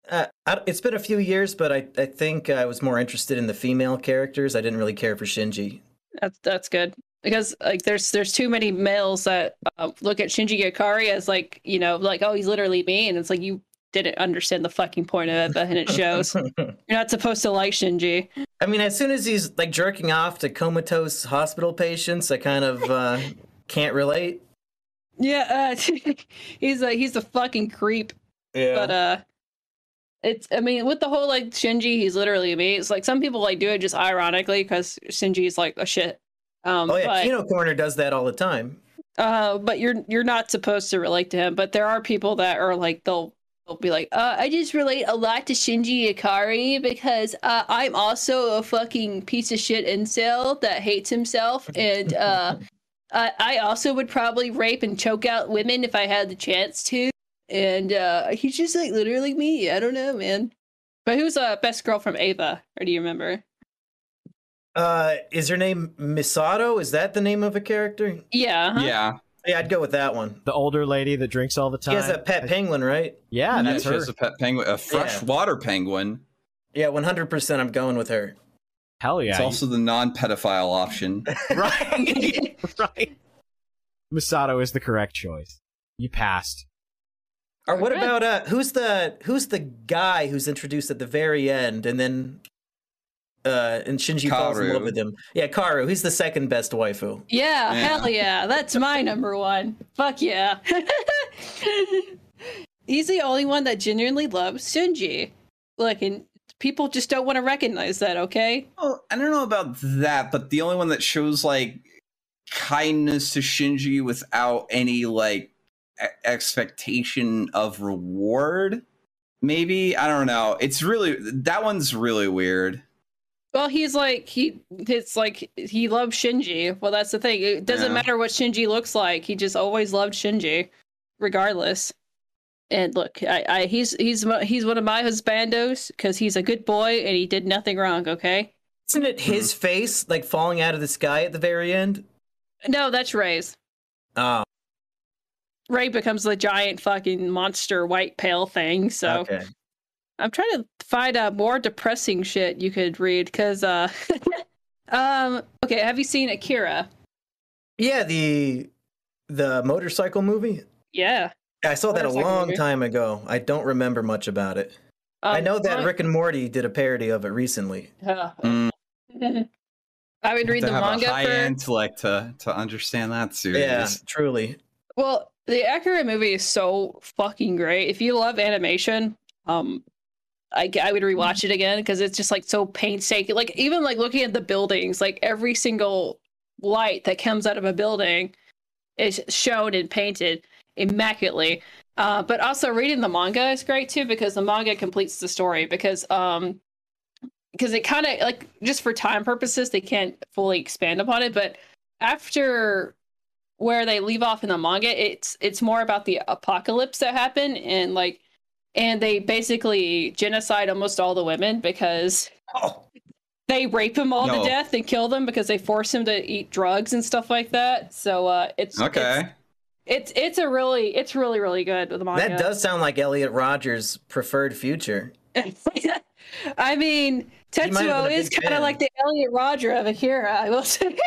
Uh, I, it's been a few years, but I, I think I was more interested in the female characters. I didn't really care for Shinji. That's that's good because like there's there's too many males that uh, look at Shinji Ikari as like you know like oh he's literally me and it's like you didn't understand the fucking point of it and it shows (laughs) you're not supposed to like Shinji. I mean, as soon as he's like jerking off to comatose hospital patients, I kind of uh, can't relate. Yeah, uh, (laughs) he's a he's a fucking creep. Yeah, but uh. It's, I mean, with the whole like Shinji, he's literally me. It's like some people like do it just ironically because shinji's like a shit um, oh yeah, but, Kino Corner does that all the time. Uh, but you're you're not supposed to relate to him. But there are people that are like they'll they'll be like, uh, I just relate a lot to Shinji Ikari because uh, I'm also a fucking piece of shit incel that hates himself, (laughs) and uh, I, I also would probably rape and choke out women if I had the chance to. And uh, he's just like literally me. I don't know, man. But who's the uh, best girl from Eva? Or do you remember? Uh, is her name Misato? Is that the name of a character? Yeah. Uh-huh. Yeah. Yeah, I'd go with that one. The older lady that drinks all the time. He has a pet penguin, right? Yeah, Yeah, that's she her. has a pet penguin, a freshwater penguin. Yeah, 100%. I'm going with her. Hell yeah. It's also the non-pedophile option. (laughs) right. (laughs) right. Misato is the correct choice. You passed. Or what Okay. about uh who's the who's the guy who's introduced at the very end and then uh and Shinji falls in love with him. Yeah, Kaworu, he's the second best waifu. Yeah, Yeah. hell yeah. That's my number one. Fuck yeah. (laughs) He's the only one that genuinely loves Shinji. Like, and people just don't want to recognize that, okay? Oh, I don't know about that, but the only one that shows like kindness to Shinji without any like expectation of reward. Maybe I don't know. It's really that one's really weird. Well, he's like, he, it's like, he loves Shinji. Well, that's the thing. It doesn't Yeah. matter what Shinji looks like. He just always loved Shinji, regardless. And look, I, I he's he's he's one of my husbandos because he's a good boy and he did nothing wrong. Okay. Isn't it his mm-hmm. face like falling out of the sky at the very end? No, that's Rei's. Oh, Rei becomes the giant fucking monster white pale thing. So okay. I'm trying to find a more depressing shit you could read because uh (laughs) um okay, have you seen Akira? Yeah, the the motorcycle movie. Yeah. I saw that a long movie. time ago. I don't remember much about it. I Um, know that I- Rick and Morty did a parody of it recently. Uh, (laughs) Mm, I would read to the have manga a high for intellect to to understand that series. Yeah, truly. Well, the Akira movie is so fucking great. If you love animation, um, I, I would rewatch it again because it's just like so painstaking. Like even like looking at the buildings, like every single light that comes out of a building is shown and painted immaculately. Uh, but also reading the manga is great too because the manga completes the story because um because it kind of like just for time purposes they can't fully expand upon it but after where they leave off in the manga it's it's more about the apocalypse that happened and like and they basically genocide almost all the women because Oh, they rape him all No. to death and kill them because they force him to eat drugs and stuff like that so uh it's Okay. it's it's, it's a really it's really really good with the manga that does sound like Elliot Rodgers' preferred future. (laughs) I mean, He might have Tetsuo is kind of like the Elliot Rodger of Akira, I will (laughs) say.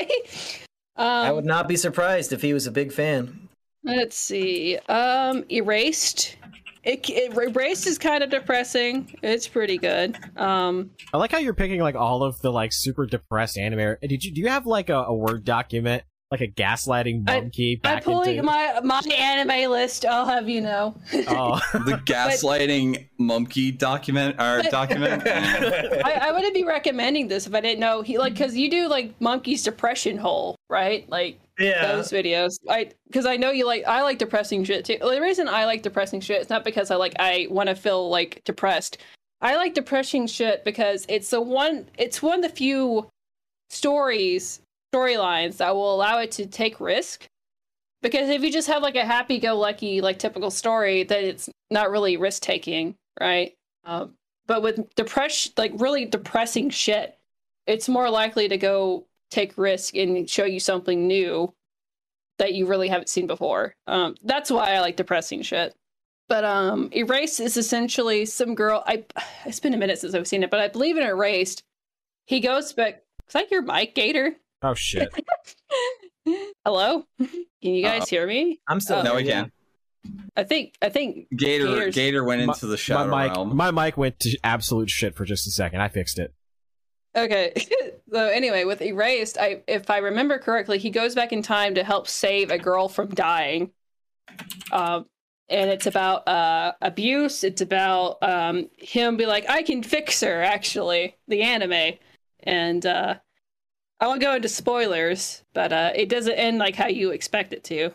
Um, I would not be surprised if he was a big fan. Let's see. Um, Erased. It, it, Erased is kind of depressing. It's pretty good. Um, I like how you're picking like all of the like super depressed anime. Did you do you have like a, a word document like a gaslighting I- monkey I'm back pulling into? my my anime list. I'll have you know. Oh, (laughs) The gaslighting monkey document or But- document. (laughs) I, I wouldn't be recommending this if I didn't know he like because you do like Mumkey's depression hole, right? Like Yeah. those videos. I because I know you like I like depressing shit too. The reason I like depressing shit is not because I like I want to feel like depressed. I like depressing shit because it's the one it's one of the few stories storylines that will allow it to take risk. Because if you just have like a happy-go-lucky like typical story, then it's not really risk taking, right? Um, but with depression, like really depressing shit, it's more likely to go take risk and show you something new that you really haven't seen before. Um, that's why I like depressing shit. But um, Erased is essentially some girl. I it's been a minute since I've seen it, but I believe in Erased. He goes back. Is that your mic, Gator? Oh shit! (laughs) Hello, can you guys Uh-oh. hear me? I'm still Oh. no, we yeah. can. I think I think Gator Gators. Gator went My- into the shadow my mic, realm. my mic went to absolute shit for just a second. I fixed it. Okay. (laughs) so anyway, with Erased, I if I remember correctly, he goes back in time to help save a girl from dying. Um, and it's about uh, abuse. It's about um, him be like, I can fix her. Actually, the anime, and uh, I won't go into spoilers, but uh, it doesn't end like how you expect it to.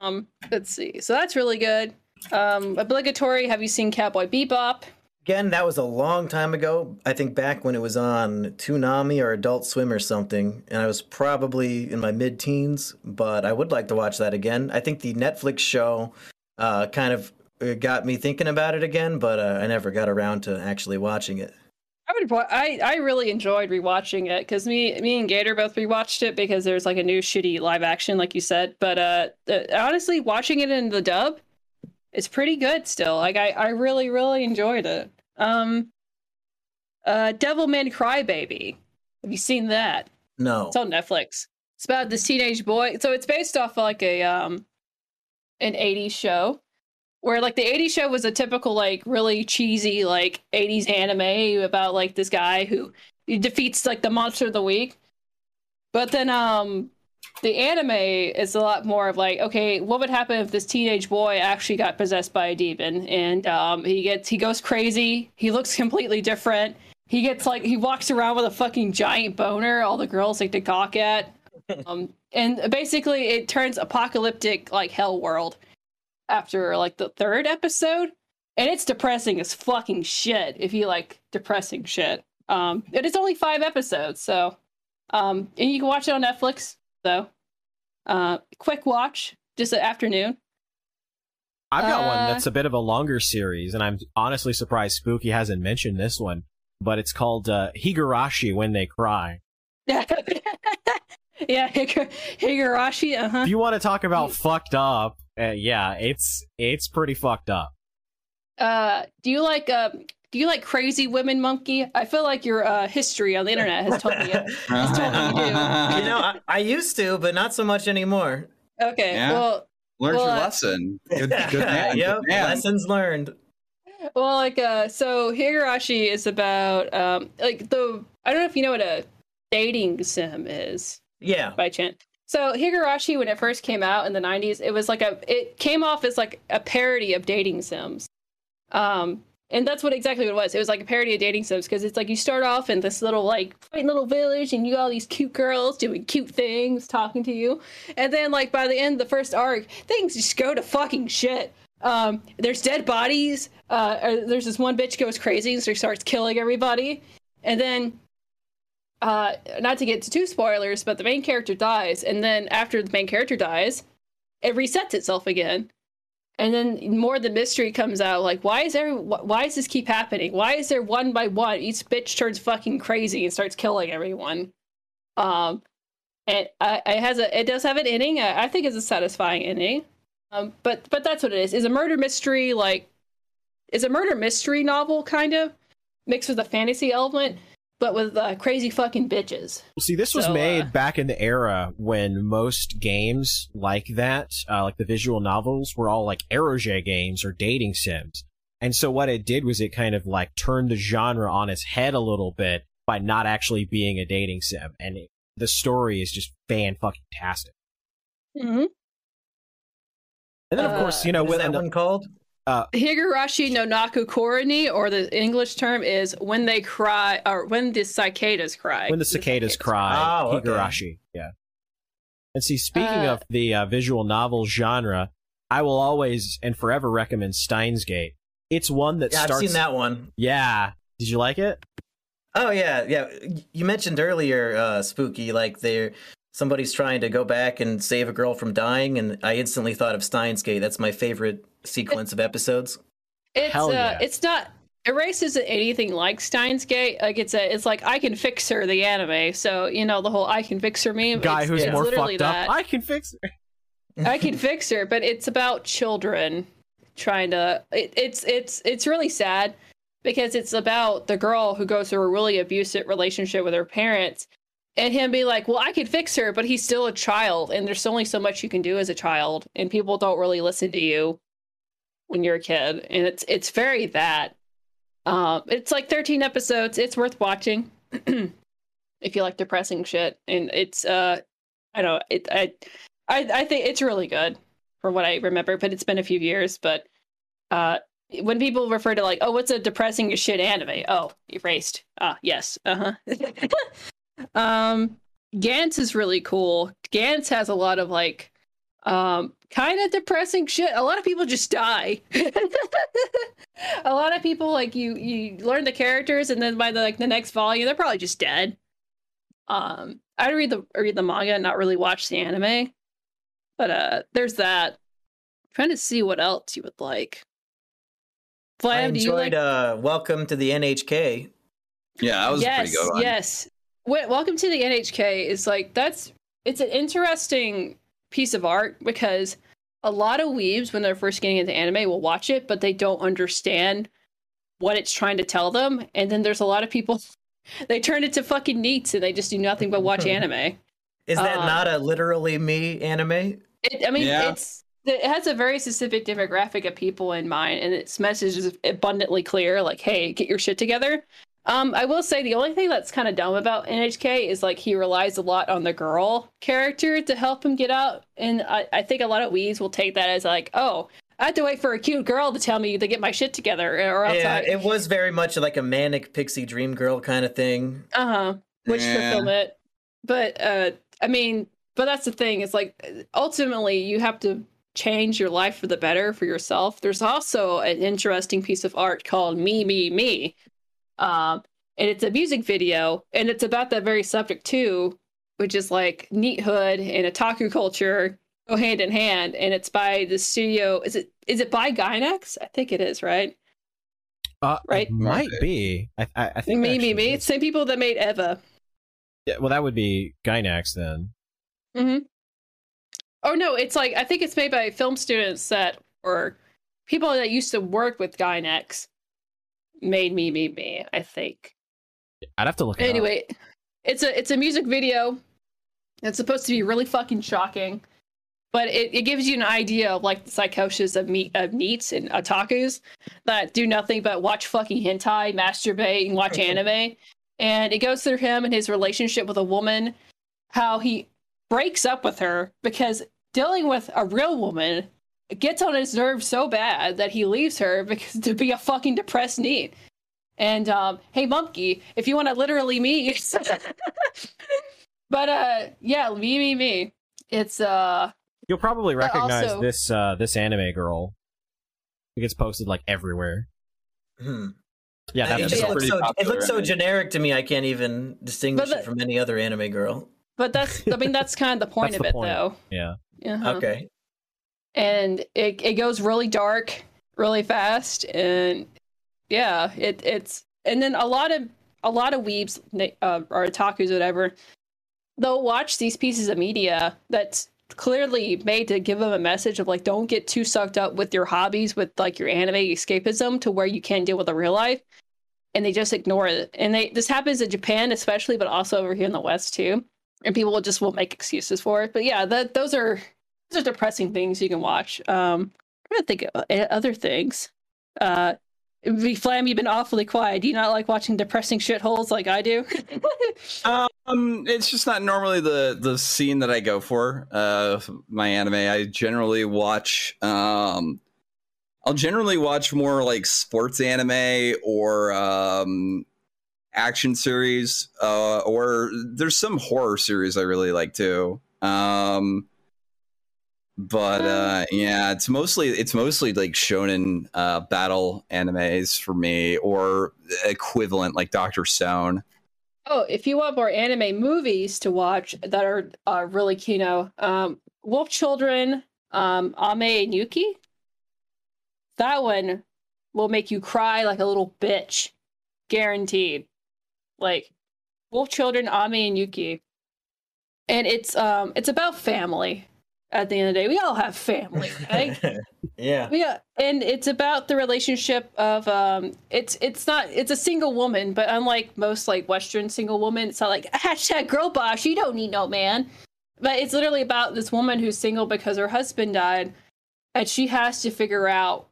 Um, let's see. So that's really good. Um, obligatory. Have you seen Cowboy Bebop? Again, that was a long time ago. I think back when it was on Toonami or Adult Swim or something, and I was probably in my mid-teens. But I would like to watch that again. I think the Netflix show uh, kind of uh, got me thinking about it again, but uh, I never got around to actually watching it. I would I I really enjoyed rewatching it because me me and Gator both rewatched it because there's like a new shitty live action, like you said. But uh, uh, honestly, watching it in the dub, it's pretty good still. Like I I really really enjoyed it. Um, uh, Devilman Crybaby. Have you seen that? No. It's on Netflix. It's about this teenage boy. So it's based off like a um an 80s show where like the 80s show was a typical like really cheesy like 80s anime about like this guy who defeats like the monster of the week. But then um the anime is a lot more of like okay, what would happen if this teenage boy actually got possessed by a demon and um he gets he goes crazy, he looks completely different. He gets like he walks around with a fucking giant boner all the girls like to gawk at. (laughs) Um and basically it turns apocalyptic like hell world after like the third episode and it's depressing as fucking shit if you like depressing shit um it is only five episodes so um and you can watch it on netflix though uh quick watch just an afternoon I've got one Uh, that's a bit of a longer series, and I'm honestly surprised Spooky hasn't mentioned this one. But it's called uh, Higurashi When They Cry. (laughs) yeah higurashi uh-huh If you want to talk about fucked up, uh, yeah, it's it's pretty fucked up. uh do you like um do you like crazy women Mumkey i feel like your uh history on the internet has told me it It's totally you do. (laughs) you know, I, I used to, but not so much anymore. okay Yeah. well Learned Well, your uh, lesson. Good, good (laughs) man. yep, good man. lessons learned. Well, like, uh, so Higurashi is about, um, like the I don't know if you know what a dating sim is Yeah. by chance. So Higurashi, when it first came out in the '90s, it was like a it came off as like a parody of dating sims, um, and that's what exactly what it was. It was like a parody of dating sims because it's like you start off in this little like quaint little village and you got all these cute girls doing cute things, talking to you, and then like by the end of the first arc, things just go to fucking shit. Um, there's dead bodies. Uh, there's this one bitch goes crazy and so starts killing everybody, and then uh, not to get to two spoilers, but the main character dies, and then after the main character dies, it resets itself again, and then more the mystery comes out. Like, why is wh- why does this keep happening? Why is there one by one each bitch turns fucking crazy and starts killing everyone? Um, and uh, it has a it does have an ending. I, I think it's a satisfying ending. Um, but but that's what it is. Is a murder mystery like is a murder mystery novel kind of mixed with a fantasy element but with uh, crazy fucking bitches. See, this was So, made uh, back in the era when most games like that, uh, like the visual novels, were all like eroge games or dating sims. And so what it did was it kind of like turned the genre on its head a little bit by not actually being a dating sim. And it, the story is just fan fucking tastic. Mm-hmm. And then of course, Uh, you know, What is with that an- one called? Higurashi no Naku Koroni, or the English term is when they cry, or when the cicadas cry. when the cicadas cry, Oh, okay. Higurashi. Yeah. And see, speaking Uh, of the uh, visual novel genre, I will always and forever recommend Steins Gate. It's one that Yeah, I've seen that one. Yeah. Did you like it? Oh yeah, yeah. You mentioned earlier, uh, spooky, like they're somebody's trying to go back and save a girl from dying, and I instantly thought of Steins Gate. That's my favorite sequence of episodes. It's Hell uh, yeah. it's not. Erase isn't anything like Steins Gate. Like it's a, it's like I can fix her the anime. So you know the whole I can fix her meme. Guy it's, who's it's more literally fucked that. up. I can fix her. (laughs) I can fix her, but it's about children trying to. It, it's it's it's really sad because it's about the girl who goes through a really abusive relationship with her parents, and him be like, "Well, I could fix her, but he's still a child, and there's only so much you can do as a child, and people don't really listen to you when you're a kid, and it's it's very that. Um, it's like 13 episodes. It's worth watching (clears throat) if you like depressing shit, and it's uh, I don't it I. I I think it's really good from what I remember, but it's been a few years. But uh, when people refer to like, oh, what's a depressing shit anime? Oh, erased. Ah, yes. Uh huh. (laughs) um, Gantz is really cool. Gantz has a lot of like, um, kind of depressing shit. A lot of people just die. (laughs) a lot of people like you you learn the characters, and then by the like the next volume, they're probably just dead. Um, I read the read the manga, and not really watch the anime. But uh there's that. trying to see what else you would like. I Flam, do you enjoyed like uh, Welcome to the NHK. Yeah, I was yes, pretty good one. yes. Wel- Welcome to the NHK is like that's it's an interesting piece of art because a lot of weebs when they're first getting into anime will watch it, but they don't understand what it's trying to tell them. And then there's a lot of people (laughs) they turn it to fucking NEETs and they just do nothing but watch anime. Is that Uh, not a literally me anime? It, I mean, Yeah. it's it has a very specific demographic of people in mind, and its message is abundantly clear. Like, hey, get your shit together. Um, I will say the only thing that's kind of dumb about NHK is like he relies a lot on the girl character to help him get out, and I, I think a lot of wees will take that as like, oh, I have to wait for a cute girl to tell me to get my shit together, or else Yeah, I, it was very much like a manic pixie dream girl kind of thing. uh huh, wish Yeah. fulfillment. But uh, I mean, but that's the thing. It's like ultimately you have to change your life for the better for yourself. There's also an interesting piece of art called Me Me Me, um, and it's a music video, and it's about that very subject too, which is like NEEThood and otaku culture go hand in hand. And it's by the studio. Is it is it by Gainax? I think it is, right? Uh, Right. it Might be. I, I, I think. maybe Me is. Same people that made Eva. Yeah, well, that would be Gainax then. hmm Oh no, it's like I think it's made by film students that or people that used to work with Gainax made me me me. I think. I'd have to look. It up. Anyway, it's a it's a music video. It's supposed to be really fucking shocking, but it, it gives you an idea of like the psychosis of meat of NEETs and otakus that do nothing but watch fucking hentai, masturbate, and watch mm-hmm. anime. And it goes through him and his relationship with a woman, how he breaks up with her because dealing with a real woman gets on his nerves so bad that he leaves her (laughs) because to be a fucking depressed NEET. And um, hey, Mumkey, if you want to literally me, (laughs) but uh, yeah, me, me, me. It's uh, You'll probably recognize also- this uh this anime girl. It gets posted like everywhere. Hmm. Yeah, it just looks pretty so, it looks so anime. generic to me. I can't even distinguish But it from any other anime girl. but that's I mean that's kind (laughs) of the point of the it point. though. yeah. Uh-huh. Okay. And it it goes really dark really fast and yeah it it's and then a lot of a lot of weebs uh, or otakus whatever they'll watch these pieces of media that's clearly made to give them a message of like don't get too sucked up with your hobbies with like your anime escapism to where you can't deal with the real life and they just ignore it. And they this happens in japan especially but also over here in the west too and people will just will make excuses for it. But yeah that those are those are depressing things you can watch. Um, I'm gonna think of uh, other things. Uh, Flam, you've been awfully quiet. Do you not like watching depressing shitholes like I do? (laughs) Um, it's just not normally the the scene that I go for. Uh, my anime, I generally watch. Um, I'll generally watch more like sports anime or um, action series. Uh, or there's some horror series I really like too. Um, but uh, yeah, it's mostly it's mostly like shonen uh, battle animes for me, or equivalent like Doctor Stone. oh, if you want more anime movies to watch that are uh, really kino, um, Wolf Children, um, Ame and Yuki. That one will make you cry like a little bitch, guaranteed. Like Wolf Children, Ame and Yuki, and it's um it's about family. At the end of the day, we all have family, right? (laughs) yeah. Yeah, and it's about the relationship of um it's it's not it's a single woman, but unlike most like Western single women, it's not like (laughs) hashtag girl boss, you don't need no man. But it's literally about this woman who's single because her husband died, and she has to figure out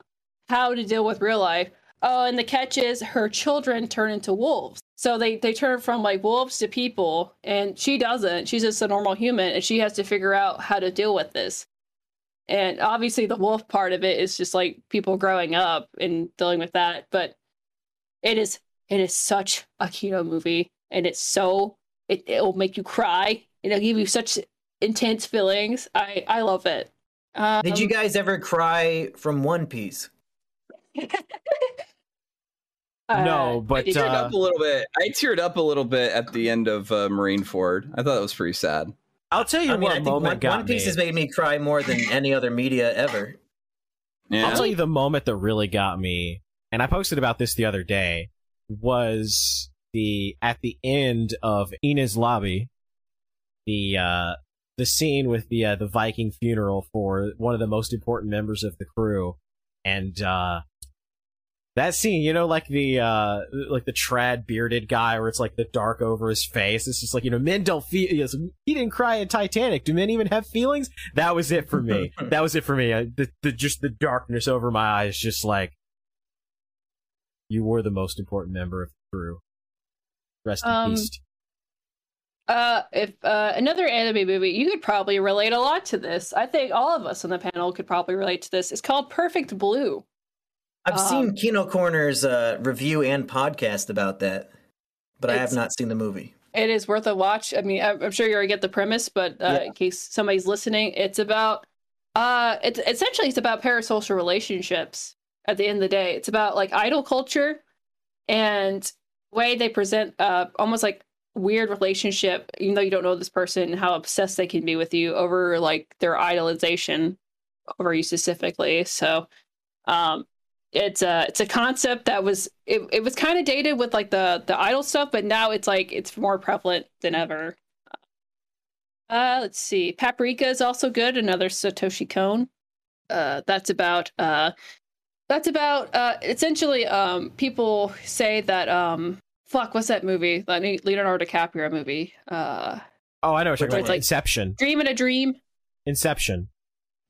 how to deal with real life. Oh, and the catch is her children turn into wolves. So they, they turn from like wolves to people, and she doesn't. She's just a normal human, and she has to figure out how to deal with this. And obviously, the wolf part of it is just like people growing up and dealing with that. But it is it is such a keto movie, and it's so it it will make you cry. It'll give you such intense feelings. I I love it. Um, Did you guys ever cry from One Piece? (laughs) No, uh, but, I teared Uh, up a little bit. I teared up a little bit at the end of uh, Marineford. I thought that was pretty sad. I'll tell you I mean, what I think moment One, got One Piece me. has made me cry more than any other media ever. Yeah. I'll tell you the moment that really got me, and I posted about this the other day, was the at the end of Enies Lobby, the uh, the scene with the uh, the Viking funeral for one of the most important members of the crew, and uh, that scene, you know, like the uh, like the trad bearded guy, where it's like the dark over his face. It's just like you know, men don't feel. He didn't cry in Titanic. Do men even have feelings? That was it for me. (laughs) that was it for me. I, the, the just the darkness over my eyes, just like you were the most important member of the crew. Rest Um, in peace. Uh, if uh, another anime movie, you could probably relate a lot to this. I think all of us on the panel could probably relate to this. It's called Perfect Blue. I've Um, seen Kino Corner's uh, review and podcast about that, but I have not seen the movie. It is worth a watch. I mean, I'm sure you already get the premise, but uh, Yeah. in case somebody's listening, it's about uh, it's essentially it's about parasocial relationships. At the end of the day, it's about like idol culture and way they present uh almost like weird relationship, even though you don't know this person, how obsessed they can be with you over like their idolization over you specifically. So, um, it's a it's a concept that was it, it was kind of dated with like the the idol stuff but now it's like it's more prevalent than ever uh let's see paprika is also good another satoshi Kon. uh that's about uh that's about uh essentially um people say that um fuck what's that movie that leonardo dicaprio movie uh Oh, I know what you're talking about. like- Inception. dream in a dream Inception.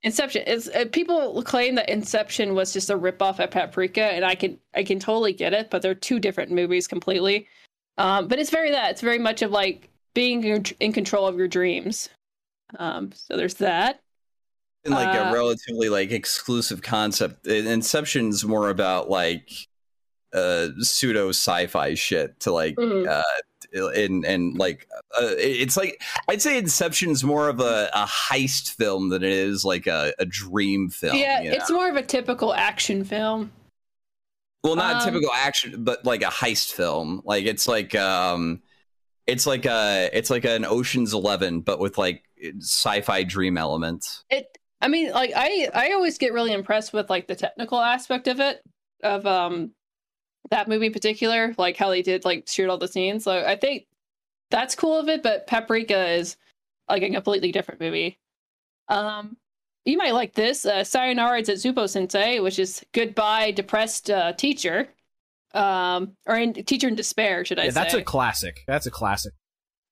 Inception is uh, people claim that Inception was just a ripoff of Paprika, and I can I can totally get it, but they're two different movies completely. Um, but it's very that it's very much of like being in control of your dreams. Um, so there's that. in like Uh, a relatively like exclusive concept. In- Inception's more about like uh pseudo sci-fi shit to like Mhm. uh and and like uh, it's like I'd say Inception's more of a, a heist film than it is like a, a dream film. yeah, you know? it's more of a typical action film. well not um, typical action, but like a heist film. Like it's like um it's like a it's like an Ocean's Eleven, but with like sci-fi dream elements. It. I mean, like I I always get really impressed with like the technical aspect of it of um that movie in particular, like how they did like shoot all the scenes. So I think that's cool of it, but Paprika is like a completely different movie. Um, you might like this. Uh, Sayonara Zetsubou Sensei, which is goodbye depressed uh, teacher, um, or in teacher in despair, should I Yeah, say? that's a classic. That's a classic.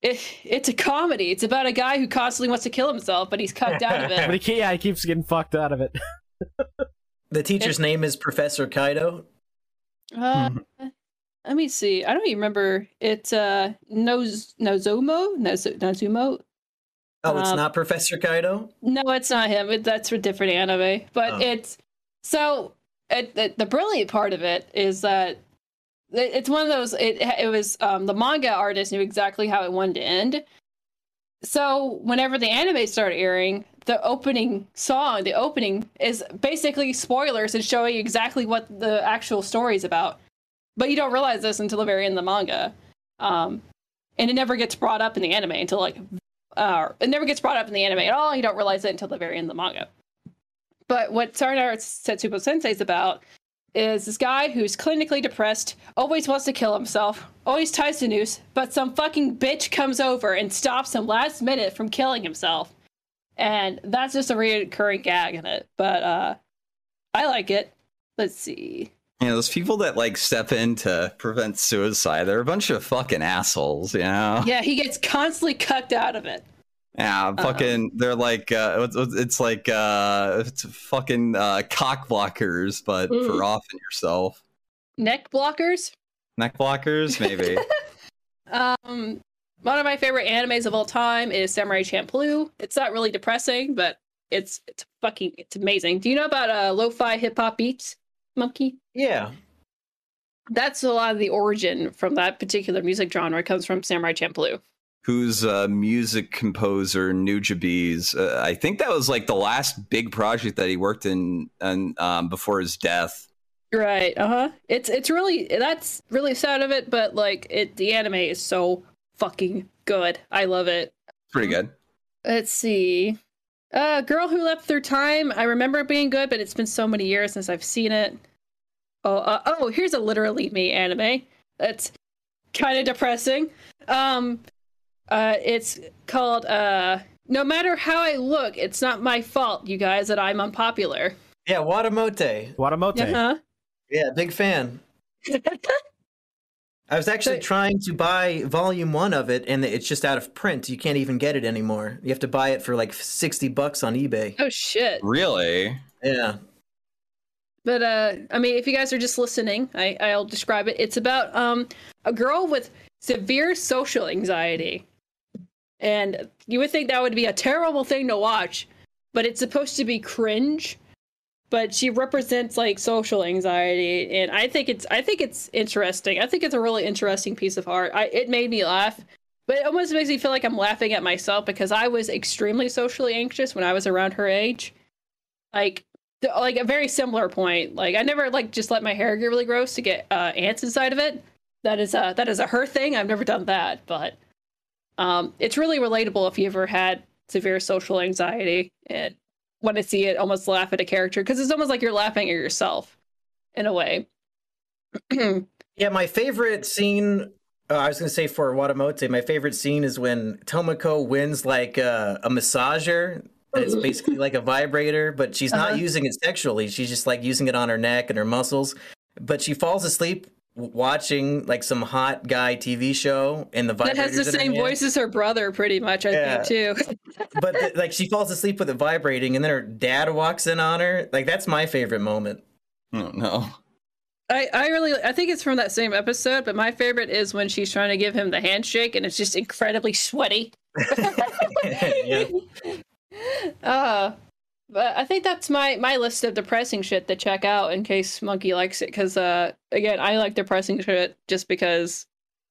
it, it's a comedy. It's about a guy who constantly wants to kill himself, but he's cucked out of (laughs) it. But he, it. ke- yeah, he keeps getting fucked out of it. (laughs) The teacher's name is Professor Kaido. Uh, let me see. I don't even remember. It's uh, Noz- Nozomo? Noz- Nozumo? Oh, it's Um, not Professor Kaido. No, it's not him. It, that's a different anime. But Oh. it's so it, it, the brilliant part of it is that it, it's one of those. It it was um, the manga artist knew exactly how it wanted to end. So whenever the anime started airing, the opening song, the opening is basically spoilers and showing exactly what the actual story is about. But you don't realize this until the very end of the manga. Um, and it never gets brought up in the anime until like uh, it never gets brought up in the anime at all. You don't realize it until the very end of the manga. But what Sayonara Zetsubou Sensei is about is this guy who's clinically depressed, always wants to kill himself, always ties to noose, but some fucking bitch comes over and stops him last minute from killing himself. And that's just a recurring gag in it. But uh I like it. Let's see. You know, those people that like step in to prevent suicide, they're a bunch of fucking assholes, you know? Yeah, he gets constantly cucked out of it. Yeah, fucking, they're like, uh, it's, it's like, uh, it's fucking uh, cock blockers, but Mm. for offing yourself. Neck blockers. Neck blockers, maybe. (laughs) Um, one of my favorite animes of all time is Samurai Champloo. It's not really depressing, but it's it's fucking it's amazing. Do you know about uh lo-fi hip hop beats, Mumkey? Yeah. That's a lot of the origin from that particular music genre. It comes from Samurai Champloo. Who's uh, music composer, Nujabes. Uh, I think that was like the last big project that he worked in and um, before his death. Right. Uh huh. It's it's really that's really sad of it, but like it the anime is so fucking good. I love it. Pretty good. Let's see. Uh, Girl Who Leapt Through Time. I remember it being good, but it's been so many years since I've seen it. Oh, uh, oh, here's a literally me anime. It's kind of depressing. Um, uh, it's called uh, "No Matter How I Look, It's Not My Fault, You Guys, That I'm Unpopular." Yeah, Watamote. Watamote. Uh-huh. Yeah, big fan. (laughs) I was actually So- trying to buy volume one of it, and it's just out of print. You can't even get it anymore. You have to buy it for like sixty bucks on eBay. Oh shit! Really? Yeah. But uh, I mean, if you guys are just listening, I, I'll describe it. It's about um a girl with severe social anxiety, and you would think that would be a terrible thing to watch, but it's supposed to be cringe. But she represents like social anxiety, and I think it's I think it's interesting. I think it's a really interesting piece of art. I it made me laugh, but it almost makes me feel like I'm laughing at myself because I was extremely socially anxious when I was around her age. Like like a very similar point. Like I never like just let my hair get really gross to get uh, ants inside of it. That is a that is a her thing. I've never done that, but um, it's really relatable if you ever had severe social anxiety and when I see it, almost laugh at a character because it's almost like you're laughing at yourself in a way. (clears throat) Yeah, my favorite scene. Uh, I was gonna say for Watamote, my favorite scene is when Tomoko wins like uh, a massager. It's basically like a vibrator, but she's not Uh-huh. using it sexually. She's just like using it on her neck and her muscles. But she falls asleep watching like some hot guy TV show, and the that has the vibrator's in her same voice as her brother, pretty much. I Yeah. think too. (laughs) but th- like she falls asleep with it vibrating, and then her dad walks in on her. Like that's my favorite moment. Oh no. I, I really I think it's from that same episode, but my favorite is when she's trying to give him the handshake and it's just incredibly sweaty. (laughs) yeah. Uh (laughs) but I think that's my my list of depressing shit to check out in case Mumkey likes it because uh again I like depressing shit just because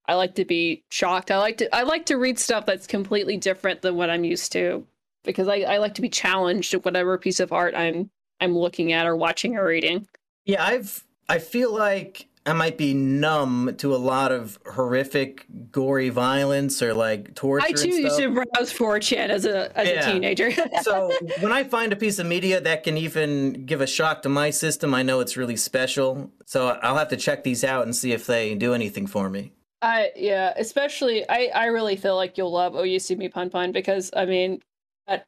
I like to be shocked. I like to I like to read stuff that's completely different than what I'm used to because I, I like to be challenged at whatever piece of art I'm I'm looking at or watching or reading. Yeah, I've I feel like I might be numb to a lot of horrific, gory violence or like torture. I too used to browse 4chan as a as Yeah. a teenager. (laughs) so when I find a piece of media that can even give a shock to my system, I know it's really special. So I'll have to check these out and see if they do anything for me. I yeah, especially I I really feel like you'll love Oh You See Me Pun Pun because I mean that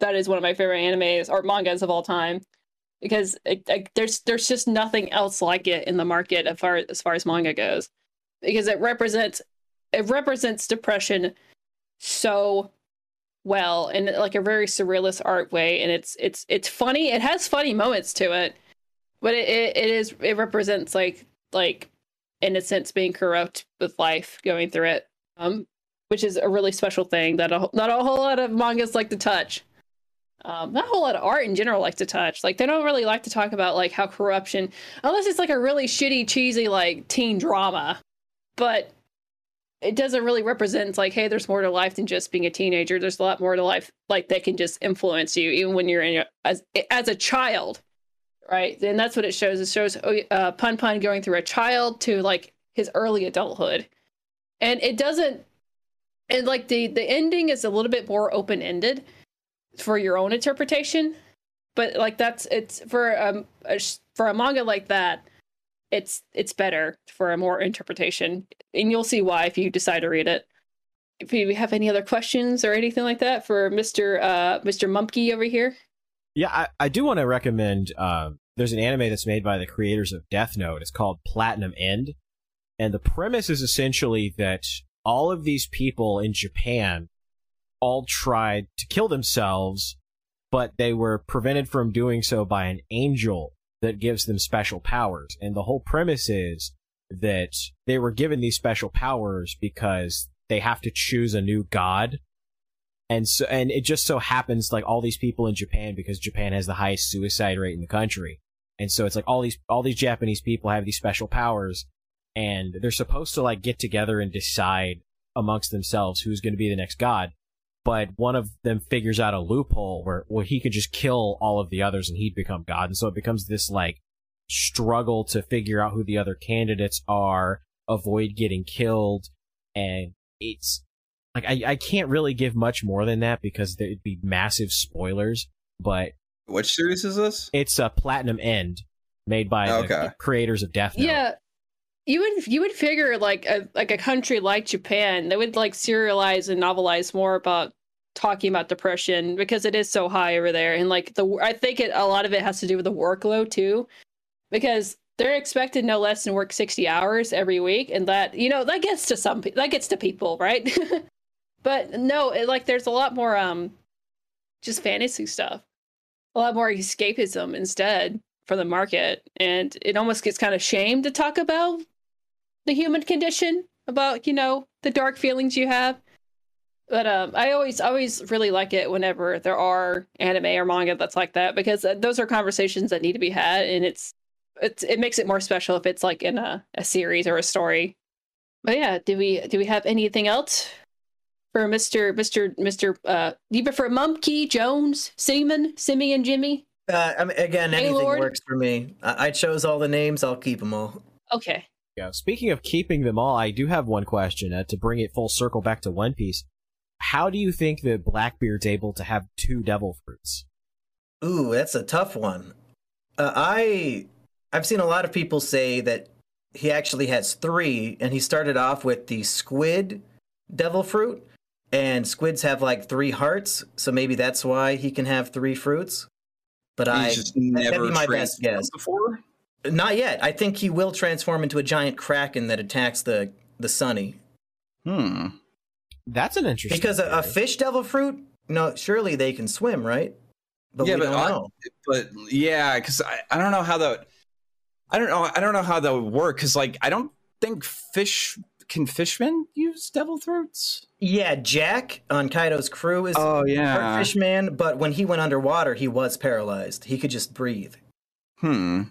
that is one of my favorite animes or mangas of all time because it, like, there's there's just nothing else like it in the market as far as far as manga goes. Because it represents it represents depression so well in like a very surrealist art way. And it's it's it's funny it has funny moments to it but it, it, it is it represents like like innocence being corrupt with life going through it um which is a really special thing that a, not a whole lot of mangas like to touch um not a whole lot of art in general like to touch. Like they don't really like to talk about like how corruption unless it's like a really shitty cheesy like teen drama. But it doesn't really represent like hey there's more to life than just being a teenager. There's a lot more to life like that can just influence you even when you're in your, as as a child right? And that's what it shows. It shows oh, uh, Punpun going through a child to like his early adulthood. And it doesn't and like the the ending is a little bit more open ended for your own interpretation but like that's it's for um a, for a manga like that it's it's better for a more interpretation and you'll see why if you decide to read it if you have any other questions or anything like that for mr uh mr Mumkey over here Yeah, I, I do want to recommend. Um, there's an anime that's made by the creators of Death Note. It's called Platinum End, and the premise is essentially that all of these people in Japan all tried to kill themselves, but they were prevented from doing so by an angel that gives them special powers. And the whole premise is that they were given these special powers because they have to choose a new god and so and it just so happens like all these people in Japan because Japan has the highest suicide rate in the country. And so it's like all these all these Japanese people have these special powers and they're supposed to like get together and decide amongst themselves who's going to be the next god. But one of them figures out a loophole where where he could just kill all of the others and he'd become god. And so it becomes this like struggle to figure out who the other candidates are, avoid getting killed, and it's like I, I can't really give much more than that because there'd be massive spoilers. But Which series is this? it's a platinum end made by the- Okay. the creators of Death Note. Yeah. You would you would figure like a like a country like Japan, they would like serialize and novelize more about talking about depression because it is so high over there, and like the I think it a lot of it has to do with the workload too, because they're expected no less than work sixty hours every week, and that you know that gets to some that gets to people, right? (laughs) but no, it, like there's a lot more um just fantasy stuff, a lot more escapism instead for the market, and it almost gets kind of shamed to talk about the human condition, about you know the dark feelings you have. But um, I always, always really like it whenever there are anime or manga that's like that because uh, those are conversations that need to be had, and it's, it's it makes it more special if it's like in a, a series or a story. But yeah, do we do we have anything else for Mister Mister Mister? Uh, do you prefer Mumkey Jones, Seaman, Simian, Jimmy? Uh, I mean, again, anything Lord. works for me. I-, I chose all the names. I'll keep them all. Okay. Yeah. Speaking of keeping them all, I do have one question uh, to bring it full circle back to One Piece. How do you think that Blackbeard's able to have two devil fruits? Ooh, that's a tough one. Uh, I I've seen a lot of people say that he actually has three, and he started off with the squid devil fruit, and squids have like three hearts, so maybe that's why he can have three fruits. But I He's just that'd never be my best guess. before. Not yet. I think he will transform into a giant kraken that attacks the the sunny. Hmm. That's an interesting. Because a, a fish devil fruit, no, surely they can swim, right? But Yeah, but I- but yeah, because I, I don't know how that I don't know I don't know how that would work because like I don't think fish can fishmen use devil fruits. Yeah, Jack on Kaido's crew is Oh yeah. fishman, but when he went underwater, he was paralyzed. He could just breathe. Hmm.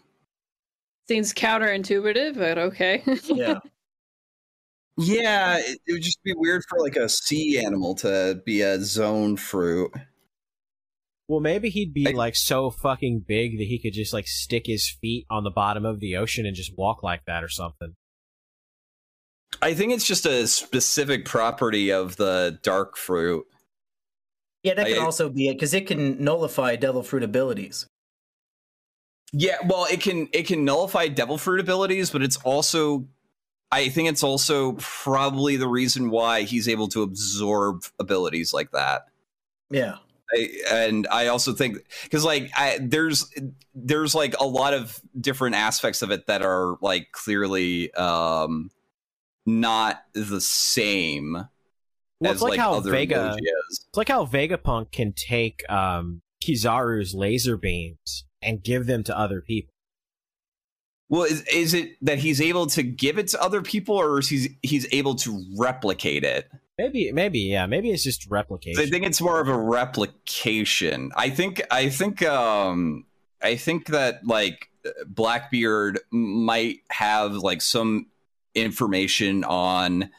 Seems counterintuitive, but okay. Yeah. (laughs) Yeah, it, it would just be weird for like a sea animal to be a Zoan fruit. Well, maybe he'd be I- like so fucking big that he could just like stick his feet on the bottom of the ocean and just walk like that or something. I think it's just a specific property of the dark fruit. Yeah, that I- also be it because it can nullify devil fruit abilities. Yeah, well, it can it can nullify devil fruit abilities, but it's also I think it's also probably the reason why he's able to absorb abilities like that. Yeah. I, and I also think because like I, there's there's like a lot of different aspects of it that are like clearly um not the same Well, as it's like, like how other Vega. Logias. It's like how Vegapunk can take um, Kizaru's laser beams and give them to other people. Well, is, is it that he's able to give it to other people, or is he's he's able to replicate it? Maybe, maybe, yeah, maybe it's just replication. I think it's more of a replication. I think I think um I think that like Blackbeard might have like some information on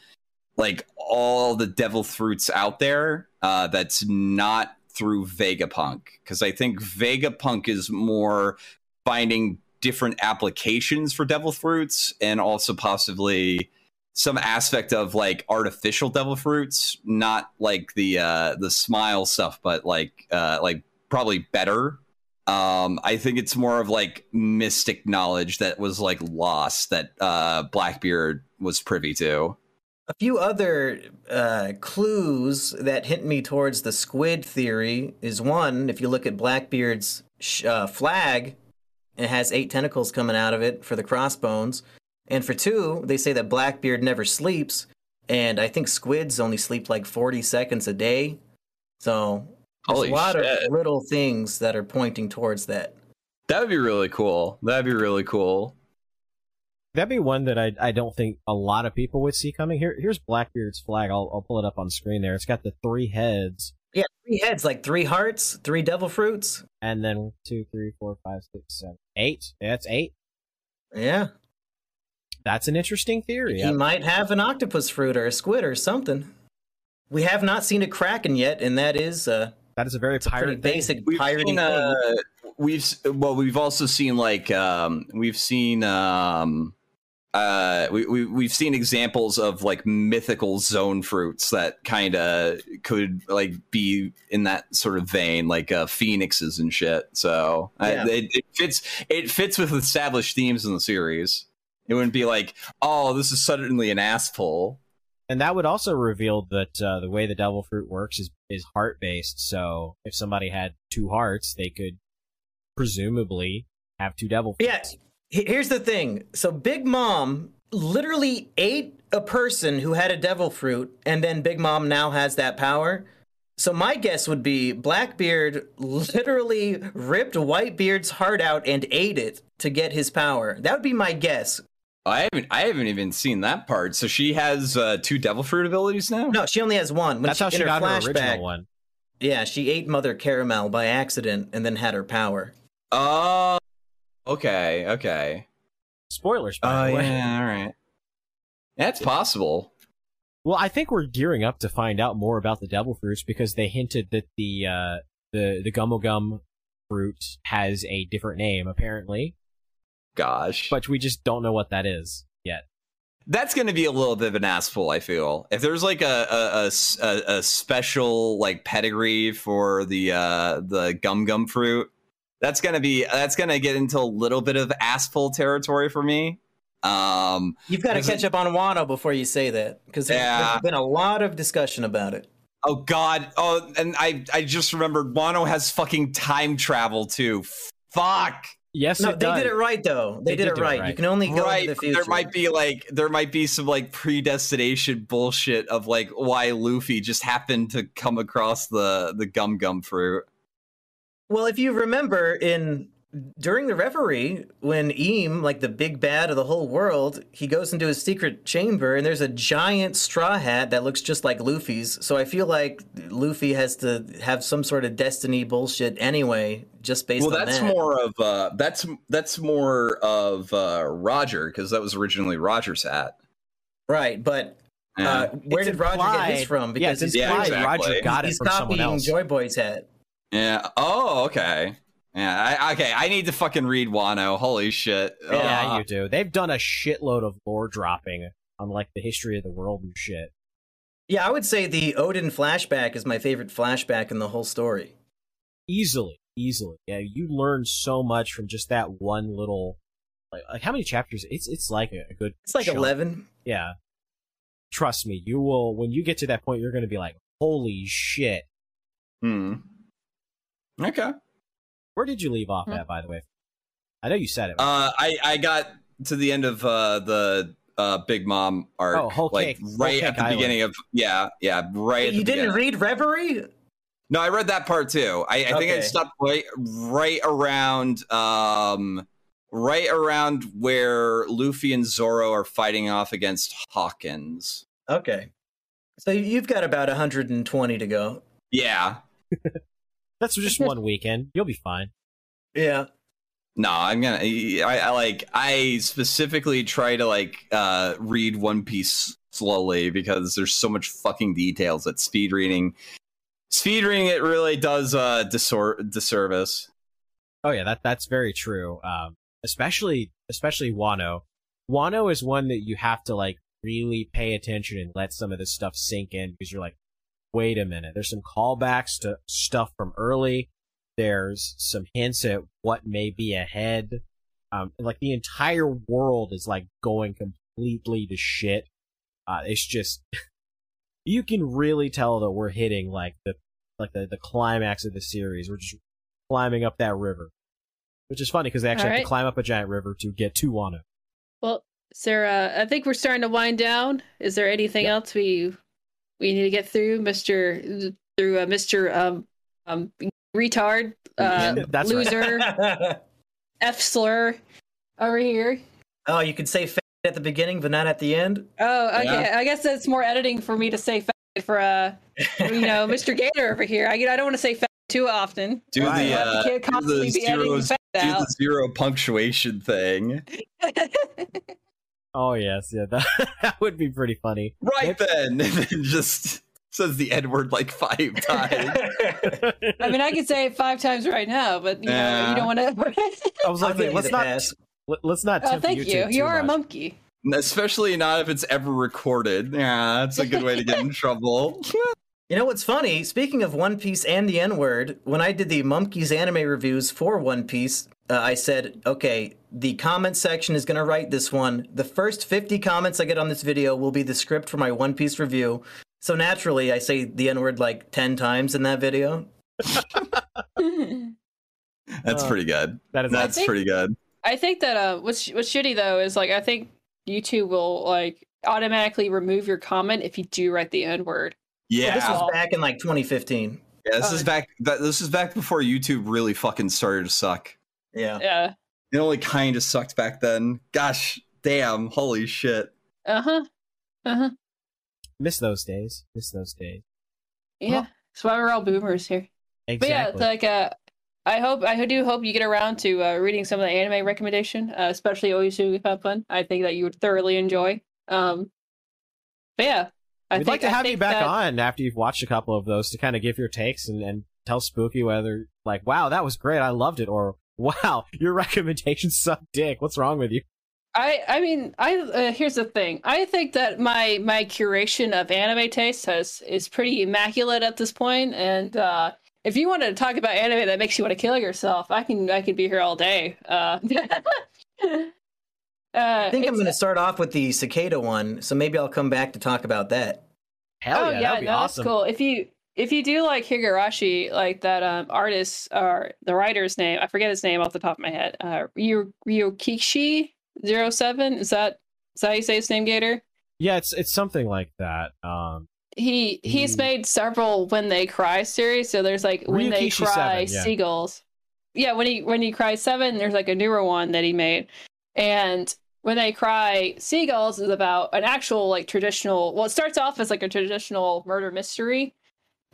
like all the devil fruits out there uh that's not through Vegapunk because I think Vegapunk is more finding different applications for devil fruits and also possibly some aspect of like artificial devil fruits, not like the uh the smile stuff, but like uh like probably better. Um I think it's more of like mystic knowledge that was like lost that uh Blackbeard was privy to. A few other uh, clues that hint me towards the squid theory is one, if you look at Blackbeard's sh- uh, flag, it has eight tentacles coming out of it for the crossbones. And for two, they say that Blackbeard never sleeps, and I think squids only sleep like 40 seconds a day. So there's Holy a lot shit. of little things that are pointing towards that. That would be really cool. That'd be really cool. That'd be one that I I don't think a lot of people would see coming. Here, here's Blackbeard's flag. I'll I'll pull it up on screen there. It's got the three heads, Yeah, three heads, like three hearts, three devil fruits. and then two, three, four, five, six, seven, eight. Yeah, That's eight. Yeah. That's an interesting theory. He might have an octopus fruit or a squid or something. We have not seen a kraken yet, and that is uh, That is a very it's a pirate thing. basic We've piratey seen, thing. uh, we've well, we've also seen like um, we've seen um, uh, we, we we've seen examples of like mythical Zoan fruits that kind of could like be in that sort of vein, like uh, phoenixes and shit. So uh, Yeah. it, it fits it fits with established themes in the series. It wouldn't be like, oh, this is suddenly an asshole. And that would also reveal that uh, the way the devil fruit works is is heart based. So if somebody had two hearts, they could presumably have two devil fruits. Yeah. H- Here's the thing. So Big Mom literally ate a person who had a devil fruit, and then Big Mom now has that power. So my guess would be Blackbeard literally ripped Whitebeard's heart out and ate it to get his power. That would be my guess. I haven't I haven't even seen that part. So she has uh, two devil fruit abilities now. No, she only has one. When That's how in she her got her flashback, original one. Yeah, she ate Mother Carmel by accident and then had her power. Oh, okay, okay. Spoilers, Oh by way. yeah, all right. That's possible. Well, I think we're gearing up to find out more about the devil fruits because they hinted that the uh, the the gummo gum fruit has a different name apparently, Gosh, but we just don't know what that is yet. that's going to be a little bit of an asshole. I feel if there's like a a a special like pedigree for the uh the gum gum fruit, that's gonna be that's gonna get into a little bit of asshole territory for me. Um, You've got to Is it- catch up on Wano before you say that, because there's, Yeah. there's been a lot of discussion about it. oh god, oh, and I I just remembered Wano has fucking time travel too. Fuck. Yes, No, it they does. did it right though. They, They did, did it do it right. right. You can only go right into the future. there might be like there might be some like predestination bullshit of like why luffy just happened to come across the the gum gum fruit Well, if you remember in during the reverie, when Im, like the big bad of the whole world, he goes into his secret chamber and there's a giant straw hat that looks just like Luffy's. So I feel like Luffy has to have some sort of destiny bullshit anyway, just based well on that's that. more of uh that's that's more of uh roger because that was originally roger's hat right. But Yeah. uh, where It's did Roger get his implied- from? yeah, it's he's, Yeah, exactly. Roger got it he's from someone else. Joy Boy's hat. Yeah oh okay yeah I, okay i need to fucking read wano holy shit yeah, Uh, you do. They've done a shitload of lore dropping on like the history of the world and shit. Yeah, I would say the Oden flashback is my favorite flashback in the whole story. Easily, easily. Yeah, you learn so much from just that one little. Like, like how many chapters? It's it's like a, a good. It's like chunk. 11. Yeah. Trust me, you will. When you get to that point, you're going to be like, "Holy shit!" hmm. Okay Where did you leave off Hmm. at, by the way? I know you said it. Uh, I I got to the end of uh, the uh, Big Mom arc, Oh, Whole like Cake- right Cake at the Island. beginning of yeah, yeah, right. At You the didn't beginning. read Reverie? No, I read that part too. I, I think I stopped right right around um right around where Luffy and Zoro are fighting off against Hawkins. Okay. So you've got about 120 to go. Yeah. (laughs) That's just one weekend. You'll be fine. Yeah. No, I'm gonna. I, I like. I specifically try to like uh read One Piece slowly because there's so much fucking details that speed reading. Speed reading it really does uh disor- disservice. Oh yeah, that that's very true. Um, especially especially Wano. Wano is one that you have to like really pay attention and let some of this stuff sink in because you're like, wait a minute. There's some callbacks to stuff from early. There's some hints at what may be ahead. Um, like the entire world is like going completely to shit. Uh, it's just (laughs) you can really tell that we're hitting like the like the, the climax of the series. We're just climbing up that river, which is funny because they actually have to climb up a giant river to get to Wano. Well, Sarah, I think we're starting to wind down. Is there anything else we we need to get through, Mister through uh, Mister um um retard uh, That's right. loser (laughs) F slur over here? oh, you could say fat at the beginning, but not at the end? Oh, okay. Yeah. I guess that's more editing for me to say fat for uh you know (laughs) Mr. Gator over here. I I don't want to say fat too often. Do Right. the uh, can't do the be zeros, do the zero punctuation thing. (laughs) Oh yes, yeah, that, (laughs) that would be pretty funny. Right then, (laughs) and then just says the N word like five (laughs) times. I mean, I could say it five times right now, but you know, you don't want to. I was I'll like, give you let's not let- let's not. oh, thank you. YouTube You too are a monkey. Especially not if it's ever recorded. Yeah, that's a good way to get in trouble. You know what's funny? Speaking of One Piece and the N word, when I did the Mumkey's anime reviews for One Piece, uh, I said, okay, the comment section is going to write this one. The first 50 comments I get on this video will be the script for my One Piece review. So naturally, I say the N word like 10 times in that video. (laughs) That's Uh, pretty good. That is That's think- pretty good. I think that uh, what's what's shitty though is like I think YouTube will like automatically remove your comment if you do write the N word. Yeah, This Wow. was back in like 2015. yeah. This uh, is back. This is back before YouTube really fucking started to suck. Yeah. Yeah. It only kind of sucked back then. Gosh, damn, holy shit. Uh huh. Uh huh. Miss those days. Miss those days. Yeah. That's why we're all boomers here. Exactly. But yeah, like uh, I hope I do hope you get around to uh, reading some of the anime recommendation, uh, especially Oyasumi Fun. I think that you would thoroughly enjoy. Um, but yeah, I We'd think like to I have you back that- on after you've watched a couple of those to kind of give your takes and, and tell Spooky whether like, wow, that was great, I loved it, or wow, your recommendations (laughs) suck dick. What's wrong with you? I I mean I uh, here's the thing. I think that my my curation of anime taste has is pretty immaculate at this point. point, and uh, if you want to talk about anime that makes you want to kill yourself, I can I can be here all day. Uh, (laughs) uh, I think I'm going to start off with the cicada one, so maybe I'll come back to talk about that. Hell oh yeah, yeah, that'd be no, awesome. that's cool. If you if you do like Higurashi, like that um artist or the writer's name, I forget his name off the top of my head. Uh, Ryu Ryokishi 07 is that is that how you say his name, Gator? Yeah, it's it's something like that. Um, He he's made several When They Cry series. So there's like When They Cry 7, yeah. Seagulls. Yeah, when he when he cries seven, there's like a newer one that he made, and when they cry seagulls is about an actual like traditional. Well, it starts off as like a traditional murder mystery,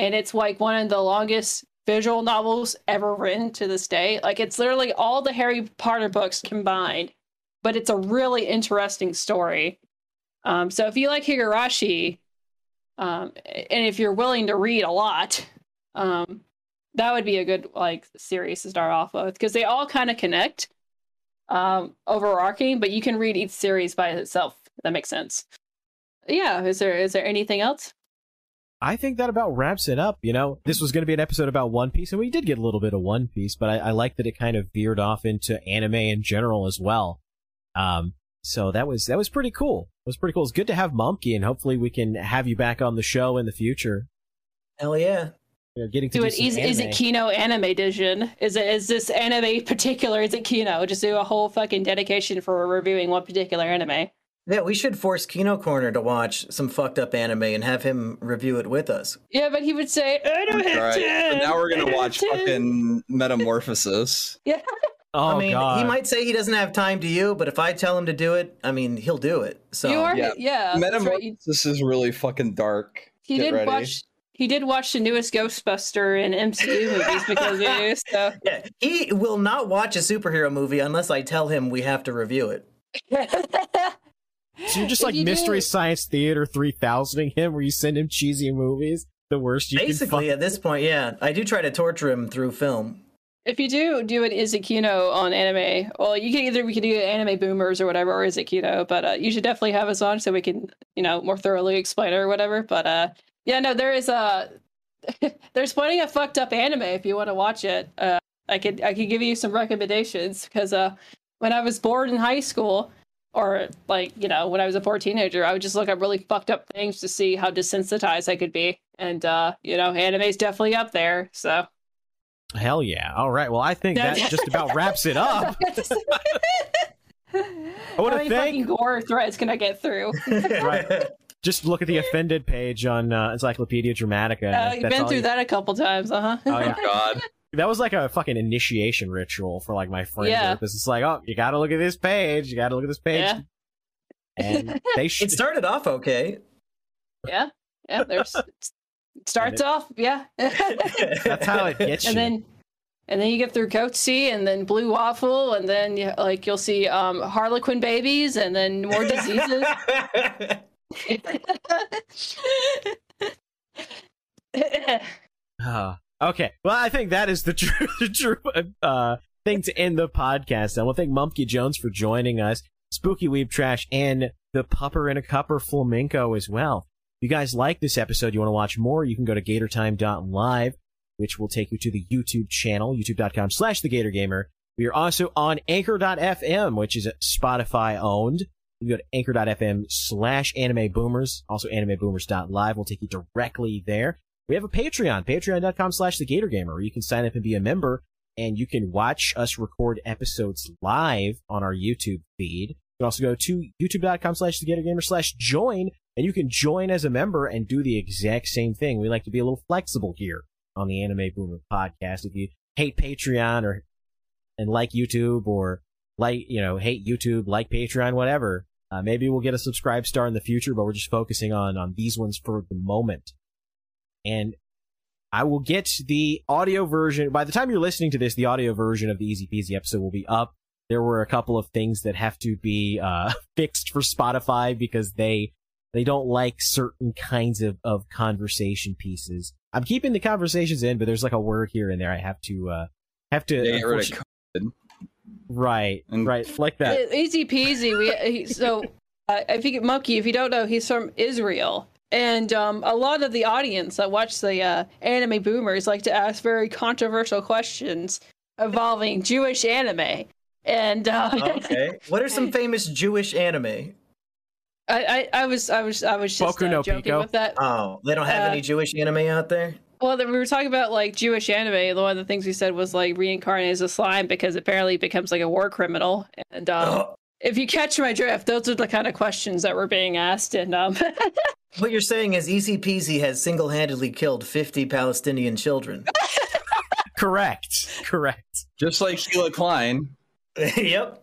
and it's like one of the longest visual novels ever written to this day. Like it's literally all the Harry Potter books combined, but it's a really interesting story. Um, so if you like Higurashi, um, and if you're willing to read a lot, um, that would be a good like series to start off with because they all kind of connect, um, overarching. But you can read each series by itself. That makes sense. Yeah. Is there is there anything else? I think that about wraps it up. You know, this was going to be an episode about One Piece, and we did get a little bit of One Piece, but I, I like that it kind of veered off into anime in general as well. Um, so that was that was pretty cool. It was pretty cool. It's good to have Mumkey, and hopefully we can have you back on the show in the future. Hell yeah. You know, getting to Do do, it. some Is, is it. Kino Anime Edition? Is it is this anime particular? Is it Kino? Just do a whole fucking dedication for reviewing one particular anime. Yeah, we should force Kino Corner to watch some fucked up anime and have him review it with us. Yeah, but he would say, I don't have All right, time. so now we're gonna watch fucking Metamorphosis. (laughs) Yeah. Oh I mean, god. he might say he doesn't have time to you, but if I tell him to do it, I mean, he'll do it. So you are, yeah. yeah. that's right. Metamorphosis is really fucking dark. He Get did ready. watch. He did watch the newest Ghostbuster and MCU movies because of you. So (laughs) yeah, he will not watch a superhero movie unless I tell him we have to review it. (laughs) so you're just like you do- Mystery Science Theater 3000ing him, where you send him cheesy movies. The worst you Basically, can at this point, yeah, I do try to torture him through film. if you do do an Is It Kino on anime, well, you can either we can do anime boomers or whatever, or Is It Kino, but uh, you should definitely have us on so we can you know more thoroughly explain it or whatever. But uh, yeah, no, there is a (laughs) there's plenty of fucked up anime if you want to watch it. Uh, I could I could give you some recommendations because uh, when I was bored in high school. Or like you know, when I was a poor teenager, I would just look up really fucked up things to see how desensitized I could be, and uh, you know, anime's definitely up there. So Hell yeah. All right. Well, I think that just about wraps it up. (laughs) I How want to many thank fucking gore threads can I get through? (laughs) Right. just look at the offended page on uh, Encyclopedia Dramatica. Uh, you've been through you- that a couple times, uh huh. Oh yeah, God. That was like a fucking initiation ritual for like my friend Yeah. group. It's just like, oh, you got to look at this page. You got to look at this page. Yeah. And (laughs) they should. It started off okay. yeah, yeah. There's (laughs) it starts off, yeah. (laughs) That's how it gets you. and then and then you get through Goatse and then Blue Waffle and then you, like you'll see um, Harlequin babies and then more diseases. Ah, okay. Well, I think that is the (laughs) true, the true uh, thing to end the podcast. I want to thank Mumkey Jones for joining us, Spooky Weebtrash, and the Pupper and a Cupper Flamenco as well. If you guys like this episode, you want to watch more, you can go to gatortime.live, which will take you to the YouTube channel, youtube.com slash the Gator Gamer. We are also on Anchor.fm, which is Spotify owned. You go to anchor.fm slash anime boomers. Also animeboomers.live will take you directly there. We have a Patreon, patreon.com slash the Gator Gamer, where you can sign up and be a member and you can watch us record episodes live on our YouTube feed. You can also go to youtube.com slash the Gator Gamer slash join and you can join as a member and do the exact same thing. We like to be a little flexible here on the Anime Boomer podcast. If you hate Patreon or and like YouTube or like you know hate YouTube, like Patreon, whatever, uh, maybe we'll get a subscribe star in the future. But we're just focusing on on these ones for the moment. And I will get the audio version. By the time you're listening to this, the audio version of the Easy Peasy episode will be up. There were a couple of things that have to be uh, (laughs) fixed for Spotify because they they don't like certain kinds of, of conversation pieces. I'm keeping the conversations in, but there's like a word here and there I have to uh have to They get rid of unfortunately- right And- right like that. Easy peasy. We he- so (laughs) uh, I think Monkey. If you don't know, he's from Israel, and um, a lot of the audience that watch the uh, anime boomers like to ask very controversial questions involving Jewish anime. And uh, Okay. What are some (laughs) famous Jewish anime? I, I, I was I was I was just Boku uh, no joking Pico? with that. Oh, they don't have Uh, any Jewish anime out there? Well, then we were talking about like Jewish anime. One of the things we said was like reincarnate as a slime because apparently it becomes like a war criminal. And um, (gasps) Oh, if you catch my drift, those are the kind of questions that were being asked. And um, (laughs) what you're saying is Easy Peasy has single-handedly killed 50 Palestinian children. (laughs) Correct. Correct. Just like Sheila Klein. (laughs) yep.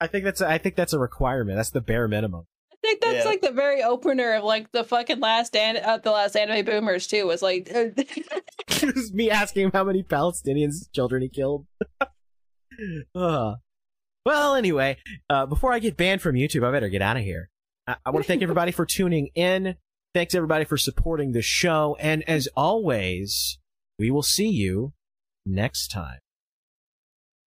I think that's a, I think that's a requirement. That's the bare minimum. I think that's Yeah. like the very opener of like the fucking last and uh, the last anime boomers too. Was like Just me asking him how many Palestinians children he killed. Uh. Well, anyway, uh, before I get banned from YouTube, I better get out of here. I, I want to thank everybody for tuning in. Thanks everybody for supporting the show. And as always, we will see you next time.